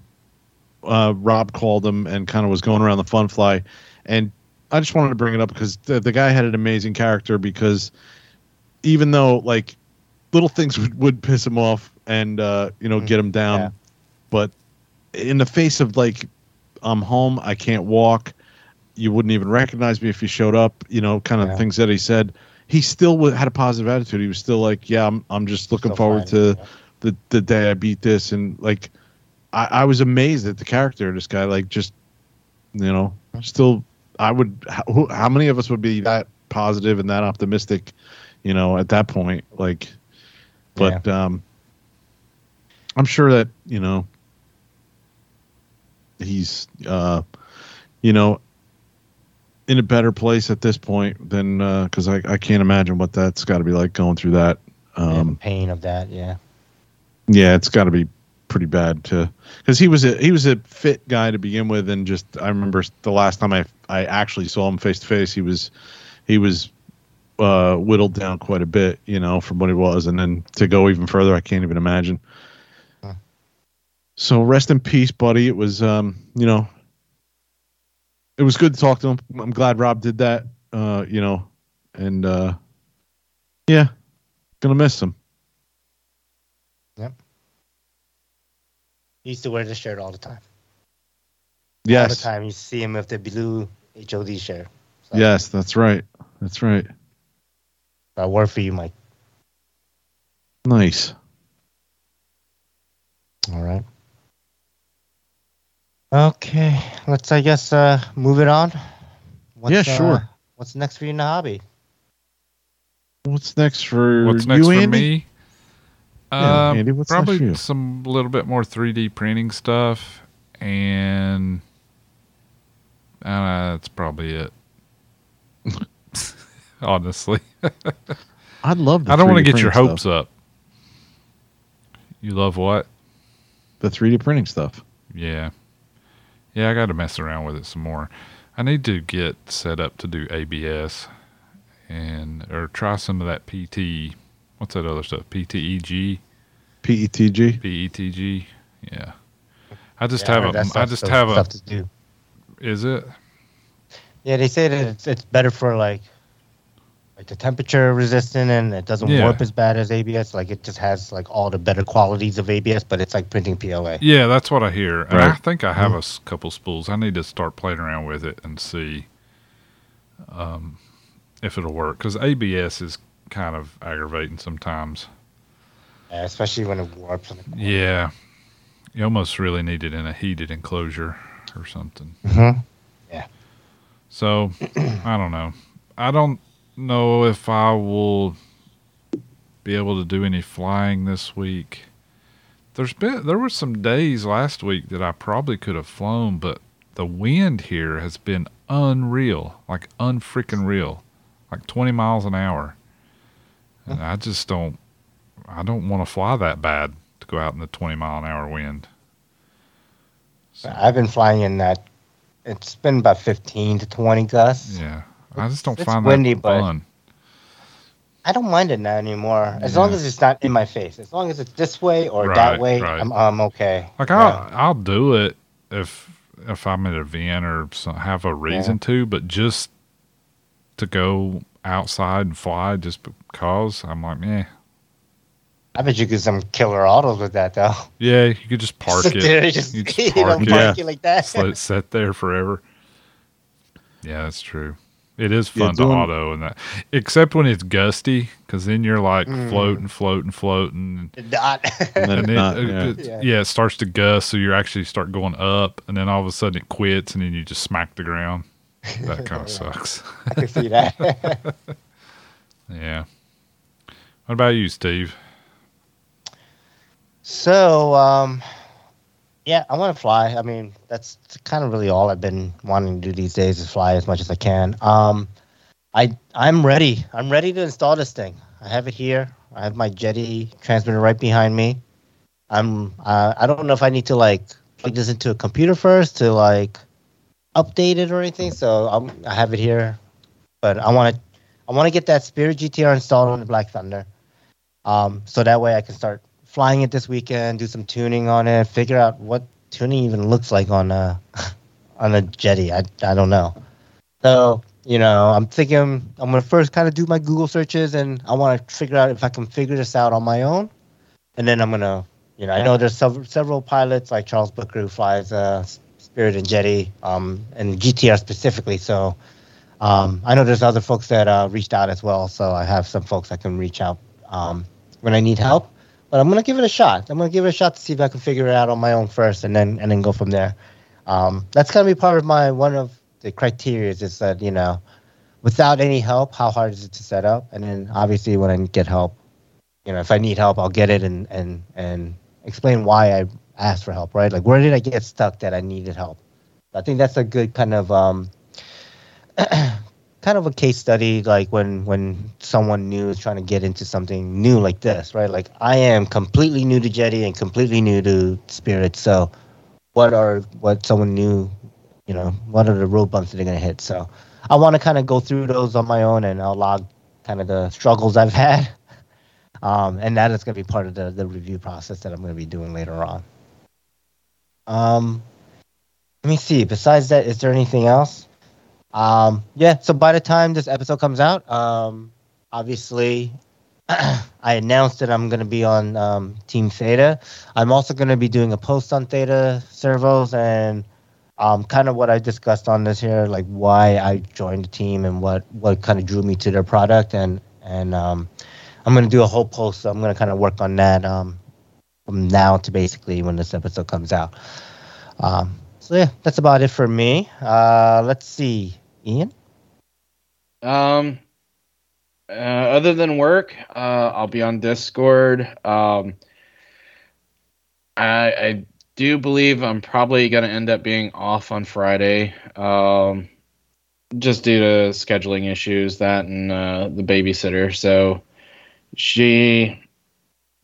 Speaker 3: uh, Rob called him and kind of was going around the fun fly, and I just wanted to bring it up because the, the guy had an amazing character. Because even though like little things would, would piss him off and uh, you know
Speaker 2: Mhm.
Speaker 3: get him down,
Speaker 2: Yeah.
Speaker 3: But in the face of like I'm home, I can't walk, you wouldn't even recognize me if you showed up, you know, kind of
Speaker 2: Yeah.
Speaker 3: things that he said. He still had a positive attitude. He was still like, yeah, I'm I'm just looking
Speaker 2: Still
Speaker 3: forward
Speaker 2: fine,
Speaker 3: to
Speaker 2: yeah.
Speaker 3: the the day I beat this, and like, I, I was amazed at the character of this guy. Like, just you know, still, I would. How, how many of us would be that positive and that optimistic, you know, at that point? Like, but um, I'm sure that you know, he's uh, you know, in a better place at this point than because I I can't imagine what that's got to be like going through that. Um,
Speaker 2: pain of that. Yeah.
Speaker 3: yeah, it's got to be pretty bad to because he was a he was a fit guy to begin with, and just I remember the last time I I actually saw him face to face, he was he was uh, whittled down quite a bit, you know, from what he was, and then to go even further, I can't even imagine. So rest in peace, buddy. It was um, you know, it was good to talk to him. I'm glad Rob did that. Uh, you know, and uh, yeah, gonna miss him. Yep.
Speaker 2: He used to wear this shirt all the time.
Speaker 3: Yes.
Speaker 2: All the time. You see him with the blue HOD shirt. So,
Speaker 3: Yes, that's right. That's right.
Speaker 2: I work for you, Mike.
Speaker 3: Nice.
Speaker 2: All right. Okay, let's I guess uh move it on. What's,
Speaker 3: Yeah, sure.
Speaker 2: uh, what's next for you in the hobby?
Speaker 3: What's next for
Speaker 4: What's next
Speaker 3: you,
Speaker 4: for
Speaker 3: Andy?
Speaker 4: me?
Speaker 3: Yeah,
Speaker 4: Um,
Speaker 3: Andy, what's next for
Speaker 4: probably
Speaker 3: you?
Speaker 4: some little bit more 3D printing stuff, and uh, that's probably it. Honestly,
Speaker 3: I'd love. The
Speaker 4: I don't want to get your
Speaker 3: printing
Speaker 4: hopes
Speaker 3: stuff.
Speaker 4: up. You love what?
Speaker 3: The 3D printing stuff.
Speaker 4: Yeah, yeah. I got to mess around with it some more. I need to get set up to do ABS, and or try some of that PT. What's that other stuff? PTEG.
Speaker 3: PETG.
Speaker 4: PETG. Yeah. I just
Speaker 2: Yeah,
Speaker 4: have
Speaker 2: heard
Speaker 4: a.
Speaker 2: that
Speaker 4: I just
Speaker 2: the
Speaker 4: have a.
Speaker 2: to do.
Speaker 4: Is it?
Speaker 2: Yeah, they say that it's, it's better for like like the temperature resistant and it doesn't
Speaker 4: Yeah.
Speaker 2: warp as bad as ABS. Like it just has like all the better qualities of ABS, but it's like printing PLA.
Speaker 4: Yeah, that's what I hear. And I think I have a couple spools. I need to start playing around with it and see um, if it'll work. Because ABS is kind of aggravating sometimes.
Speaker 2: Yeah, especially when it warps. on the.
Speaker 4: Yeah. You almost really need it in a heated enclosure or something.
Speaker 2: Mhm. Yeah.
Speaker 4: So, I don't know. I don't know if I will be able to do any flying this week. There's been there were some days last week that I probably could have flown, but the wind here has been unreal, like unfreaking real, like 20 miles an hour. And I just don't I don't want to fly that bad to go out in the 20 mile an hour wind. So,
Speaker 2: I've been flying in that. It's been about 15 to 20 gusts.
Speaker 4: yeah. I just don't
Speaker 2: It's
Speaker 4: find
Speaker 2: windy,
Speaker 4: that
Speaker 2: but-
Speaker 4: fun.
Speaker 2: I don't mind it now anymore, as long as it's not in my face. As long as it's this way or
Speaker 4: Right,
Speaker 2: that way,
Speaker 4: right.
Speaker 2: I'm I'm okay.
Speaker 4: Like
Speaker 2: Yeah.
Speaker 4: I'll I'll do it if if I'm at an event or so, have a reason to, but just to go outside and fly just because I'm like, eh.
Speaker 2: I bet you could some killer autos with that though.
Speaker 4: Yeah, you could just park it,
Speaker 2: there, just,
Speaker 4: You just
Speaker 2: you
Speaker 4: park
Speaker 2: know,
Speaker 4: it.
Speaker 2: park
Speaker 3: Yeah.
Speaker 2: it like that.
Speaker 4: just let it sit there forever. Yeah, that's true. It is
Speaker 3: Yeah,
Speaker 4: fun
Speaker 3: doing-
Speaker 4: to auto and that, except when it's gusty, because then you're like
Speaker 2: Mm.
Speaker 4: floating, floating, floating,
Speaker 2: Not.
Speaker 3: And then
Speaker 4: and then
Speaker 3: not,
Speaker 4: uh,
Speaker 3: yeah.
Speaker 4: it-
Speaker 2: Yeah.
Speaker 4: yeah, it starts to gust, so you actually start going up, and then all of a sudden it quits, and then you just smack the ground. That kind of sucks.
Speaker 2: I can see that.
Speaker 4: Yeah. What about you, Steve?
Speaker 2: so, um, yeah, I want to fly. I mean, that's kind of really all I've been wanting to do these days is fly as much as I can. Um, I I'm ready. I'm ready to install this thing. I have it here. I have my Jeti transmitter right behind me. I'm. Uh, I don't know if I need to like plug this into a computer first to like update it or anything. So I'm, I have it here, but I want to. I want to get that Spirit GTR installed on the Black Thunder, um, so that way I can start flying it this weekend, do some tuning on it, figure out what tuning even looks like on a on a Jeti. I I don't know. So you know, I'm thinking I'm gonna first kind of do my Google searches, and I want to figure out if I can figure this out on my own, and then I'm gonna, you know, I know there's several several pilots like Charles Booker who flies uh, Spirit and Jeti, um, and GTR specifically. So um, I know there's other folks that uh, reached out as well. So I have some folks I can reach out um, when I need help. But I'm gonna give it a shot. I'm gonna give it a shot to see if I can figure it out on my own first, and then and then go from there. Um, that's gonna be part of my one of the criteria is that you know without any help how hard is it to set up and then obviously when i get help you know if i need help i'll get it and and and explain why i asked for help right like where did i get stuck that i needed help i think that's a good kind of um kind of a case study like when when someone new is trying to get into something new like this right? Like i am completely new to Jeti and completely new to spirit so what are what someone new you know what are the road bumps that they're going to hit? So i want to kind of go through those on my own and i'll log kind of the struggles i've had. Um, and that is going to be part of the, the review process that i'm going to be doing later on. Um, let me see. Besides that is there anything else um, yeah so by the time this episode comes out um, obviously I announced that I'm going to be on um, Team Theta. I'm also going to be doing a post on Theta servos and um, kind of what I discussed on this here, like why I joined the team and what what kind of drew me to their product, and and um, I'm gonna do a whole post. So I'm gonna kind of work on that um, from now to basically when this episode comes out. Um, so yeah, that's about it for me. Uh, let's see, Ian.
Speaker 5: Um, uh, other than work, uh, I'll be on Discord. Um, I, I do believe I'm probably going to end up being off on Friday, um, just due to scheduling issues, that and uh, the babysitter. So she,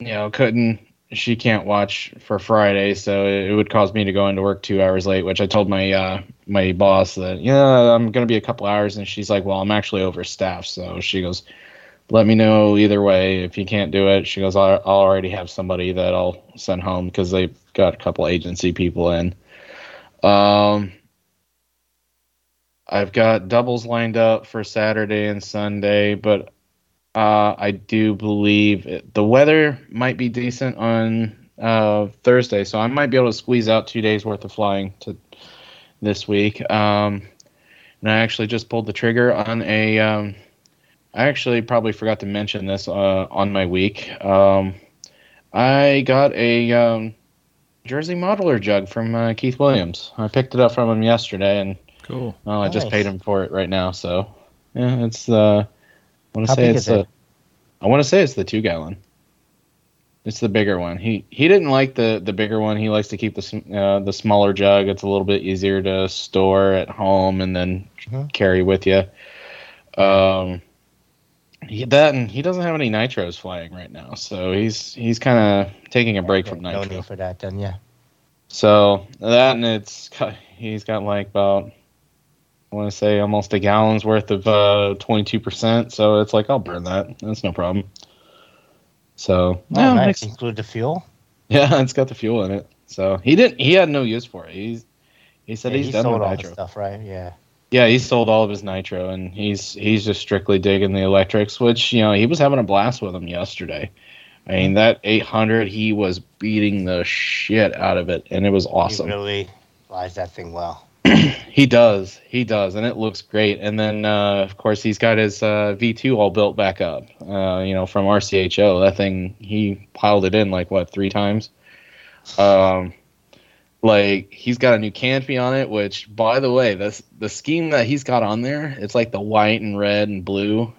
Speaker 5: you know, couldn't, she can't watch for Friday, so it would cause me to go into work two hours late. Which I told my uh, my boss that yeah, I'm to be a couple hours, and she's like, well, I'm actually overstaffed, so she goes. Let me know either way if you can't do it. She goes, I'll, I'll already have somebody that I'll send home because they've got a couple agency people in. Um, I've got doubles lined up for Saturday and Sunday, but uh, I do believe it, the weather might be decent on uh, Thursday, so I might be able to squeeze out two days worth of flying to this week. Um, and I actually just pulled the trigger on a. Um, I actually probably forgot to mention this uh, on my week. Um, I got a um, Jersey Modeler jug from uh, Keith Williams. I picked it up from him yesterday, and
Speaker 4: Cool.
Speaker 5: well, I just paid him for it right now. So yeah, it's uh, I want to say it's
Speaker 2: is it?
Speaker 5: the, I want to say it's the two gallon. It's the bigger one. He he didn't like the the bigger one. He likes to keep the uh, the smaller jug. It's a little bit easier to store at home and then
Speaker 2: Mhm.
Speaker 5: carry with you. Um, he, that and he doesn't have any nitros flying right now, so he's he's kind of taking a break from
Speaker 2: no
Speaker 5: nitro.
Speaker 2: need for that then. Yeah.
Speaker 5: So that and it's got, he's got like about I want to say almost a gallon's worth of uh, 22%. So it's like I'll burn that. That's no problem. So
Speaker 2: Oh,
Speaker 5: yeah,
Speaker 2: nice. Include the fuel.
Speaker 5: yeah, it's got the fuel in it. So he didn't. He had no use for it. He's he said
Speaker 2: Yeah,
Speaker 5: he's
Speaker 2: he
Speaker 5: done
Speaker 2: sold
Speaker 5: with
Speaker 2: all the
Speaker 5: nitro.
Speaker 2: stuff, right? Yeah.
Speaker 5: Yeah, he sold all of his nitro, and he's he's just strictly digging the electrics. Which you know he was having a blast with them yesterday. I mean that 800, he was beating the shit out of it, and it was awesome.
Speaker 2: He really flies that thing well.
Speaker 5: He does, he does, and it looks great. And then, uh, of course, he's got his uh, V2 all built back up. Uh, you know, from RCHO. That thing, he piled it in like what three times. Um, like he's got a new canopy on it. Which, by the way, this the scheme that he's got on there. It's like the white and red and blue.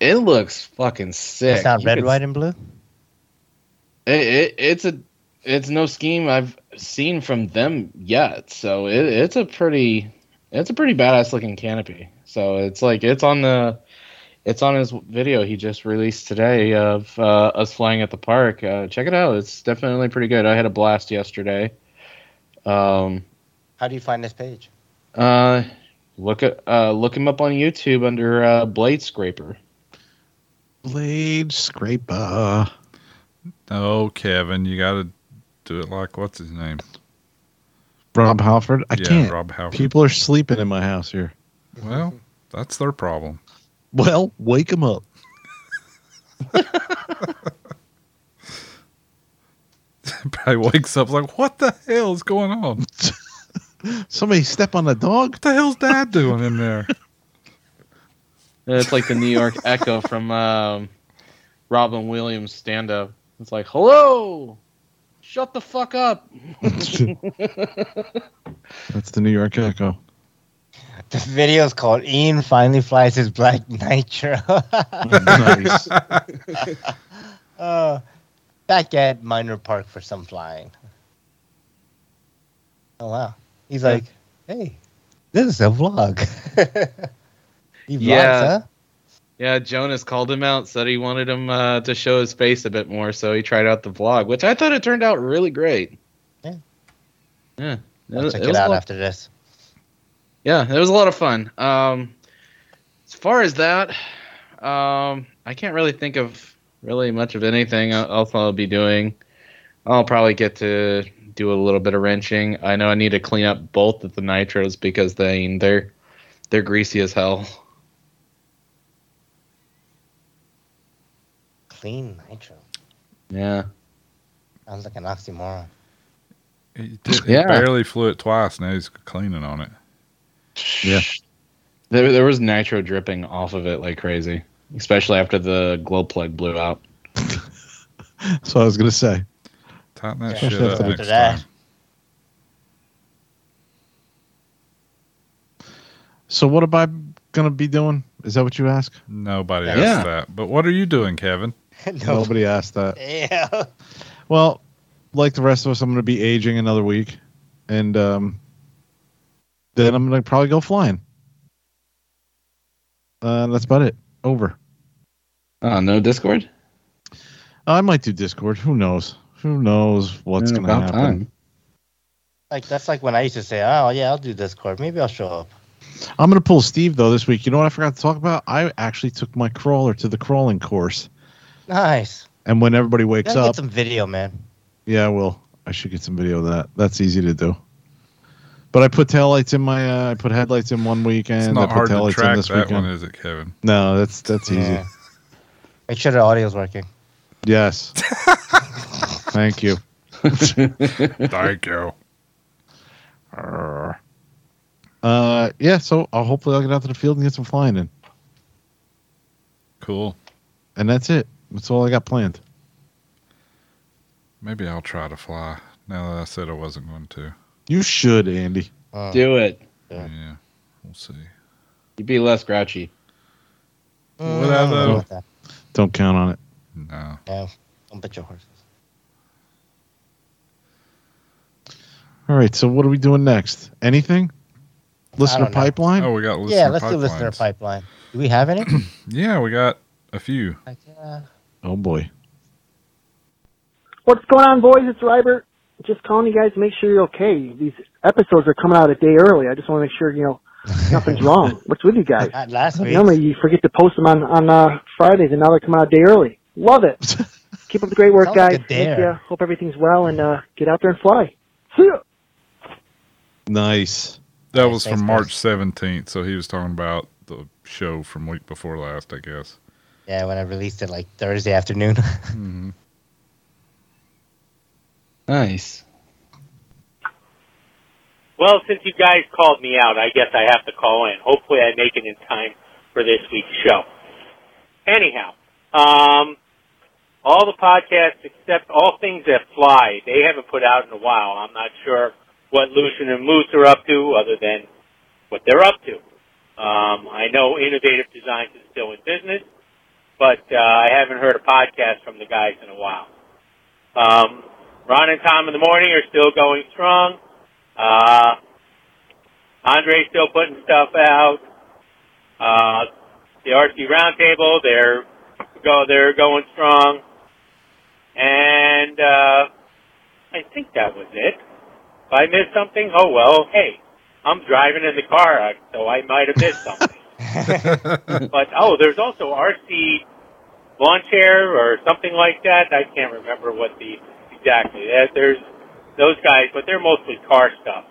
Speaker 5: It looks fucking sick.
Speaker 2: It's not
Speaker 5: You
Speaker 2: red,
Speaker 5: could-
Speaker 2: white, and blue.
Speaker 5: It, it, it's a it's no scheme I've seen from them yet. So it, it's a pretty it's a pretty badass looking canopy. So it's like it's on the it's on his video he just released today of uh, us flying at the park. Uh, check it out. It's definitely pretty good. I had a blast yesterday. Um,
Speaker 2: How do you find this page?
Speaker 5: uh, look at uh, look him up on YouTube under uh, Blade Scraper.
Speaker 3: Blade scraper.
Speaker 4: Oh, Kevin, you got to do it like what's his name?
Speaker 3: Rob Halford. I
Speaker 4: yeah,
Speaker 3: can't.
Speaker 4: Rob Halford.
Speaker 3: People are sleeping in my house here.
Speaker 4: Well, that's their problem.
Speaker 3: Well, wake them up.
Speaker 4: Probably wakes up like, what the hell is going on?
Speaker 3: Somebody step on the dog.
Speaker 4: the hell's Dad doing in there?
Speaker 5: It's like the New York Echo from um, Robin Williams stand up. It's like, hello, shut the fuck up.
Speaker 3: That's the New York Echo.
Speaker 2: The video is called Ian finally flies his black nitro.
Speaker 3: nice.
Speaker 2: uh, back at Minor Park for some flying. Oh wow! He's like, "Hey, this is a vlog." he vlogs,
Speaker 5: Yeah.
Speaker 2: huh?
Speaker 5: Yeah, Jonas called him out, said he wanted him uh, to show his face a bit more, so he tried out the vlog, which I thought it turned out really great.
Speaker 2: Yeah.
Speaker 5: Yeah.
Speaker 2: I'll
Speaker 5: was-
Speaker 2: check
Speaker 5: it
Speaker 2: it out
Speaker 5: lot-
Speaker 2: after this.
Speaker 5: Yeah, it was a lot of fun. Um, as far as that, um, I can't really think of really much of anything else I'll be doing. I'll probably get to do a little bit of wrenching. I know I need to clean up both of the nitros because they they're they're greasy as hell.
Speaker 2: Clean nitro.
Speaker 5: Yeah.
Speaker 2: Sounds like an oxymoron.
Speaker 4: He, did, he
Speaker 5: Yeah.
Speaker 4: barely flew it twice. Now he's cleaning on it.
Speaker 3: Yeah.
Speaker 5: There, there was nitro dripping off of it like crazy, especially after the glow plug blew out.
Speaker 3: That's what I was gonna say.
Speaker 4: Tighten that
Speaker 2: Yeah,
Speaker 4: shit up
Speaker 3: after
Speaker 4: next
Speaker 2: that.
Speaker 4: time.
Speaker 3: So what am I gonna be doing? Is that what you ask?
Speaker 4: Nobody
Speaker 2: Yeah.
Speaker 4: asked that. But what are you doing, Kevin?
Speaker 2: no.
Speaker 3: Nobody asked that.
Speaker 2: Yeah.
Speaker 3: Well, like the rest of us, I'm gonna be aging another week, and um, then I'm gonna probably go flying. Uh, that's about it. Over.
Speaker 5: Oh, no Discord?
Speaker 3: I might do Discord. Who knows? Who knows what's gonna happen?
Speaker 5: time.
Speaker 2: Like that's like when I used to say, "Oh yeah, I'll do Discord. Maybe I'll show up."
Speaker 3: I'm gonna pull Steve though this week. You know what I forgot to talk about? I actually took my crawler to the crawling course,
Speaker 2: Nice.
Speaker 3: and when everybody wakes up,
Speaker 2: get some video, man.
Speaker 3: yeah, well, I should get some video of that. That's easy to do. But I put taillights in my. Uh, I put headlights in one weekend.
Speaker 4: It's
Speaker 3: I
Speaker 4: not
Speaker 3: put
Speaker 4: hard to
Speaker 3: taillights in
Speaker 4: track
Speaker 3: this
Speaker 4: that
Speaker 3: weekend.
Speaker 4: one, is it, Kevin?
Speaker 3: No, that's that's easy.
Speaker 2: Yeah. Make sure the audio's working.
Speaker 3: Yes. Thank you.
Speaker 4: Thank you.
Speaker 3: Uh, yeah. So I'll hopefully I'll get out to the field and get some flying in,
Speaker 4: Cool.
Speaker 3: and that's it. That's all I got planned.
Speaker 4: Maybe I'll try to fly. Now that I said I wasn't going to.
Speaker 3: You should, Andy.
Speaker 2: Uh,
Speaker 5: Do it.
Speaker 2: Yeah.
Speaker 4: Yeah. We'll see.
Speaker 5: You'd be less grouchy.
Speaker 2: mm,
Speaker 4: What I
Speaker 2: I don't know
Speaker 4: know.
Speaker 2: about that.
Speaker 3: Don't count on it.
Speaker 4: No.
Speaker 2: Yeah, don't bet your horses.
Speaker 3: All right. So what are we doing next? Anything? Listener
Speaker 2: don't
Speaker 3: pipeline.
Speaker 4: Oh, we got listener
Speaker 2: yeah, let's do listener
Speaker 4: pipelines.
Speaker 2: pipeline. Do we have any?
Speaker 4: Yeah, we got a few.
Speaker 2: like, uh,
Speaker 3: Oh boy.
Speaker 6: What's going on, boys? It's Rybert. Just calling you guys to make sure you're okay. These episodes are coming out a day early. I just want to make sure you know nothing's wrong. What's with you guys?
Speaker 2: not last week.
Speaker 6: Normally you forget to post them on on uh, Fridays, and now they're coming out a day early. Love it. Keep up the great work,
Speaker 2: Sounds like
Speaker 6: guys.
Speaker 2: a.
Speaker 6: Thank ya. Hope everything's well, and uh, get out there and fly. See ya.
Speaker 3: Nice.
Speaker 4: That was
Speaker 2: thanks,
Speaker 4: from. March 17th, so he was talking about the show from week before last, I guess.
Speaker 2: Yeah, when I released it like Thursday afternoon.
Speaker 4: hmm
Speaker 5: Nice.
Speaker 7: Well, since you guys called me out, I guess I have to call in. Hopefully, I make it in time for this week's show. Anyhow, um, all the podcasts except all things that fly. They haven't put out in a while. I'm not sure what Lucian and Moose are up to, other than what they're up to. Um, I know Innovative Designs is still in business, but uh, I haven't heard a podcast from the guys in a while. Um, Ron and Tom in the morning are still going strong. Uh, Andre's still putting stuff out. Uh, the RC Roundtable, they're go, they're going strong. And uh, I think that was it. If I missed something, oh well. Hey, I'm driving in the car, so I might have missed something. but oh, there's also RC lawn chair or something like that. I can't remember what the exactly. There's those guys, but they're mostly car stuff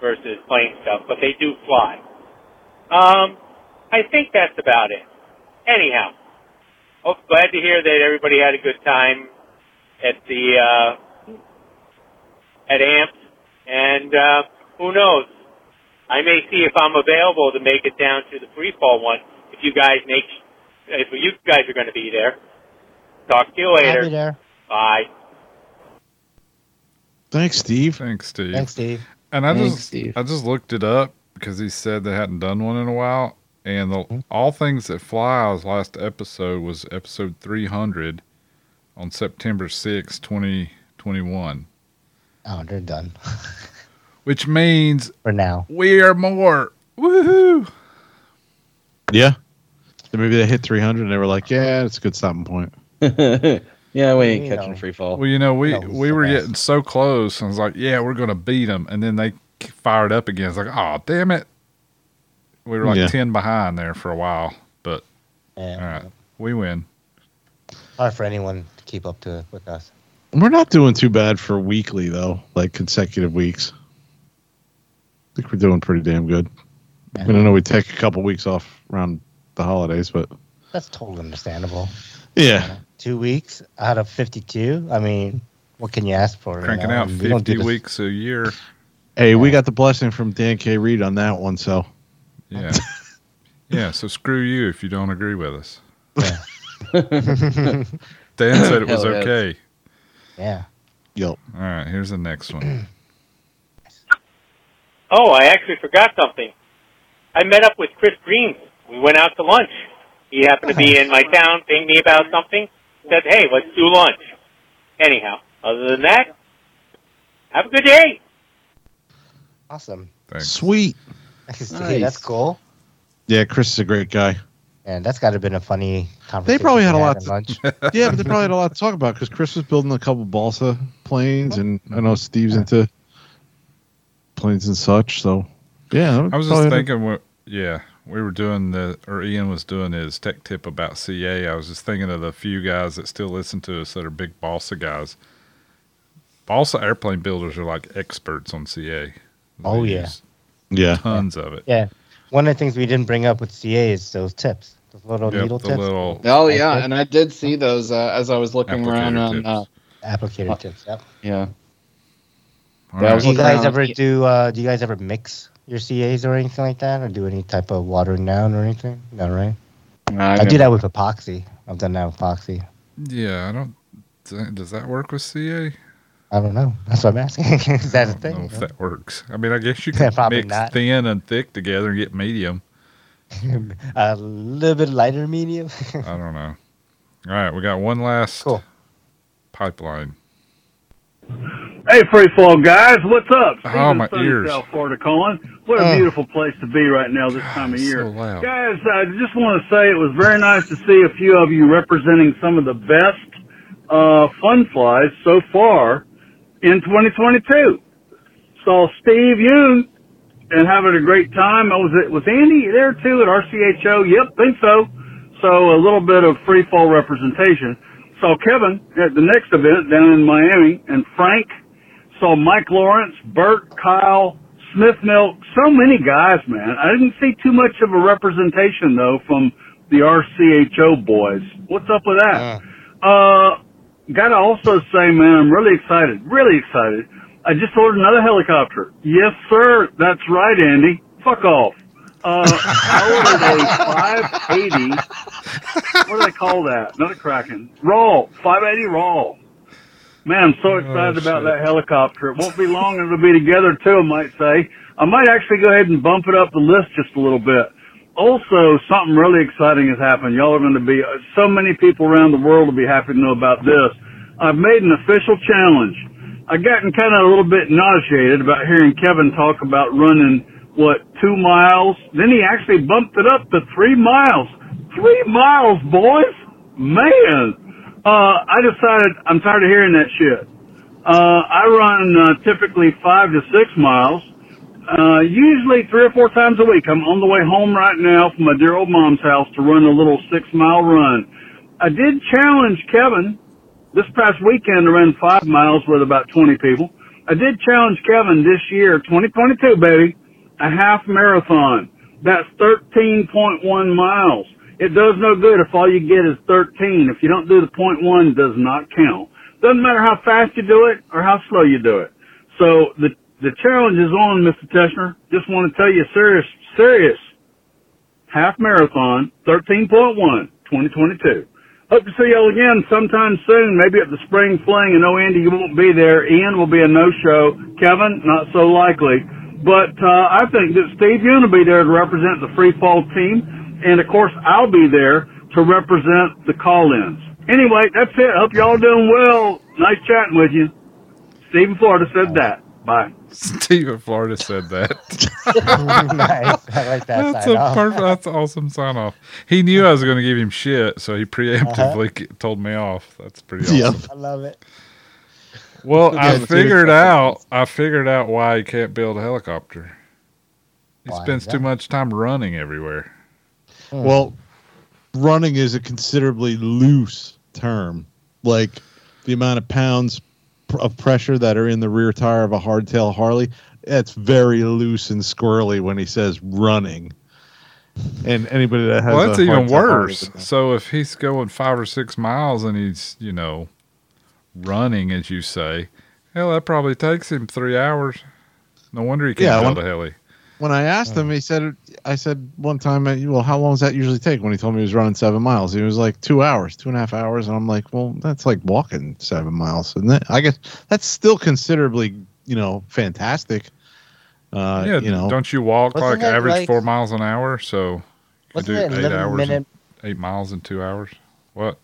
Speaker 7: versus plane stuff. But they do fly. Um, I think that's about it. Anyhow, oh, glad to hear that everybody had a good time at the uh, at AMPS, and uh, who knows? I may see if I'm available to make it down to the free fall one. If you guys make, if you guys are going to be there. Talk to you
Speaker 2: I'll be
Speaker 7: later.
Speaker 2: there.
Speaker 7: Bye.
Speaker 3: Thanks, Steve.
Speaker 4: Thanks, Steve.
Speaker 2: Thanks, Steve.
Speaker 4: And I
Speaker 5: Thanks,
Speaker 4: just
Speaker 5: Steve.
Speaker 4: I just looked it up because he said they hadn't done one in a while. And the
Speaker 2: Mm-hmm.
Speaker 4: All Things That Fly's last episode was episode 300 on September sixth, 2021,
Speaker 2: Oh, they're done
Speaker 4: which means
Speaker 2: for now.
Speaker 4: we are more. Woohoo!
Speaker 3: Yeah. So maybe they hit 300 and they were like, yeah, it's a good stopping point.
Speaker 5: yeah, we ain't
Speaker 2: You
Speaker 5: catching
Speaker 2: know.
Speaker 5: free fall.
Speaker 4: Well, you know, we
Speaker 2: That
Speaker 4: we were
Speaker 2: best.
Speaker 4: getting so close. I was like, yeah, we're going to beat them. And then they fired up again. It's like, oh, damn it. We were like
Speaker 3: Yeah.
Speaker 4: 10 behind there for a while, but
Speaker 2: Yeah,
Speaker 4: all right, we win.
Speaker 2: hard for anyone to keep up to with us.
Speaker 3: We're not doing too bad for weekly, though, like consecutive weeks. I think we're doing pretty damn good. I don't know we take a couple weeks off around the holidays, but
Speaker 2: That's totally understandable.
Speaker 3: yeah.
Speaker 2: Two weeks out of fifty-two. I mean, what can you ask for? you
Speaker 4: Cranking
Speaker 2: know?
Speaker 4: out
Speaker 2: We don't
Speaker 4: 50 weeks a year.
Speaker 3: Hey, we got the blessing from Dan K. Reed on that one, so
Speaker 4: Yeah. yeah. So screw you if you don't agree with us. Dan said it was
Speaker 5: Hell
Speaker 4: okay.
Speaker 2: Yeah.
Speaker 3: yo.
Speaker 4: All right. Here's the next one.
Speaker 7: Oh, I actually forgot something. I met up with Chris Green. We went out to lunch. He happened to be in my town, pinged me about something. Said, "Hey, let's do lunch." Anyhow, other than that, have a good day.
Speaker 2: Awesome.
Speaker 4: Thanks.
Speaker 3: Sweet.
Speaker 2: That's cool.
Speaker 3: Yeah, Chris is a great guy.
Speaker 2: And that's got to have been a funny conversation.
Speaker 3: They probably had a lot
Speaker 2: at
Speaker 3: to-
Speaker 2: lunch.
Speaker 3: Yeah, but they probably had a lot to talk about because Chris was building a couple balsa planes, and I know Steve's into planes and such. So, yeah,
Speaker 4: I was
Speaker 3: probably
Speaker 4: just
Speaker 3: had a-
Speaker 4: thinking, what, yeah, we were doing the, or Ian was doing his tech tip about CA. I was just thinking of the few guys that still listen to us that are big balsa guys. Balsa airplane builders are like experts on CA. They
Speaker 2: Oh, yeah.
Speaker 4: use
Speaker 3: yeah.
Speaker 4: Tons of it.
Speaker 2: Yeah. One of the things we didn't bring up with CA is those tips, those little
Speaker 4: Yep,
Speaker 2: needle
Speaker 4: the
Speaker 2: tips,
Speaker 4: little
Speaker 5: Oh yeah,
Speaker 2: think-
Speaker 5: and I did see those uh, as I was looking around on.
Speaker 4: tips.
Speaker 5: Uh,
Speaker 2: applicator tips. Yep.
Speaker 5: yeah, Yeah,
Speaker 4: right.
Speaker 2: Do you guys
Speaker 5: around.
Speaker 2: ever do? Uh, do you guys ever mix your CAs or anything like that, or do any type of watering down or anything? No, right? I, do that with epoxy. I've done that with epoxy.
Speaker 4: Yeah, I don't. Does that work with CA?
Speaker 2: I don't know. That's what I'm asking. is that a
Speaker 4: I don't know
Speaker 2: thing?
Speaker 4: if that works. I mean, I guess you can
Speaker 2: probably
Speaker 4: mix
Speaker 2: not.
Speaker 4: thin and thick together and get medium.
Speaker 2: a little bit lighter medium.
Speaker 4: I don't know. All right, we got one last
Speaker 2: cool.
Speaker 4: pipeline.
Speaker 8: Hey, free fall guys, what's up?
Speaker 4: Oh,
Speaker 8: Steve in
Speaker 4: my
Speaker 8: sunny
Speaker 4: ears.
Speaker 8: South Florida calling. What a
Speaker 2: Oh.
Speaker 8: beautiful place to be right now this time of
Speaker 4: so
Speaker 8: year.
Speaker 4: loud.
Speaker 8: Guys, I just want to say it was very nice to see a few of you representing some of the best uh, fun flies so far in 2022. Saw Steve Yoon and having a great time. I was it was Andy there too at RCHO? Yep, think so. So a little bit of free fall representation. Saw Kevin at the next event down in Miami and Frank. Saw Mike Lawrence, Bert, Kyle, Smith Milk, so many guys, man. I didn't see too much of a representation though from the RCHO boys. What's up with that? Uh, gotta also say, man, I'm really excited, really excited. I just ordered another helicopter. Yes, sir. That's right, Andy. Fuck off. Uh, I ordered a 580. What do they call that? Another Kraken. Raw. 580 raw. Man, I'm so excited about that helicopter. It won't be long and it'll be together too, I might say. I might actually go ahead and bump it up the list just a little bit. Also, something really exciting has happened. Y'all are going to be, uh, so many people around the world will be happy to know about this. I've made an official challenge. I've gotten kind of a little bit nauseated about hearing Kevin talk about running, what, two miles? Then he actually bumped it up to three miles. Three miles, boys! Man! Uh, I decided I'm tired of hearing that shit. Uh, I run, uh, typically five to six miles. Uh, usually three or four times a week. I'm on the way home right now from my dear old mom's house to run a little six mile run. I did challenge Kevin this past weekend to run five miles with about 20 people. I did challenge Kevin this year, 2022, baby, a half marathon. That's 13.1 miles. It does no good if all you get is 13. If you don't do the point one, does not count. Doesn't matter how fast you do it or how slow you do it. So the the challenge is on, Mr. Teschner. Just want to tell you, serious, serious half marathon, 13.1, 2022. Hope to see y'all again sometime soon, maybe at the spring fling. I know Andy, you won't be there. Ian will be a no-show. Kevin, not so likely. But uh, I think that Steve Yoon will be there to represent the free fall team, and of course I'll be there to represent the call-ins. Anyway, that's it. Hope y'all are doing well. Nice chatting with you. Steve in Florida said that. Bye.
Speaker 4: Steve Florida said that.
Speaker 2: nice. I like that
Speaker 4: That's
Speaker 2: sign
Speaker 4: a
Speaker 2: off.
Speaker 4: perfect. That's an awesome sign off. He knew I was going to give him shit, so he preemptively
Speaker 2: Uh-huh.
Speaker 4: told me off. That's pretty awesome.
Speaker 3: Yep.
Speaker 2: I love it.
Speaker 4: Well,
Speaker 3: Yeah,
Speaker 4: I figured out. I figured out why he can't build a helicopter. He
Speaker 2: Why is
Speaker 4: spends too much time running everywhere. Hmm.
Speaker 3: Well, running is a considerably loose term. Like the amount of pounds pr- of pressure that are in the rear tire of a hardtail Harley, that's very loose and squirrely when he says running. And anybody that has
Speaker 4: Well, that's
Speaker 3: a
Speaker 4: even worse. So if he's going five or six miles and he's, you know, running, as you say, hell, that probably takes him three hours. No wonder he can't
Speaker 3: Yeah,
Speaker 4: build
Speaker 3: when-
Speaker 4: a heli.
Speaker 3: When I asked him, he said, "I said one time, uh, well, how long does that usually take?" When he told me he was running seven miles, he was like two hours, two and a half hours, and I'm like, "Well, that's like walking seven miles, isn't it?" I guess that's still considerably, you know, fantastic. Uh,
Speaker 4: yeah,
Speaker 3: you know,
Speaker 4: don't you walk like average
Speaker 2: like-
Speaker 4: four miles an hour? So you
Speaker 2: Wasn't
Speaker 4: do eight hours,
Speaker 2: minute?
Speaker 4: and, eight miles in two hours. What?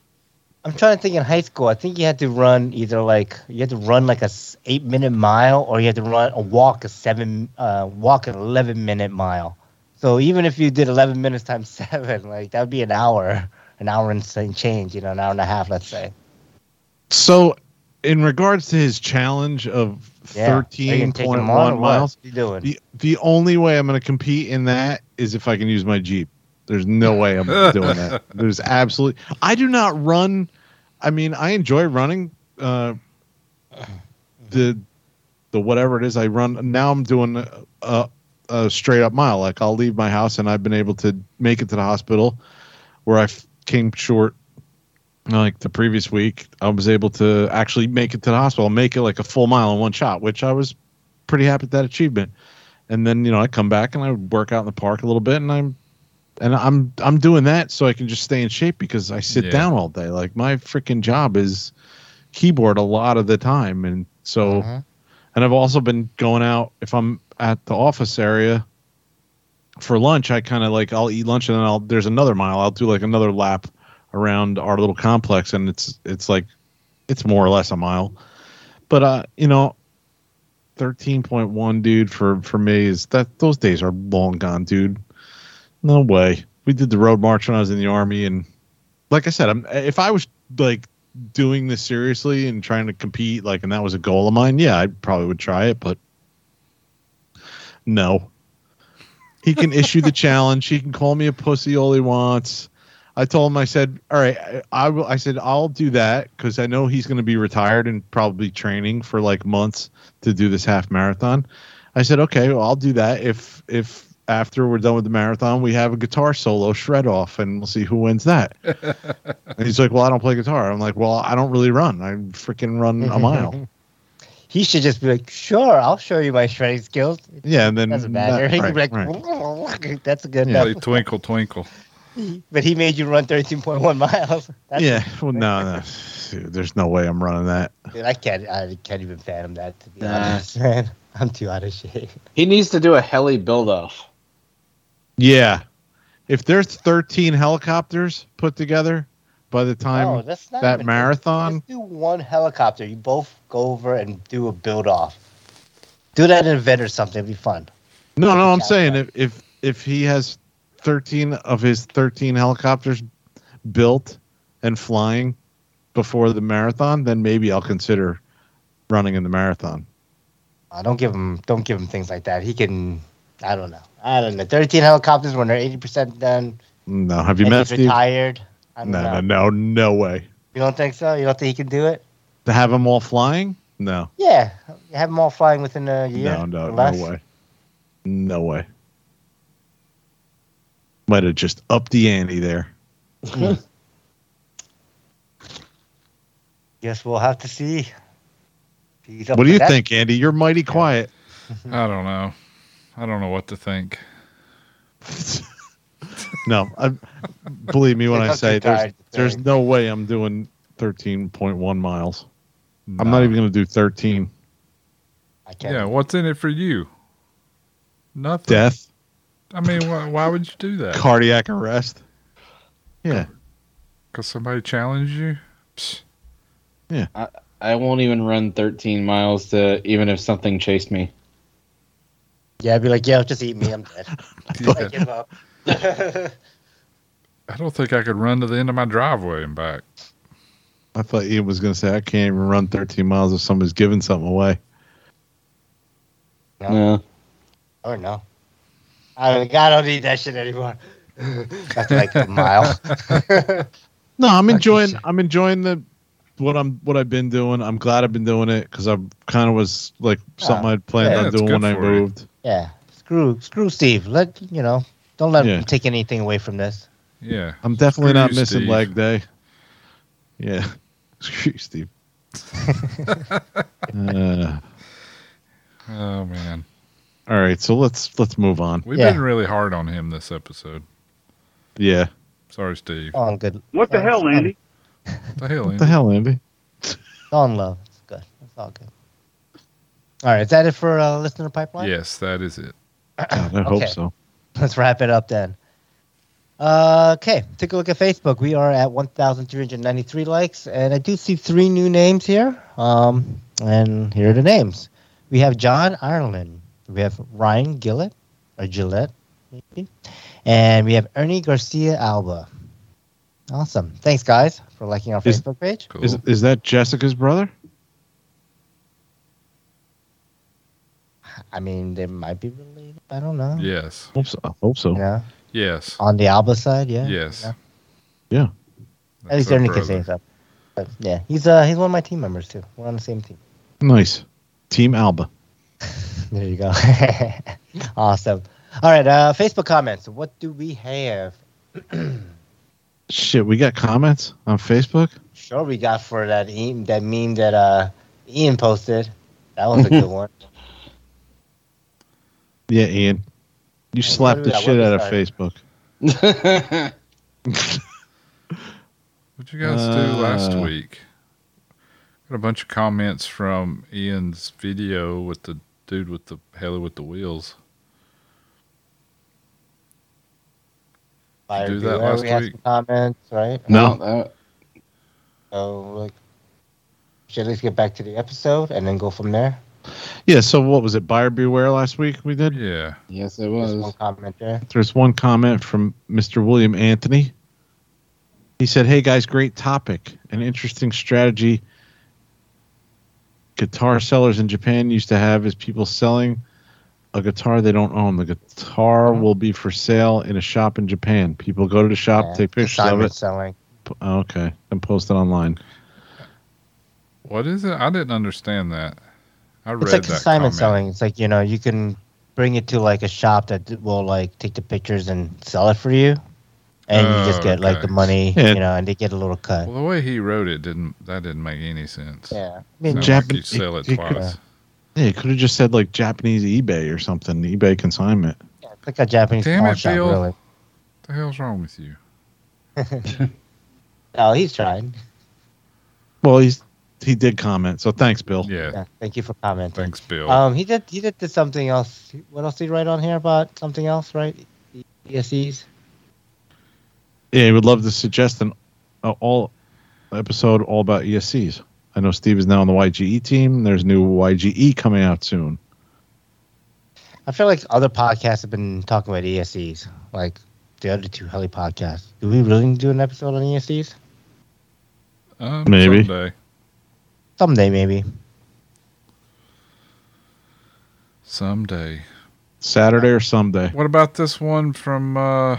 Speaker 2: I'm trying to think in high school. I think you had to run either like you had to run like a s- eight minute mile, or you had to run a walk a seven uh walk an eleven minute mile. So even if you did eleven minutes times seven, like that would be an hour, an hour and change. You know, an hour and a half, let's say.
Speaker 3: So, in regards to his challenge of
Speaker 2: Yeah. Are you
Speaker 3: thirteen point
Speaker 2: him
Speaker 3: one
Speaker 2: what?
Speaker 3: miles,
Speaker 2: What you doing?
Speaker 3: the the only way I'm going to compete in that is if I can use my Jeep. There's no way I'm doing that. There's absolutely. I do not run. I mean, I enjoy running. Uh, the the whatever it is I run now. I'm doing a, a, straight up mile. Like I'll leave my house and I've been able to make it to the hospital where I f- came short like the previous week, I was able to actually make it to the hospital, make it like a full mile in one shot, which I was pretty happy with that achievement. And then you know I come back and I would work out in the park a little bit, and I'm and I'm I'm doing that so I can just stay in shape because I sit
Speaker 4: Yeah.
Speaker 3: down all day. Like my freaking job is keyboard a lot of the time, and so
Speaker 2: Mhm.
Speaker 3: and I've also been going out if I'm at the office area for lunch. I kind of like I'll eat lunch and then I'll there's another mile. I'll do like another lap around our little complex, and it's it's like it's more or less a mile. But uh, you know, thirteen point one, dude, for for me is that those days are long gone, dude. No way. We did the road march when I was in the army, and like I said, I'm if I was like doing this seriously and trying to compete, like, and that was a goal of mine, yeah, I probably would try it, but no. He can issue the challenge. He can call me a pussy all he wants. I told him, I said, all right, I, I will. I said, I'll do that because I know he's going to be retired and probably training for like months to do this half marathon. I said, okay, well, I'll do that if if after we're done with the marathon, we have a guitar solo shred off, and we'll see who wins that. and he's like, well, I don't play guitar. I'm like, well, I don't really run. I freaking run a mile.
Speaker 2: he should just be like, sure, I'll show you my shredding skills.
Speaker 3: Yeah, and then
Speaker 2: doesn't matter. he could
Speaker 3: right,
Speaker 2: be like,
Speaker 3: right.
Speaker 2: that's a good
Speaker 3: Yeah.
Speaker 2: enough.
Speaker 4: Twinkle twinkle.
Speaker 2: But he made you run 13.1 miles. That's,
Speaker 3: yeah. Well, no, no. Dude, there's no way I'm running that.
Speaker 2: Dude, I can't. I can't even fathom that. To be
Speaker 5: Nah.
Speaker 2: honest, man, I'm too out of shape.
Speaker 5: He needs to do a heli build off.
Speaker 3: Yeah. If there's 13 helicopters put together by the time
Speaker 2: no, that's not
Speaker 3: that marathon,
Speaker 2: do one helicopter. You both go over and do a build off. Do that in event or something. It'd be fun.
Speaker 3: No, no, I'm saying if if if he has 13 of his 13 helicopters built and flying before the marathon, then maybe I'll consider running in the marathon.
Speaker 2: Uh, don't give him. Don't give him things like that. He can. I don't know. I don't know. 13 helicopters when they're 80 percent done.
Speaker 3: No, have you
Speaker 2: and
Speaker 3: met
Speaker 2: he's
Speaker 3: Steve?
Speaker 2: retired.
Speaker 3: No,
Speaker 2: know.
Speaker 3: no, no, no way.
Speaker 2: You don't think so? You don't think he can do it?
Speaker 3: To have them all flying? No,
Speaker 2: Yeah, have them all flying within a year.
Speaker 3: no, no, no way, no way. Might have just upped the ante there. Hmm.
Speaker 2: Guess we'll have to see.
Speaker 3: What do you
Speaker 2: that.
Speaker 3: think, Andy? You're mighty quiet.
Speaker 4: I don't know. I don't know what to think.
Speaker 3: no, I, believe me when I say there's there's no way I'm doing 13.1 miles. I'm not even going to do 13.
Speaker 2: I can't.
Speaker 4: Yeah, what's in it for you? Nothing.
Speaker 3: Death,
Speaker 4: I mean, why, why would you do that?
Speaker 3: cardiac arrest. Yeah,
Speaker 4: Because somebody challenged you? Psst.
Speaker 5: I won't even run 13 miles to even if something chased me.
Speaker 2: Yeah, I'd be like, yeah, just eat me. I'm dead. I give up.
Speaker 4: I don't think I could run to the end of my driveway and back.
Speaker 3: I thought Ian was going to say I can't even run 13 miles if somebody's giving something away.
Speaker 2: No.
Speaker 5: No.
Speaker 2: or no. I, don't- I don't need that shit anymore. After like a mile.
Speaker 3: No, I'm enjoying. I'm enjoying the what I'm what I've been doing. I'm glad I've been doing it because I kind of was like something I'd planned
Speaker 4: yeah,
Speaker 3: on doing when I
Speaker 4: moved. you.
Speaker 3: Moved.
Speaker 2: yeah. Screw screw Steve. Let you know. Don't let
Speaker 3: Yeah.
Speaker 2: him take anything away from this.
Speaker 4: Yeah.
Speaker 3: I'm definitely
Speaker 4: Screw
Speaker 3: not
Speaker 4: you,
Speaker 3: missing
Speaker 4: Steve.
Speaker 3: leg day. Yeah, screw you, Steve. uh,
Speaker 4: Oh, man.
Speaker 3: all right, so let's let's move on.
Speaker 4: We've
Speaker 2: Yeah.
Speaker 4: been really hard on him this episode.
Speaker 3: Yeah,
Speaker 4: Sorry, Steve.
Speaker 2: All in good.
Speaker 8: What the hell, Andy?
Speaker 4: What the hell,
Speaker 3: what the
Speaker 4: Andy?
Speaker 3: hell, Andy?
Speaker 2: It's all in love. It's good. It's all good. All right, is that it for uh, listener pipeline?
Speaker 4: Yes, that is it.
Speaker 3: God, I hope so.
Speaker 2: Let's wrap it up then. Uh, okay, take a look at Facebook. We are at 1,393 likes, and I do see three new names here. Um, and here are the names. We have John Ireland. We have Ryan Gillett, or Gillette, maybe. And we have Ernie Garcia Alba. Awesome. Thanks, guys, for liking our
Speaker 3: Is-
Speaker 2: Facebook page.
Speaker 4: Cool.
Speaker 3: Is is that Jessica's brother?
Speaker 2: I mean, they might be related. I don't know.
Speaker 4: yes.
Speaker 3: Hope so. Hope so.
Speaker 2: You know,
Speaker 4: Yes.
Speaker 2: on the Alba side, yeah.
Speaker 4: Yes.
Speaker 2: Yeah.
Speaker 3: Yeah.
Speaker 2: At least Ernie can say
Speaker 4: brother.
Speaker 2: that. But yeah, he's uh he's one of my team members too. We're on the same team.
Speaker 3: Nice. Team Alba.
Speaker 2: There you go. awesome. All right, uh Facebook comments. What do we have?
Speaker 3: Shit, we got comments on Facebook.
Speaker 2: Sure we got for that e- that meme that uh Ian posted. That was a good one.
Speaker 3: Yeah, Ian. You
Speaker 2: what
Speaker 3: slapped the shit out of Facebook.
Speaker 4: What'd you guys do last
Speaker 3: Uh,
Speaker 4: week? Got a bunch of comments from Ian's video with the dude with the heli with the wheels.
Speaker 2: Fire
Speaker 4: do that last
Speaker 2: we had
Speaker 4: week?
Speaker 2: some comments, right?
Speaker 3: No.
Speaker 5: that-
Speaker 2: So like should at least get back to the episode and then go from there.
Speaker 3: Yeah, so what was it? Buyer beware last week we did?
Speaker 4: Yeah.
Speaker 5: yes, it
Speaker 2: Just one
Speaker 5: was.
Speaker 2: comment there.
Speaker 3: There's one comment from Mr. William Anthony. He said, Hey guys, great topic. An interesting strategy guitar sellers in Japan used to have is people selling a guitar they don't own. The guitar
Speaker 2: Mhm.
Speaker 3: will be for sale in a shop in Japan. People go to the shop,
Speaker 2: Yeah,
Speaker 3: take pictures of it.
Speaker 2: selling.
Speaker 3: okay, and post it online.
Speaker 4: What is it? I didn't understand that. I read
Speaker 2: It's like
Speaker 4: that
Speaker 2: assignment
Speaker 4: comment.
Speaker 2: selling. It's like you know you can bring it to like a shop that will like take the pictures and sell it for you. and you
Speaker 4: Oh,
Speaker 2: just get like the money,
Speaker 3: Yeah.
Speaker 2: you know, and they get a little cut.
Speaker 4: Well, the way he wrote it didn't that didn't make any sense.
Speaker 2: Yeah, I mean,
Speaker 4: Sounds
Speaker 3: Japan-
Speaker 4: like you sell it
Speaker 3: it- it-
Speaker 4: twice.
Speaker 3: Yeah, you could have just said like Japanese eBay or something, eBay consignment.
Speaker 2: it's like a Japanese
Speaker 4: Damn
Speaker 2: pawn
Speaker 4: it,
Speaker 2: shop,
Speaker 4: Bill.
Speaker 2: really.
Speaker 4: What the hell's wrong with you?
Speaker 2: Oh, he's trying.
Speaker 3: Well, he's he did comment, so thanks, Bill.
Speaker 4: Yeah.
Speaker 2: Yeah, thank you for commenting.
Speaker 4: Thanks, Bill.
Speaker 2: Um, he did. He did, did something else. What else did he write on here about something else? Right? ESCs.
Speaker 3: Yeah, he would love to suggest an uh, all episode all about ESCs. I know Steve is now on the YGE team. There's new YGE coming out soon.
Speaker 2: I feel like other podcasts have been talking about ESCs, like the other two heli podcasts. Do we really need to do an episode on ESCs?
Speaker 4: Um,
Speaker 3: maybe.
Speaker 4: someday.
Speaker 2: Someday, maybe.
Speaker 4: Someday.
Speaker 3: Saturday or someday.
Speaker 4: What about this one from? uh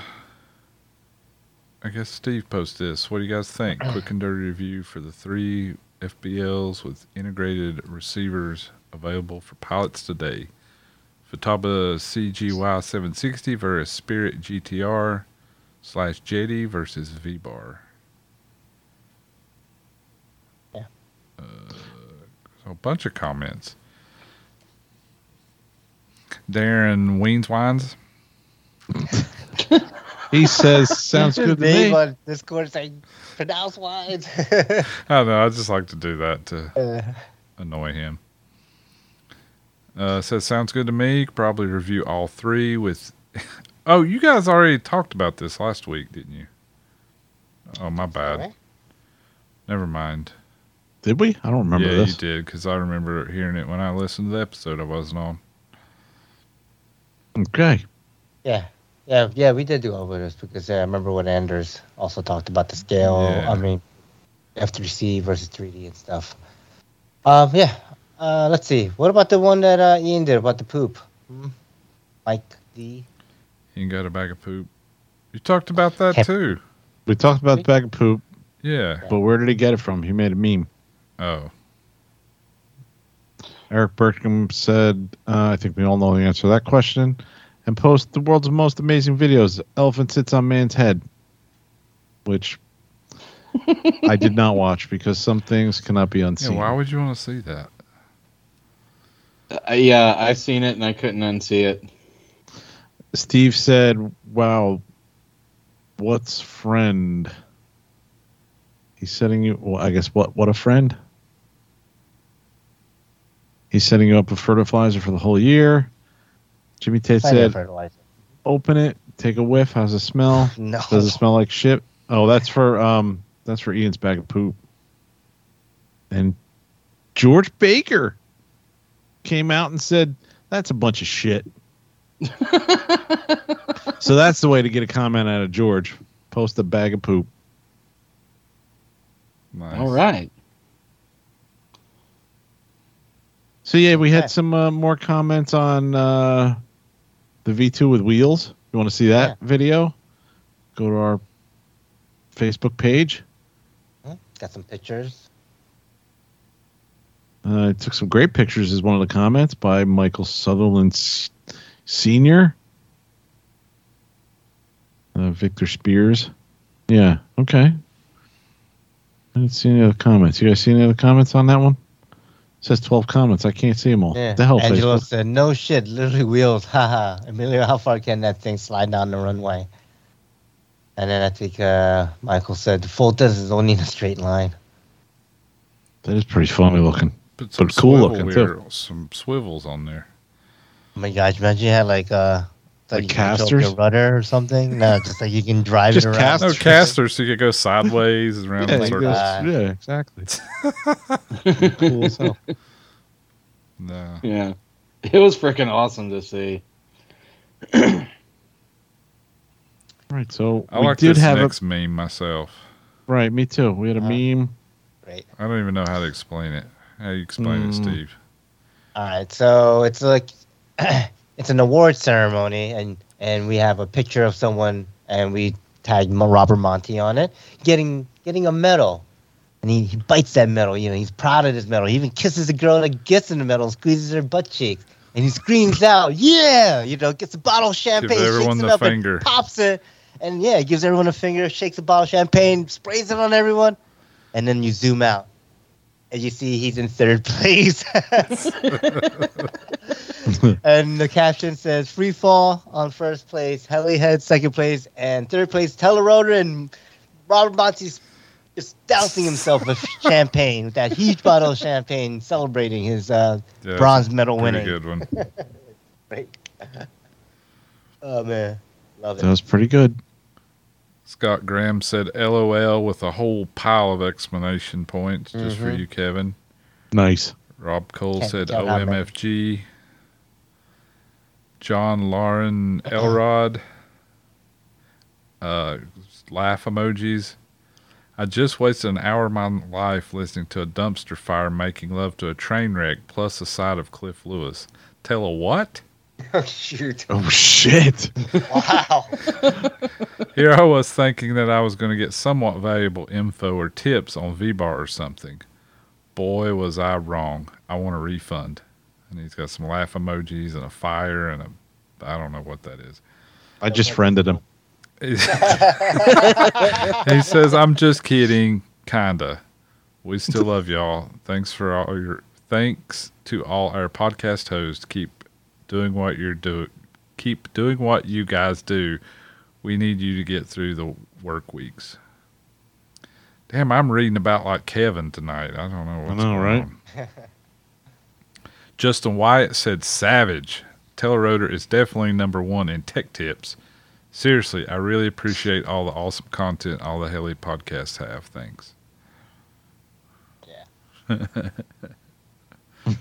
Speaker 4: I guess Steve posted this. What do you guys think? Quick and dirty review for the three FBLs with integrated receivers available for pilots today. Futaba CGY 760 versus Spirit GTR slash JD versus V Bar. Uh, so a bunch of comments. Darren Weens Wines.
Speaker 3: He says sounds good to me.
Speaker 2: on Discord saying pronounce wines.
Speaker 4: I don't know. I just like to do that to
Speaker 2: Uh,
Speaker 4: annoy him. Uh, says sounds good to me. Could Probably review all three with. oh, you guys already talked about this last week, didn't you? Oh, my bad.
Speaker 2: Alright.
Speaker 4: Never mind.
Speaker 3: Did we? I don't remember
Speaker 4: yeah,
Speaker 3: this.
Speaker 4: you did because I remember hearing it when I listened to the episode I wasn't on.
Speaker 3: Okay.
Speaker 2: yeah, yeah, yeah. We did do over this because uh, I remember when Anders also talked about the scale.
Speaker 4: Yeah.
Speaker 2: I mean, F3C versus 3D and stuff. Um, yeah. Uh, let's see. What about the one that uh, Ian did about the poop? Hmm? Mike D.
Speaker 4: You ain't got a bag of poop. You talked about that too.
Speaker 3: We talked about the bag of poop,
Speaker 4: Yeah.
Speaker 3: but where did he get it from? He made a meme.
Speaker 4: Oh.
Speaker 3: Eric Burkham said, uh, I think we all know the answer to that question. And post the world's most amazing videos. Elephant sits on man's head, which I did not watch because some things cannot be
Speaker 4: Yeah.
Speaker 3: unseen.
Speaker 4: Why would you want to see that?
Speaker 5: Uh, yeah, I've seen it and I couldn't unsee it.
Speaker 3: Steve said, "Wow, what's friend?" He's setting you. Well, I guess what? What a friend. He's setting you up with fertilizer for the whole year. Jimmy Tate
Speaker 2: Plenty
Speaker 3: said, "Open it, take a whiff. How's it smell?
Speaker 2: No.
Speaker 3: Does it smell like shit?" Oh, that's for um, that's for Ian's bag of poop. And George Baker came out and said, "That's a bunch of shit." so that's the way to get a comment out of George. Post a bag of poop.
Speaker 4: Nice.
Speaker 5: All right.
Speaker 3: So yeah, we had some uh, more comments on uh, the V2 with wheels. You want to see that video? Go to our Facebook page.
Speaker 2: Hmm? Got some pictures.
Speaker 3: Uh, it took some great pictures. Is one of the comments by Michael Sutherland Senior. Uh, Victor Spears. Yeah. Okay. I didn't see any other comments. You guys see any other comments on that one? It says twelve comments. I can't see them all.
Speaker 2: Yeah.
Speaker 3: The hell,
Speaker 2: Angelo
Speaker 3: Facebook.
Speaker 2: said, "No shit, literally wheels." Haha. Emilio, how far can that thing slide down the runway? And then I think uh, Michael said, "The Fultas is only in a straight line."
Speaker 3: That is pretty funny looking.
Speaker 4: Put some
Speaker 3: But cool looking, too.
Speaker 4: some swivels on there.
Speaker 2: Oh my gosh, imagine you had like uh,
Speaker 3: Like
Speaker 2: you can control
Speaker 3: casters?
Speaker 2: your rudder or something. No, just like you can drive
Speaker 3: Just
Speaker 2: it around.
Speaker 3: cast-
Speaker 4: No casters, so you could go sideways around
Speaker 3: Yeah,
Speaker 4: in
Speaker 3: you
Speaker 4: circles.
Speaker 2: Uh,
Speaker 3: yeah, exactly. cool as hell.
Speaker 4: No.
Speaker 5: Yeah. It was freaking awesome to see.
Speaker 3: Right, so
Speaker 4: I
Speaker 3: we
Speaker 4: like
Speaker 3: did
Speaker 4: this
Speaker 3: have
Speaker 4: next meme myself.
Speaker 3: right. Me too. We had a
Speaker 2: Uh,
Speaker 3: meme.
Speaker 2: Great.
Speaker 4: I don't even know how to explain it. How do you explain it,
Speaker 3: Mm.
Speaker 4: Steve?
Speaker 2: All right, so it's like it's an award ceremony, and and we have a picture of someone, and we tag Robert Monty on it, getting getting a medal, and he, he bites that medal. You know, he's proud of his medal. He even kisses the girl that gets in the medal, squeezes her butt cheeks, and he screams out, "Yeah!" You know, gets a bottle of champagne, shakes it up,
Speaker 4: finger.
Speaker 2: and pops it, And yeah, gives everyone a finger, shakes a bottle of champagne, sprays it on everyone, and then you zoom out. And you see he's in third place. and the caption says free fall on first place, Helihead second place, and third place Telerotor and Robert Monty's just dousing himself with champagne, with that huge bottle of champagne, celebrating his uh,
Speaker 4: Yeah,
Speaker 2: bronze medal winning.
Speaker 4: good one.
Speaker 2: Right. oh man, love
Speaker 3: That was pretty good.
Speaker 4: Scott Graham said LOL with a whole pile of explanation points just for
Speaker 2: Mhm.
Speaker 4: you, Kevin.
Speaker 3: Nice.
Speaker 4: Rob Cole
Speaker 2: Can't
Speaker 4: said
Speaker 2: tell how many.
Speaker 4: OMFG. John Lauren Elrod. Uh, laugh emojis. I just wasted an hour of my life listening to a dumpster fire making love to a train wreck plus a side of Cliff Lewis. Tell a what?
Speaker 2: Oh shoot!
Speaker 3: Oh shit.
Speaker 2: Wow.
Speaker 4: Here I was thinking that I was going to get somewhat valuable info or tips on V-Bar or something. Boy, was I wrong. I want a refund. And he's got some laugh emojis and a fire and a, I don't know what that is.
Speaker 3: I just friended him.
Speaker 4: he says, I'm just kidding, kinda. We still love y'all. Thanks for all your, thanks to all our podcast hosts. Keep doing what you're doing. Keep doing what you guys do. We need you to get through the work weeks. Damn, I'm reading about like Kevin tonight. I don't know what's
Speaker 3: know,
Speaker 4: going
Speaker 3: right?
Speaker 4: on. Justin Wyatt said Savage. Telerotor is definitely number one in tech tips. Seriously, I really appreciate all the awesome content all the Heli podcasts have. Thanks.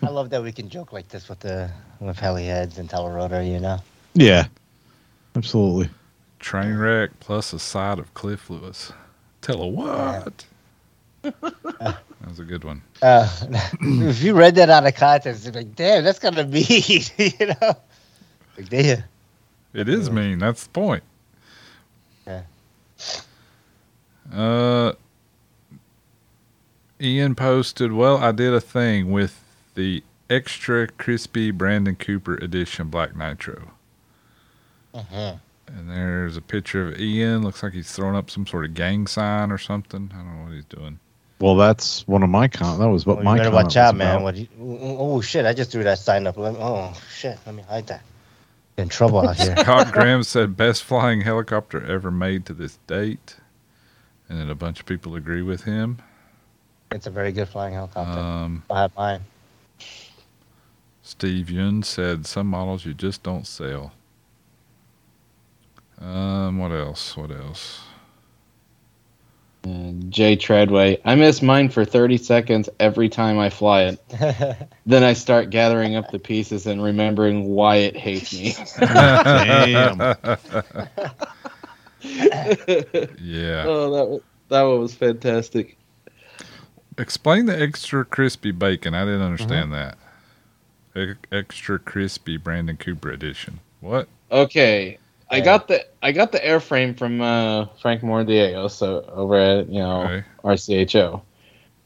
Speaker 2: I love that we can joke like this with the with heliheads and Telerotor. You know.
Speaker 3: Yeah. Absolutely.
Speaker 4: Train wreck plus a side of Cliff Lewis. Tell a what? that was a good one.
Speaker 2: Uh, if you read that out of context, it's like, damn, that's gonna be, you know. Like, damn.
Speaker 4: It is mean. That's the point.
Speaker 2: Yeah.
Speaker 4: Uh, Ian posted, well, I did a thing with the extra crispy Brandon Cooper edition Black Nitro.
Speaker 2: Uh-huh.
Speaker 4: And there's a picture of Ian. Looks like he's throwing up some sort of gang sign or something. I don't know what he's doing.
Speaker 3: Well, that's one of my com. That was what
Speaker 2: Well,
Speaker 3: my
Speaker 2: you better
Speaker 3: comment
Speaker 2: watch out, man. What? You, oh shit! I just threw that sign up. Let me, oh shit! Let me hide that. In trouble out here.
Speaker 4: Scott Graham said, best flying helicopter ever made to this date. And then a bunch of people agree with him.
Speaker 2: It's a very good flying helicopter.
Speaker 4: Um,
Speaker 2: I have mine.
Speaker 4: Steve Yun said, some models you just don't sell. Um, what else? What else?
Speaker 5: And Jay Treadway, I miss mine for 30 seconds every time I fly it. Then I start gathering up the pieces and remembering why it hates me.
Speaker 3: Damn.
Speaker 4: Yeah.
Speaker 5: Oh, that was, that one was fantastic.
Speaker 4: Explain the extra crispy bacon. I didn't understand
Speaker 2: Mm-hmm.
Speaker 4: that. E- extra crispy Brandon Cooper edition. What?
Speaker 5: Okay, I got the I got the airframe from uh, Frank Mordiego, so over at you know
Speaker 4: Okay.
Speaker 5: RCHO.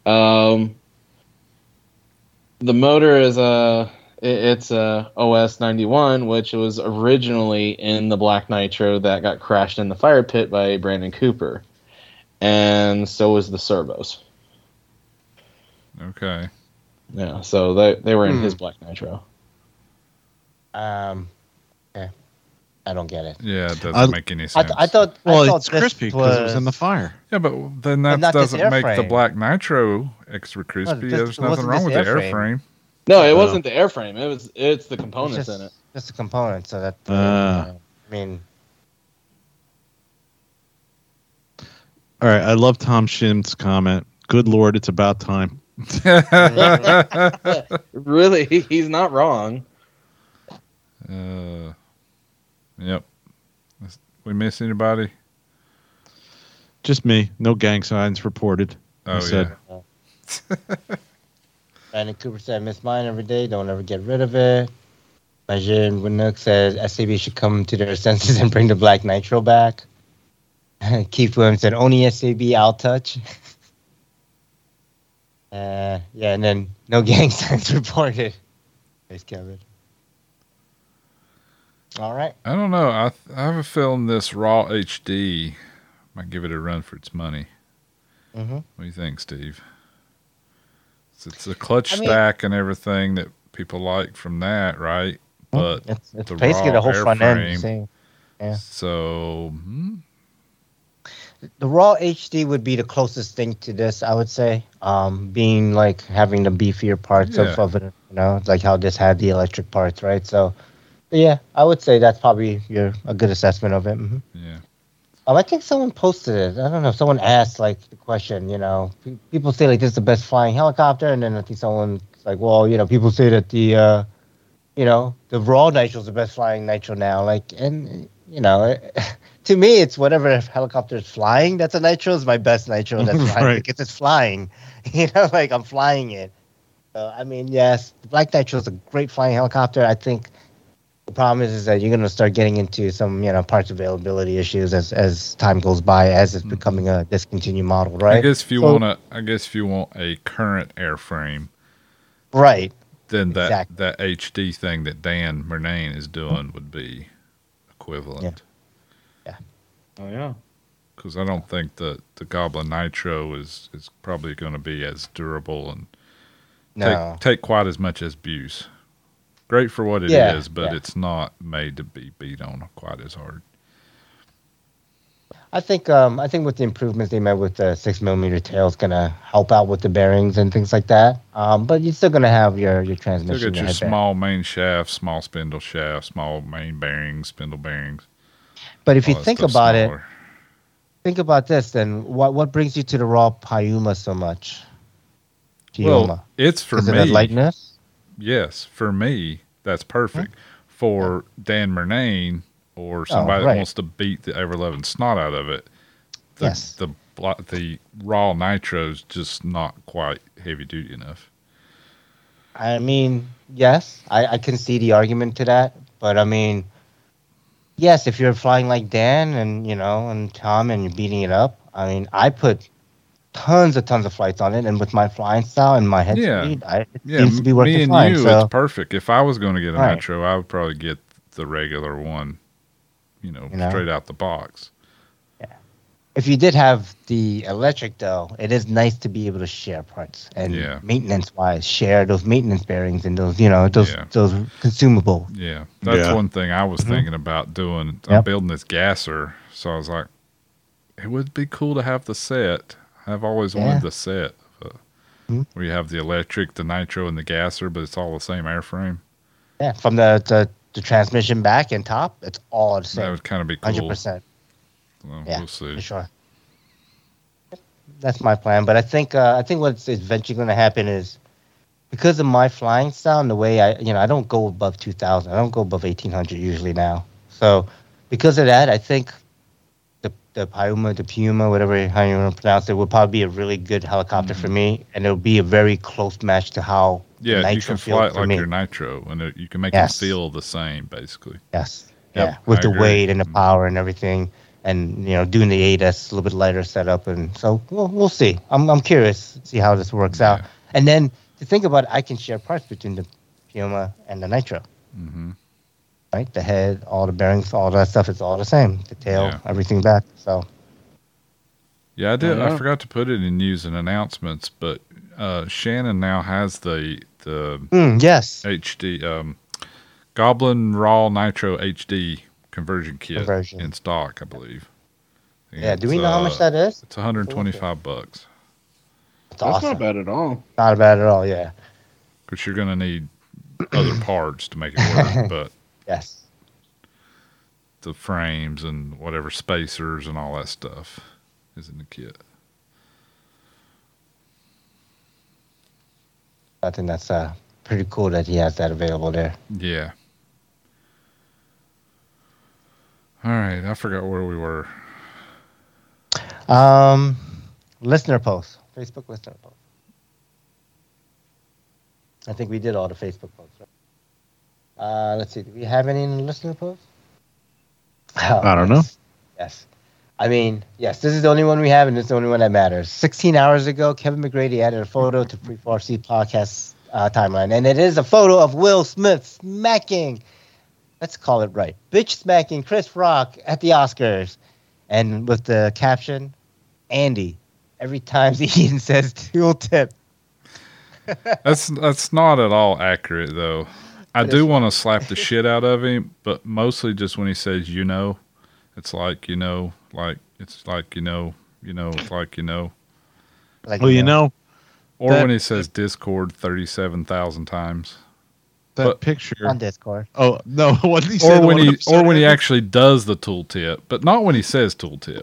Speaker 5: Um, the motor is a it- it's a OS ninety one, which was originally in the Black Nitro that got crashed in the fire pit by Brandon Cooper, and so was the servos.
Speaker 4: Okay.
Speaker 5: Yeah, so they they were in
Speaker 2: Hmm.
Speaker 5: his Black Nitro.
Speaker 2: Um, okay. I don't get it.
Speaker 4: Yeah, it doesn't
Speaker 3: I-
Speaker 4: make any
Speaker 2: I,
Speaker 4: sense.
Speaker 2: th- I thought. I
Speaker 3: Well,
Speaker 2: thought
Speaker 3: it's crispy because it was in the fire.
Speaker 4: yeah, but then that
Speaker 2: not
Speaker 4: doesn't make the black nitro extra crispy.
Speaker 2: this-
Speaker 4: There's nothing wrong with
Speaker 2: this
Speaker 4: the
Speaker 2: airframe.
Speaker 4: airframe.
Speaker 5: No, it
Speaker 3: Uh,
Speaker 5: wasn't the airframe. It was it's the
Speaker 2: It's
Speaker 5: components
Speaker 2: just,
Speaker 5: in it.
Speaker 2: just the component, so that. uh,
Speaker 3: Ah.
Speaker 2: I mean,
Speaker 3: All right. I love Tom Shim's comment. Good Lord, it's about time.
Speaker 5: Really, he's not wrong.
Speaker 4: Uh, yep. We miss anybody?
Speaker 3: Just me. No gang signs reported. I
Speaker 4: Oh yeah.
Speaker 3: said-
Speaker 2: Brandon Cooper said, "Miss mine every day. Don't ever get rid of it." Majid Winook says SCB should come to their senses and bring the Black Nitro back. Keith Williams said, "Only SCB, I'll touch." Uh, yeah, and then no gang signs reported. Thanks, Kevin. All right.
Speaker 4: I don't know. I th- I have a feeling this raw HD might give it a run for its money.
Speaker 2: Mm-hmm.
Speaker 4: What do you think, Steve? It's, it's a clutch
Speaker 2: I mean-
Speaker 4: stack and everything that people like from that, right? But
Speaker 2: It's, it's
Speaker 4: the
Speaker 2: basically the whole front end. Yeah.
Speaker 4: so hmm,
Speaker 2: The raw HD would be the closest thing to this, I would say. Um, being like having the beefier parts
Speaker 4: Yeah.
Speaker 2: of, of it, you know, like how this had the electric parts, right? So, yeah, I would say that's probably your a good assessment of it. hmm
Speaker 4: yeah.
Speaker 2: Um, I think someone posted it. I don't know. Someone asked like the question. You know, Pe- people say like this is the best flying helicopter, and then I think someone's like, well, you know, people say that the, uh, you know, the raw nitro is the best flying nitro now. Like, and you know, to me, it's whatever helicopter is flying. That's a nitro is my best nitro. That's flying
Speaker 3: Right.
Speaker 2: because it's flying. You know, like I'm flying it. So I mean, yes, the Black Nitro is a great flying helicopter. I think the problem is, is that you're going to start getting into some, you know, parts availability issues as as time goes by, as it's mm-hmm. becoming a discontinued model, right?
Speaker 4: I guess if you
Speaker 2: So-
Speaker 4: want to, I guess if you want a current airframe,
Speaker 2: Right.
Speaker 4: then that
Speaker 2: Exactly.
Speaker 4: that HD thing that Dan Murnane is doing would be equivalent. Yeah.
Speaker 5: Oh yeah.
Speaker 4: Because I don't think the the Goblin Nitro is is probably going to be as durable and
Speaker 2: No.
Speaker 4: take take quite as much as Buse. Great for what it is,
Speaker 2: Yeah,
Speaker 4: but
Speaker 2: yeah.
Speaker 4: it's not made to be beat on quite as hard.
Speaker 2: I think um I think with the improvements they made with the six millimeter tail is gonna help out with the bearings and things like that. Um, but you're still gonna have your your
Speaker 4: Still
Speaker 2: transmission.
Speaker 4: got your
Speaker 2: head bearing.
Speaker 4: small main shaft, small spindle shaft, small main bearings, spindle bearings.
Speaker 2: But if you think about it, think about this. Then what what brings you to the raw Piuma so much? Piuma.
Speaker 4: well, it's for
Speaker 2: it
Speaker 4: me.
Speaker 2: that lightness?
Speaker 4: Yes, for me, that's perfect. For Dan Murnane or somebody oh, that
Speaker 2: Oh, right.
Speaker 4: wants to beat the ever loving snot out of it, the,
Speaker 2: Yes.
Speaker 4: the the raw nitro's just not quite heavy duty enough.
Speaker 2: I mean, yes, I, I can see the argument to that, but I mean, yes, if you're flying like Dan and you know and Tom and you're beating it up, I mean, I put tons of tons of flights on it, and with my flying style and my head
Speaker 4: Yeah.
Speaker 2: speed, I, it
Speaker 4: Yeah,
Speaker 2: seems to be working
Speaker 4: me and
Speaker 2: fine.
Speaker 4: you,
Speaker 2: so
Speaker 4: it's perfect. If I was going to get a
Speaker 2: Right.
Speaker 4: nitro, I would probably get the regular one, you know,
Speaker 2: You know?
Speaker 4: straight out the box. Yeah.
Speaker 2: If you did have the electric though, it is nice to be able to share parts and
Speaker 4: Yeah.
Speaker 2: maintenance wise, share those maintenance bearings and those you know those
Speaker 4: Yeah.
Speaker 2: those consumable.
Speaker 4: Yeah, that's
Speaker 3: Yeah.
Speaker 4: one thing I was
Speaker 2: Mhm.
Speaker 4: thinking about doing. I'm
Speaker 2: Yep.
Speaker 4: building this gasser, so I was like, it would be cool to have the set. I've always
Speaker 2: Yeah.
Speaker 4: wanted the set
Speaker 2: Mhm.
Speaker 4: where you have the electric, the nitro, and the gasser, but it's all the same airframe.
Speaker 2: Yeah, from the the, the transmission back and top, it's all the same.
Speaker 4: That would kind of be cool.
Speaker 2: 100%.
Speaker 4: Well,
Speaker 2: Yeah,
Speaker 4: we'll see.
Speaker 2: for sure. That's my plan, but I think uh, I think what's eventually going to happen is because of my flying style and the way I, you know, I don't go above two thousand. I don't go above eighteen hundred usually now. So because of that, I think the Puma, the Puma, whatever how you want to pronounce it, would probably be a really good helicopter for me, and it'll be a very close match to how the
Speaker 4: Mm-hmm. You
Speaker 2: Nitro
Speaker 4: can fly it
Speaker 2: for
Speaker 4: like
Speaker 2: me.
Speaker 4: your nitro, and it, you can make
Speaker 2: Yes.
Speaker 4: it feel the same, basically.
Speaker 2: Yes.
Speaker 4: Yep,
Speaker 2: yeah. With
Speaker 4: I
Speaker 2: the
Speaker 4: agree.
Speaker 2: weight and the
Speaker 4: Mhm.
Speaker 2: power and everything, and you know, doing the 8S a little bit lighter setup, and so we'll we'll see. I'm I'm curious to see how this works out. And then to think about, it, I can share parts between the Piuma and the Nitro.
Speaker 4: hmm
Speaker 2: Right, the head, all the bearings, all that stuff is all the same. The tail,
Speaker 4: Yeah.
Speaker 2: everything back. So
Speaker 4: Yeah, I did. I
Speaker 5: yeah.
Speaker 4: forgot to put it in news and announcements, but uh, Shannon now has the the
Speaker 2: mm, yes,
Speaker 4: HD um, Goblin Raw Nitro HD conversion kit
Speaker 2: Conversion.
Speaker 4: in stock, I believe.
Speaker 2: yeah. Do we
Speaker 4: It's,
Speaker 2: know how
Speaker 4: uh,
Speaker 2: much that is?
Speaker 4: It's 125 bucks.
Speaker 2: It's
Speaker 5: That's
Speaker 2: awesome.
Speaker 5: not bad at all.
Speaker 2: Not bad at all. Yeah.
Speaker 4: Because you're going to need other parts to make it work, but
Speaker 2: Yes.
Speaker 4: the frames and whatever spacers and all that stuff is in the kit.
Speaker 2: I think that's uh pretty cool that he has that available there.
Speaker 4: Yeah. All right, I forgot where we were.
Speaker 2: Um, listener post, Facebook listener post. I think we did all the Facebook posts. Uh, let's see. Do we have any in the listener post? Oh,
Speaker 3: I don't know.
Speaker 2: yes. Yes. I mean, yes, this is the only one we have, and it's the only one that matters. 16 hours ago, Kevin McGrady added a photo to Free 4C podcast uh, timeline, and it is a photo of Will Smith smacking let's call it right. Bitch smacking Chris Rock at the Oscars, and with the caption, Andy. Every time Ian says tooltip.
Speaker 4: That's that's not at all accurate though. I do want to slap the shit out of him, but mostly just when he says you know, it's like you know, like it's like you know, you know, it's like you know,
Speaker 2: Like,
Speaker 3: Well, you know
Speaker 4: or
Speaker 3: That-
Speaker 4: when he says Discord thirty seven thousand times,
Speaker 3: that
Speaker 4: But-
Speaker 3: picture.
Speaker 2: on Discord.
Speaker 3: Oh no! What did he say?
Speaker 4: or
Speaker 3: the
Speaker 4: when he or when he actually does the tooltip, but not when he says tooltip.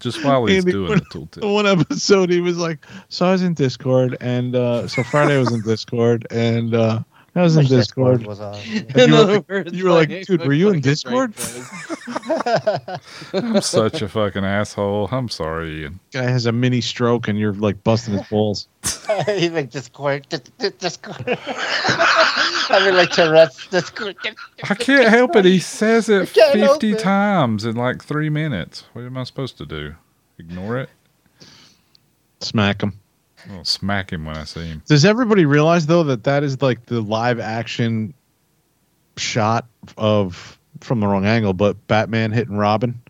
Speaker 4: Just while he's
Speaker 3: Andy,
Speaker 4: doing
Speaker 3: when-
Speaker 4: the
Speaker 3: the
Speaker 4: tooltip.
Speaker 3: one episode he was like, so I was in Discord, and uh, so Friday I was in Discord, and uh, I was in
Speaker 2: Wish
Speaker 3: Discord.
Speaker 2: was uh, on.
Speaker 3: And you were like-
Speaker 5: words,
Speaker 3: you were like,
Speaker 5: my
Speaker 3: "Dude, were you in Discord?"
Speaker 4: I'm such a fucking asshole. I'm sorry, Ian.
Speaker 3: Guy has a mini stroke, and you're like busting his balls.
Speaker 2: He's like Discord, Dis- Dis- Discord. I mean, like Tourette's Discord.
Speaker 4: I can't help it. He says it 50
Speaker 2: it.
Speaker 4: times in like three minutes. What am I supposed to do? Ignore it?
Speaker 3: Smack him.
Speaker 4: I'll smack him when I see him.
Speaker 3: Does everybody realize though that that is like the live action shot of from the wrong angle, but Batman hitting Robin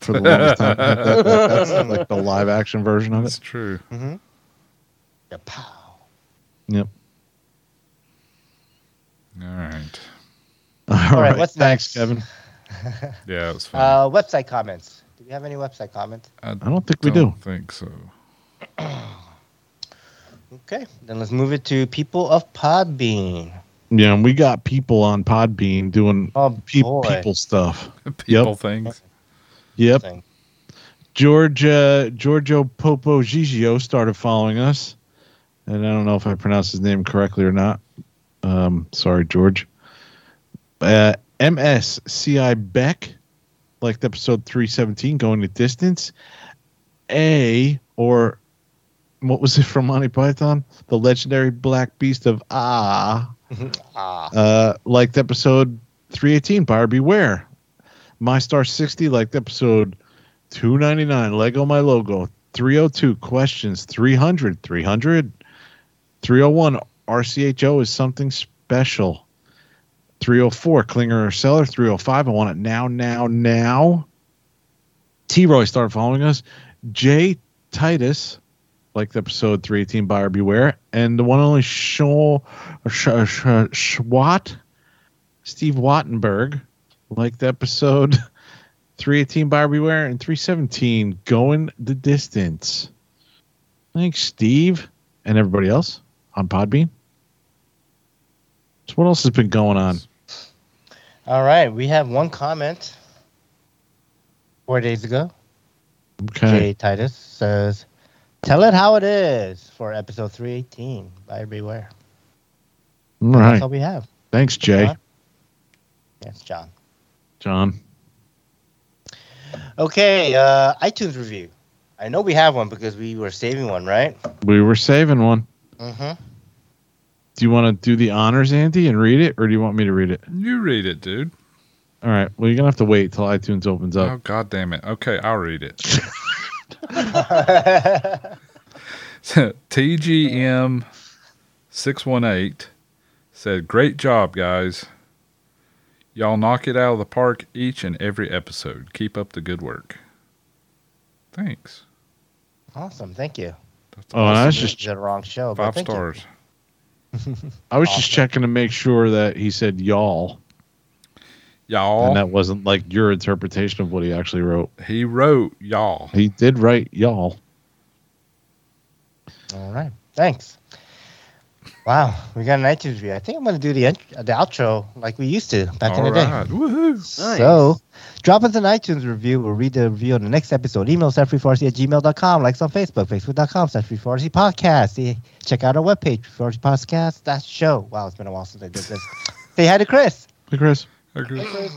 Speaker 3: for the longest time? That- that- that- that's like the live action version of it.
Speaker 4: That's true.
Speaker 2: Mm-hmm. Yeah, pow.
Speaker 3: Yep.
Speaker 4: All right.
Speaker 3: All
Speaker 2: right,
Speaker 3: right.
Speaker 2: what's
Speaker 3: Thanks,
Speaker 2: next?
Speaker 3: Kevin.
Speaker 4: Yeah, it was fun.
Speaker 2: Uh, website comments. Do we have any website comments?
Speaker 4: I
Speaker 3: I don't think we do.
Speaker 4: don't think so.
Speaker 2: Okay, then let's move it to people of Podbean.
Speaker 3: Yeah, and we got people on Podbean doing
Speaker 2: Oh
Speaker 3: pe- people stuff.
Speaker 4: People things.
Speaker 3: Yep.
Speaker 2: Thing.
Speaker 3: George uh, Giorgio Popo Gigio started following us, and I don't know if I pronounced his name correctly or not. Um, sorry, George. Uh, MSCI Beck liked episode 317, going the distance. A or what was it from Monty Python? The legendary Black Beast of Ah
Speaker 2: Ah,
Speaker 3: uh, liked episode 318, Buyer Beware. My Star 60 liked episode 299, Lego My Logo. 302, Questions. 300, 300. 301, RCHO is something special. 304, Klinger or Seller. 305, I want it now, now, now. T Roy started following us. J Titus liked episode 318, Buyer Beware. And the one only Shaw Sh- Sh- Schwat, Steve Wattenberg, liked episode 318 Buyer Beware and 317 Going the Distance. Thanks, Steve, and everybody else on Podbean. So, what else has been going on?
Speaker 2: all right. We have one comment. Four days ago,
Speaker 3: Okay.
Speaker 2: Jay Titus says, "Tell it how it is" for episode three eighteen. Buyer beware.
Speaker 3: All
Speaker 2: That's all we have.
Speaker 3: Thanks, Jay.
Speaker 2: Huh? Yes, John.
Speaker 3: John.
Speaker 2: Okay, uh, iTunes review. I know we have one because we were saving one, right?
Speaker 3: We were saving one.
Speaker 2: Mm-hmm.
Speaker 3: Do you want to do the honors, Andy, and read it, or do you want me to read it?
Speaker 4: You read it, dude.
Speaker 3: All right. Well, you're gonna have to wait till iTunes opens up.
Speaker 4: Oh, god damn it. Okay, I'll read it. TGM six one eight said, "Great job, guys. Y'all knock it out of the park each and every episode. Keep up the good work." Thanks.
Speaker 2: awesome, thank you.
Speaker 4: That's
Speaker 3: Oh, and I was just
Speaker 2: is the wrong show. but
Speaker 4: five
Speaker 2: thank you.
Speaker 4: stars.
Speaker 3: I was just checking to make sure that he said y'all,
Speaker 4: Y'all.
Speaker 3: and that wasn't like your interpretation of what he actually wrote.
Speaker 4: He wrote y'all.
Speaker 3: He did write y'all.
Speaker 2: All right, thanks. Wow, we got an iTunes review. I think I'm going to do the int- the outro like we used to back in the
Speaker 4: All
Speaker 2: day.
Speaker 4: right. Woohoo.
Speaker 5: Nice.
Speaker 2: So, drop us an iTunes review. We'll read the review on the next episode. Email us at freeforcy at gmail.com. Like us on Facebook, facebook.com slash freeforcy podcast. Check out our webpage, freeforcy podcast. That show. Wow, it's been a while since I did this. Say hi to Chris.
Speaker 3: Hey, Chris.
Speaker 4: Okay.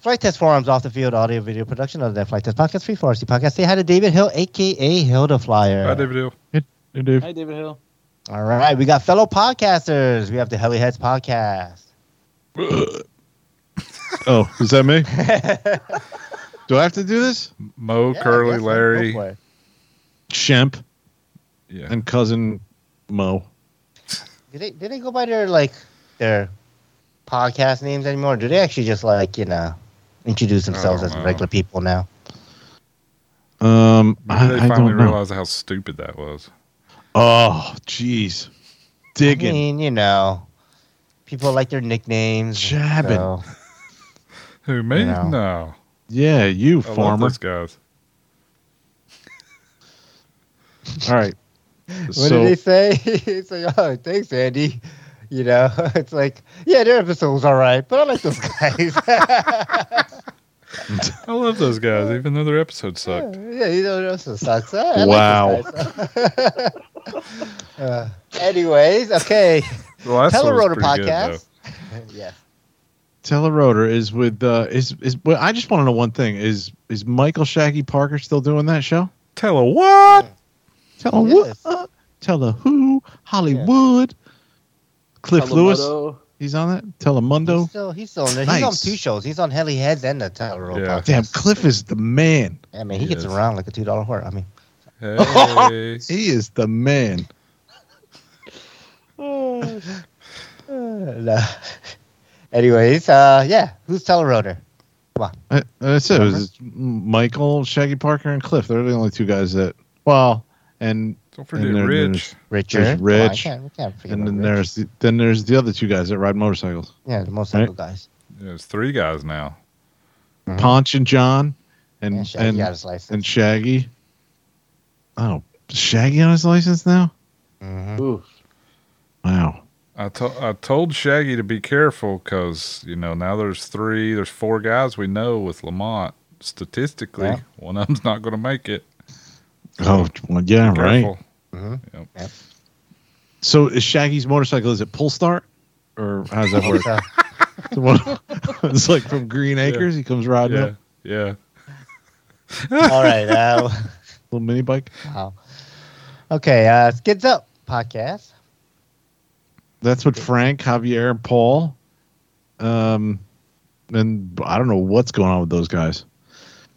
Speaker 2: Flite Test Forums off the field audio video production of the Flite Test Podcast, Free Forcy Podcast. Say hi to David Hill, aka Hill the Flyer.
Speaker 4: Bye, David Hill.
Speaker 3: Hey, Dave.
Speaker 5: Hi, David Hill.
Speaker 2: All right, we got fellow podcasters. We have the Heli Heads podcast.
Speaker 3: Oh, is that me? Do I have to do this?
Speaker 4: Mo,
Speaker 2: Yeah,
Speaker 4: Curly,
Speaker 2: guess so. Go
Speaker 4: Larry.
Speaker 2: for.
Speaker 3: Shemp
Speaker 4: Yeah.
Speaker 3: and cousin Mo.
Speaker 2: Did they did they go by their like their podcast names anymore? Do they actually just like you know introduce themselves as
Speaker 4: know.
Speaker 2: regular people now?
Speaker 3: Um,
Speaker 4: Maybe
Speaker 3: I,
Speaker 4: they
Speaker 3: I
Speaker 4: finally
Speaker 3: don't know.
Speaker 4: realized how stupid that was.
Speaker 3: Oh, jeez,
Speaker 2: I
Speaker 3: digging.
Speaker 2: mean, you know, people like their nicknames.
Speaker 3: Jabbing.
Speaker 2: so-
Speaker 4: Who me?
Speaker 2: You know.
Speaker 4: No,
Speaker 3: yeah, you
Speaker 4: I love
Speaker 3: farmer.
Speaker 4: those guys.
Speaker 3: All right.
Speaker 2: What
Speaker 3: so
Speaker 2: did he say? it's like, oh, thanks, Andy. You know, it's like, yeah, their episode was all right, but I like those guys.
Speaker 4: I love those guys, even though their episodes sucked.
Speaker 2: yeah, you know, those sucks. I, I
Speaker 3: Wow.
Speaker 2: Like uh, anyways, okay.
Speaker 4: Well, that's
Speaker 2: Telerotor
Speaker 4: pretty good,
Speaker 2: podcast. yeah.
Speaker 3: Telerotor is with uh is is well, I just want to know one thing is is Michael Shaggy Parker still doing that show?
Speaker 4: Tell her what?
Speaker 3: Tell
Speaker 2: Yes.
Speaker 3: what? Tell her who? Hollywood. Cliff Lewis. He's on that.
Speaker 2: He's
Speaker 3: Telemundo.
Speaker 2: still, he's still on there. He's on two shows. He's on Heli Heads and the Telerotor
Speaker 4: Yeah.
Speaker 2: podcast.
Speaker 3: Damn, Cliff is the man.
Speaker 2: I mean, he
Speaker 4: He
Speaker 2: gets
Speaker 4: is.
Speaker 2: around like a two dollar whore. I mean,
Speaker 4: Hey.
Speaker 3: He is the man.
Speaker 2: uh, no. Anyways, uh, yeah, who's Telerotor?
Speaker 3: I, that's it. It was Michael, Shaggy Parker, and Cliff. They're the only two guys that. Well, and
Speaker 4: Don't forget
Speaker 3: And there-
Speaker 4: Rich.
Speaker 2: Richard.
Speaker 3: There's
Speaker 2: Come on, I can't, we can't forget
Speaker 3: and then
Speaker 2: Rich.
Speaker 3: there's the, then there's the other two guys that ride motorcycles.
Speaker 2: yeah the motorcycle guys.
Speaker 4: There's three guys now.
Speaker 2: Mhm.
Speaker 3: Ponch and John, and
Speaker 2: Yeah, Shaggy
Speaker 3: and
Speaker 2: got his license.
Speaker 3: and Shaggy. Oh, Shaggy on his license now?
Speaker 2: Mhm.
Speaker 5: Ooh.
Speaker 3: Wow.
Speaker 4: I to- I told Shaggy to be careful because you know now there's three, there's four guys we know with Lamont. Statistically,
Speaker 2: Yeah.
Speaker 4: one of them's not going to make it.
Speaker 3: Oh, well, yeah, right.
Speaker 4: Careful.
Speaker 2: Mhm.
Speaker 4: Yep.
Speaker 3: So is Shaggy's motorcycle? Is it pull start, or how does that work?
Speaker 2: So,
Speaker 3: So it's like from Green Acres. He comes riding
Speaker 4: Yeah,
Speaker 3: up
Speaker 4: yeah.
Speaker 2: all right. Uh,
Speaker 3: little mini bike.
Speaker 2: wow. Okay. Uh, Skids Up podcast.
Speaker 3: That's what Frank, Javier, Paul. Um, and I don't know what's going on with those guys.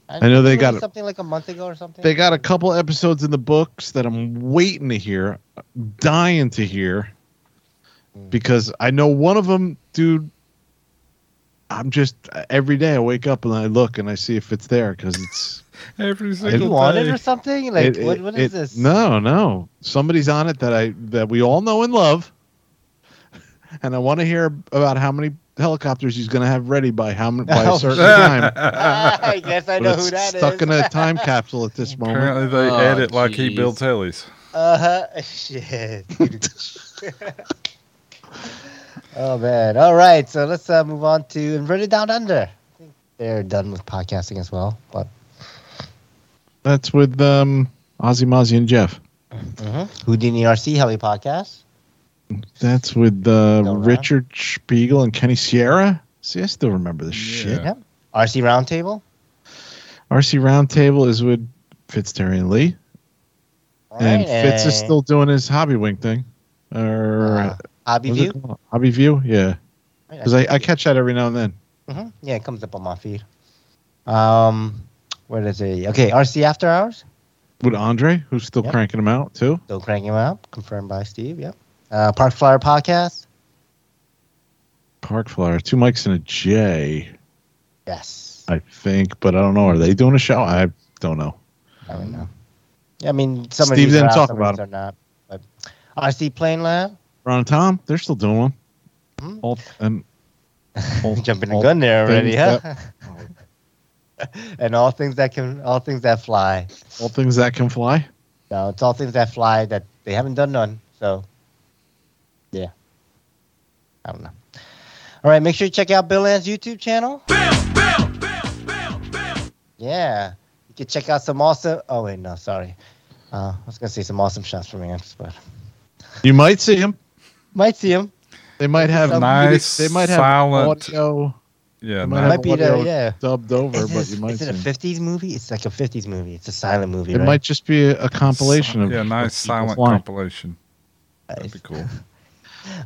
Speaker 3: I know they got
Speaker 2: was
Speaker 3: it.
Speaker 2: something like a month ago or something.
Speaker 3: They got a couple episodes in the books that I'm waiting to hear, dying to hear,
Speaker 2: Mm.
Speaker 3: because I know one of them, dude. I'm just every day I wake up and I look and I see if it's there because it's
Speaker 4: Every
Speaker 2: Are
Speaker 4: single
Speaker 2: you on it or something? Like
Speaker 3: it-
Speaker 2: what? What is
Speaker 3: it-
Speaker 2: this?
Speaker 3: No, no. Somebody's on it that I that we all know and love, and I want to hear about how many helicopters he's going to have ready by how m- by
Speaker 2: Oh,
Speaker 3: a certain time.
Speaker 2: I guess I
Speaker 3: But
Speaker 2: know
Speaker 3: it's
Speaker 2: who that is.
Speaker 3: stuck in a time capsule at this moment.
Speaker 4: Apparently, they
Speaker 5: Oh,
Speaker 4: edit like he
Speaker 5: jeez.
Speaker 4: builds helis.
Speaker 2: Uh huh. Shit. oh man. All right. So let's uh, move on to Inverted Down Under. I think they're done with podcasting as well. But
Speaker 3: That's with um, Ozzy, Mozzie, and Jeff.
Speaker 2: Houdini RC Heli podcast.
Speaker 3: That's with uh. Richard Spiegel and Kenny Sierra. See, I still remember this shit.
Speaker 4: Yeah.
Speaker 2: RC Roundtable.
Speaker 3: RC Roundtable is with Fitz Terry and Lee, and Fitz is still doing his hobby wink thing. Or
Speaker 2: uh, Hobby View.
Speaker 3: Hobby View, yeah. Because I, I catch that every now and then.
Speaker 2: Mhm. Yeah, it comes up on my feed. Um, what is it? Okay, RC After Hours.
Speaker 3: With Andre, who's still
Speaker 2: Yep.
Speaker 3: cranking them out too.
Speaker 2: Still cranking them out. Confirmed by Steve. Yep. Uh, Park Flyer podcast.
Speaker 3: Park Flyer, two mics and a J,
Speaker 2: Yes.
Speaker 3: I think, but I don't know. Are they doing a show? I don't know.
Speaker 2: I don't know. Yeah, I mean, some of
Speaker 3: Steve
Speaker 2: these
Speaker 3: didn't
Speaker 2: are
Speaker 3: talk
Speaker 2: some
Speaker 3: about
Speaker 2: of these not. But RC Plane Lab.
Speaker 3: Ron and Tom, they're still doing one.
Speaker 2: Hmm.
Speaker 3: All and all,
Speaker 2: Jumping the gun there already, huh? and all things that can, all things that fly.
Speaker 3: all things that can fly.
Speaker 2: No, it's all things that fly that they haven't done none. So. I don't know. All right, make sure you check out Bill Ann's YouTube channel. Yeah. You can check out some awesome. Oh, wait, no, sorry. Uh, I was going to say some awesome shots from Ants, but
Speaker 3: You might see him.
Speaker 2: might see him.
Speaker 3: They might have
Speaker 2: Some
Speaker 4: nice,
Speaker 3: They might have
Speaker 4: silent-
Speaker 3: audio
Speaker 4: Yeah,
Speaker 3: might
Speaker 2: Might be the,
Speaker 3: audio
Speaker 2: yeah.
Speaker 3: dubbed over,
Speaker 2: Is
Speaker 3: but
Speaker 2: it,
Speaker 3: you might
Speaker 2: is it a
Speaker 3: 'em.
Speaker 2: 50s movie? It's like a 50s movie. It's a silent movie,
Speaker 3: It
Speaker 2: right?
Speaker 3: might just be a, a compilation of
Speaker 4: yeah,
Speaker 3: of
Speaker 4: nice
Speaker 3: people
Speaker 4: silent
Speaker 3: flying.
Speaker 4: compilation. That'd be cool.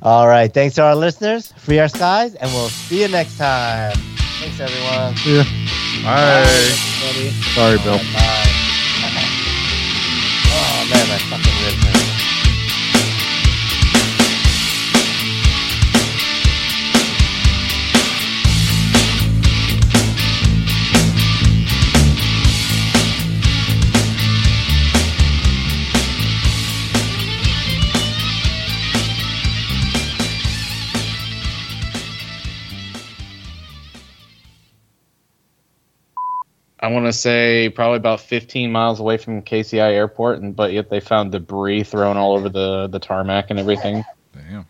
Speaker 2: All right. Thanks to our listeners. Free our skies, and we'll see you next time. Thanks, everyone.
Speaker 3: Yeah.
Speaker 4: Bye.
Speaker 2: everybody.
Speaker 3: Sorry, Bill.
Speaker 2: Right, bye. oh man, my fucking ribs
Speaker 5: I want to say probably about 15 miles away from KCI Airport, and but yet they found debris thrown all over the the tarmac and everything.
Speaker 4: Damn.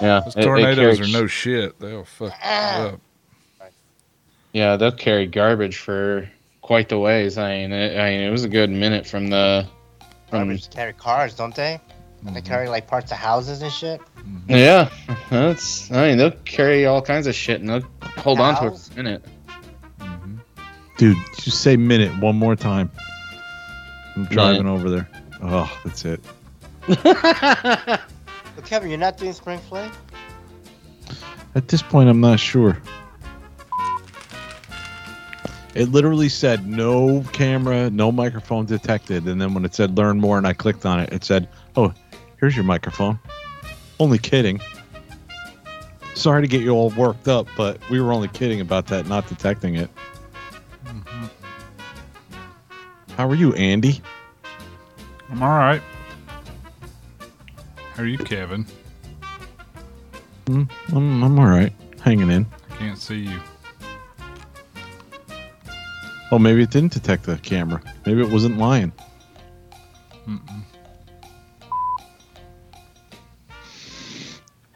Speaker 5: Yeah,
Speaker 4: Those
Speaker 5: it- it
Speaker 4: tornadoes
Speaker 5: carried-
Speaker 4: are no shit. They'll fuck you up.
Speaker 5: Yeah, they'll carry garbage for quite the ways. I mean, it, I mean, it was a good minute from the. From,
Speaker 2: Garbage carry cars, don't they?
Speaker 4: Mm-hmm.
Speaker 2: They carry like parts of houses and shit.
Speaker 5: yeah, that's. I mean, they'll carry all kinds of shit and they'll hold on to it for a minute.
Speaker 3: Dude, just say minute one more time. I'm driving over there. Oh, that's it.
Speaker 2: But Kevin, you're not doing spring fling?
Speaker 3: At this point, I'm not sure. It literally said no camera, no microphone detected. And then when it said learn more and I clicked on it, it said, oh, here's your microphone. Only kidding. Sorry to get you all worked up, but we were only kidding about that, not detecting it. How are you, Andy?
Speaker 4: I'm all right. How are you, Kevin?
Speaker 3: Mm, I'm, I'm all right. Hanging in.
Speaker 4: I can't see you.
Speaker 3: Oh, maybe it didn't detect the camera. Maybe it wasn't lying.
Speaker 4: Mm-mm.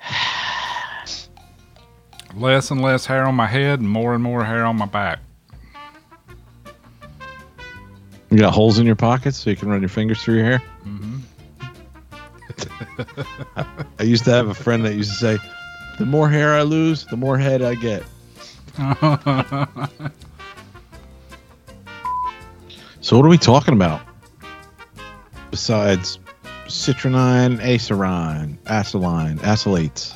Speaker 4: Less and less hair on my head, and more and more hair on my back.
Speaker 3: You got holes in your pockets so you can run your fingers through your hair?
Speaker 4: hmm
Speaker 3: I used to have a friend that used to say, the more hair I lose, the more head I get. So what are we talking about? Besides citronine, acerine, acetylene, acetates.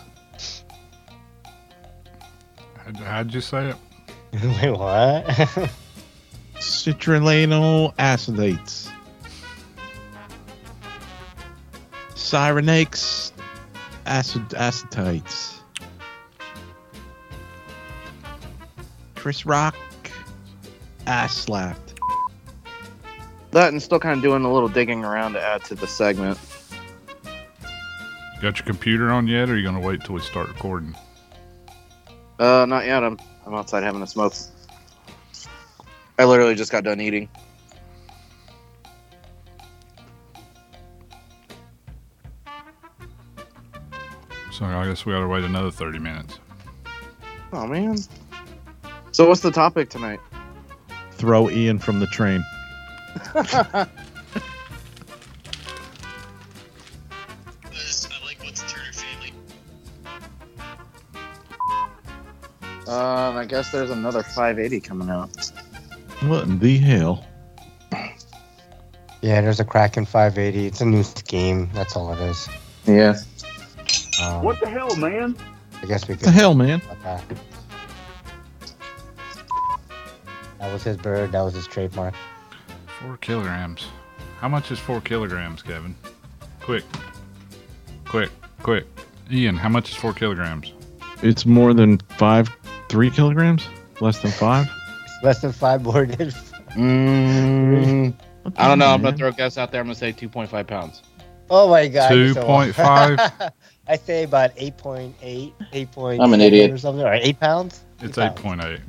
Speaker 4: how'd, how'd you say it?
Speaker 2: Wait, what?
Speaker 3: Citronal acetates. Cyrenax acid acetates. Chris Rock ass slapped.
Speaker 5: That and still kind of doing a little digging around to add to the segment.
Speaker 4: Got your computer on yet, or are you gonna wait till we start recording?
Speaker 5: Uh, not yet. I'm I'm outside having a smoke. I literally just got done eating.
Speaker 4: So I guess we gotta wait another thirty minutes.
Speaker 5: Oh man. So what's the topic tonight?
Speaker 3: Throw Ian from the train.
Speaker 5: Um, I guess there's another 580 coming out.
Speaker 3: What in the hell?
Speaker 2: yeah, there's a Kraken 580. It's a new scheme. That's all it is.
Speaker 5: Yeah.
Speaker 2: Um,
Speaker 8: What the hell, man?
Speaker 2: I guess we
Speaker 3: What
Speaker 2: could.
Speaker 3: the hell, man?
Speaker 2: Okay. That was his bird. That was his trademark.
Speaker 4: Four kilograms. How much is four kilograms, Kevin? Quick, quick, quick. Ian, how much is four kilograms?
Speaker 3: It's more than five, three kilograms? Less than five?
Speaker 2: Less than five boarded.
Speaker 5: Mm,
Speaker 3: What the
Speaker 5: I don't know. I'm gonna throw a guess out there. I'm gonna say 2.5 pounds.
Speaker 2: Oh my god. you're so
Speaker 4: 2.5?
Speaker 2: I say about 8.8, 8.8
Speaker 5: I'm an idiot.
Speaker 2: or something, or 8 pounds?
Speaker 4: It's
Speaker 2: Eight
Speaker 4: eight
Speaker 2: pounds.
Speaker 4: point eight.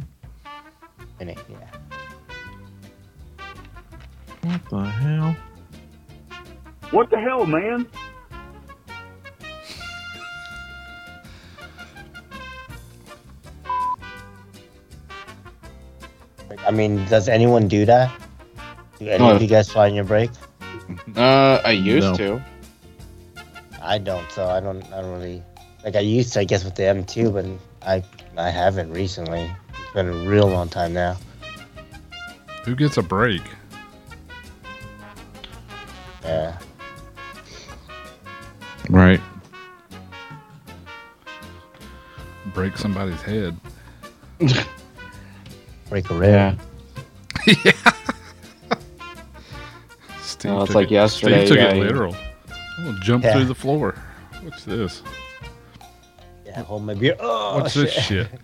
Speaker 2: Yeah.
Speaker 3: What the hell?
Speaker 8: What the hell, man?
Speaker 2: Like, I mean, does anyone do that? Do any
Speaker 5: No.
Speaker 2: of you guys fly on your break?
Speaker 5: Uh, I used
Speaker 3: No.
Speaker 5: to.
Speaker 2: I don't, so I don't. I don't really like. I used to, I guess, with the M2, but I I haven't recently. It's been a real long time now.
Speaker 4: Who gets a break?
Speaker 2: Yeah.
Speaker 3: Right.
Speaker 4: Break somebody's head.
Speaker 2: Break a rib.
Speaker 4: Steve
Speaker 5: Oh, it's
Speaker 4: took
Speaker 5: like
Speaker 4: it,
Speaker 5: yesterday,
Speaker 4: Steve took it literal. I'm gonna jump
Speaker 2: Yeah.
Speaker 4: through the floor. What's this?
Speaker 2: Yeah. Hold my beer. Oh,
Speaker 4: What's
Speaker 2: shit.
Speaker 4: this shit?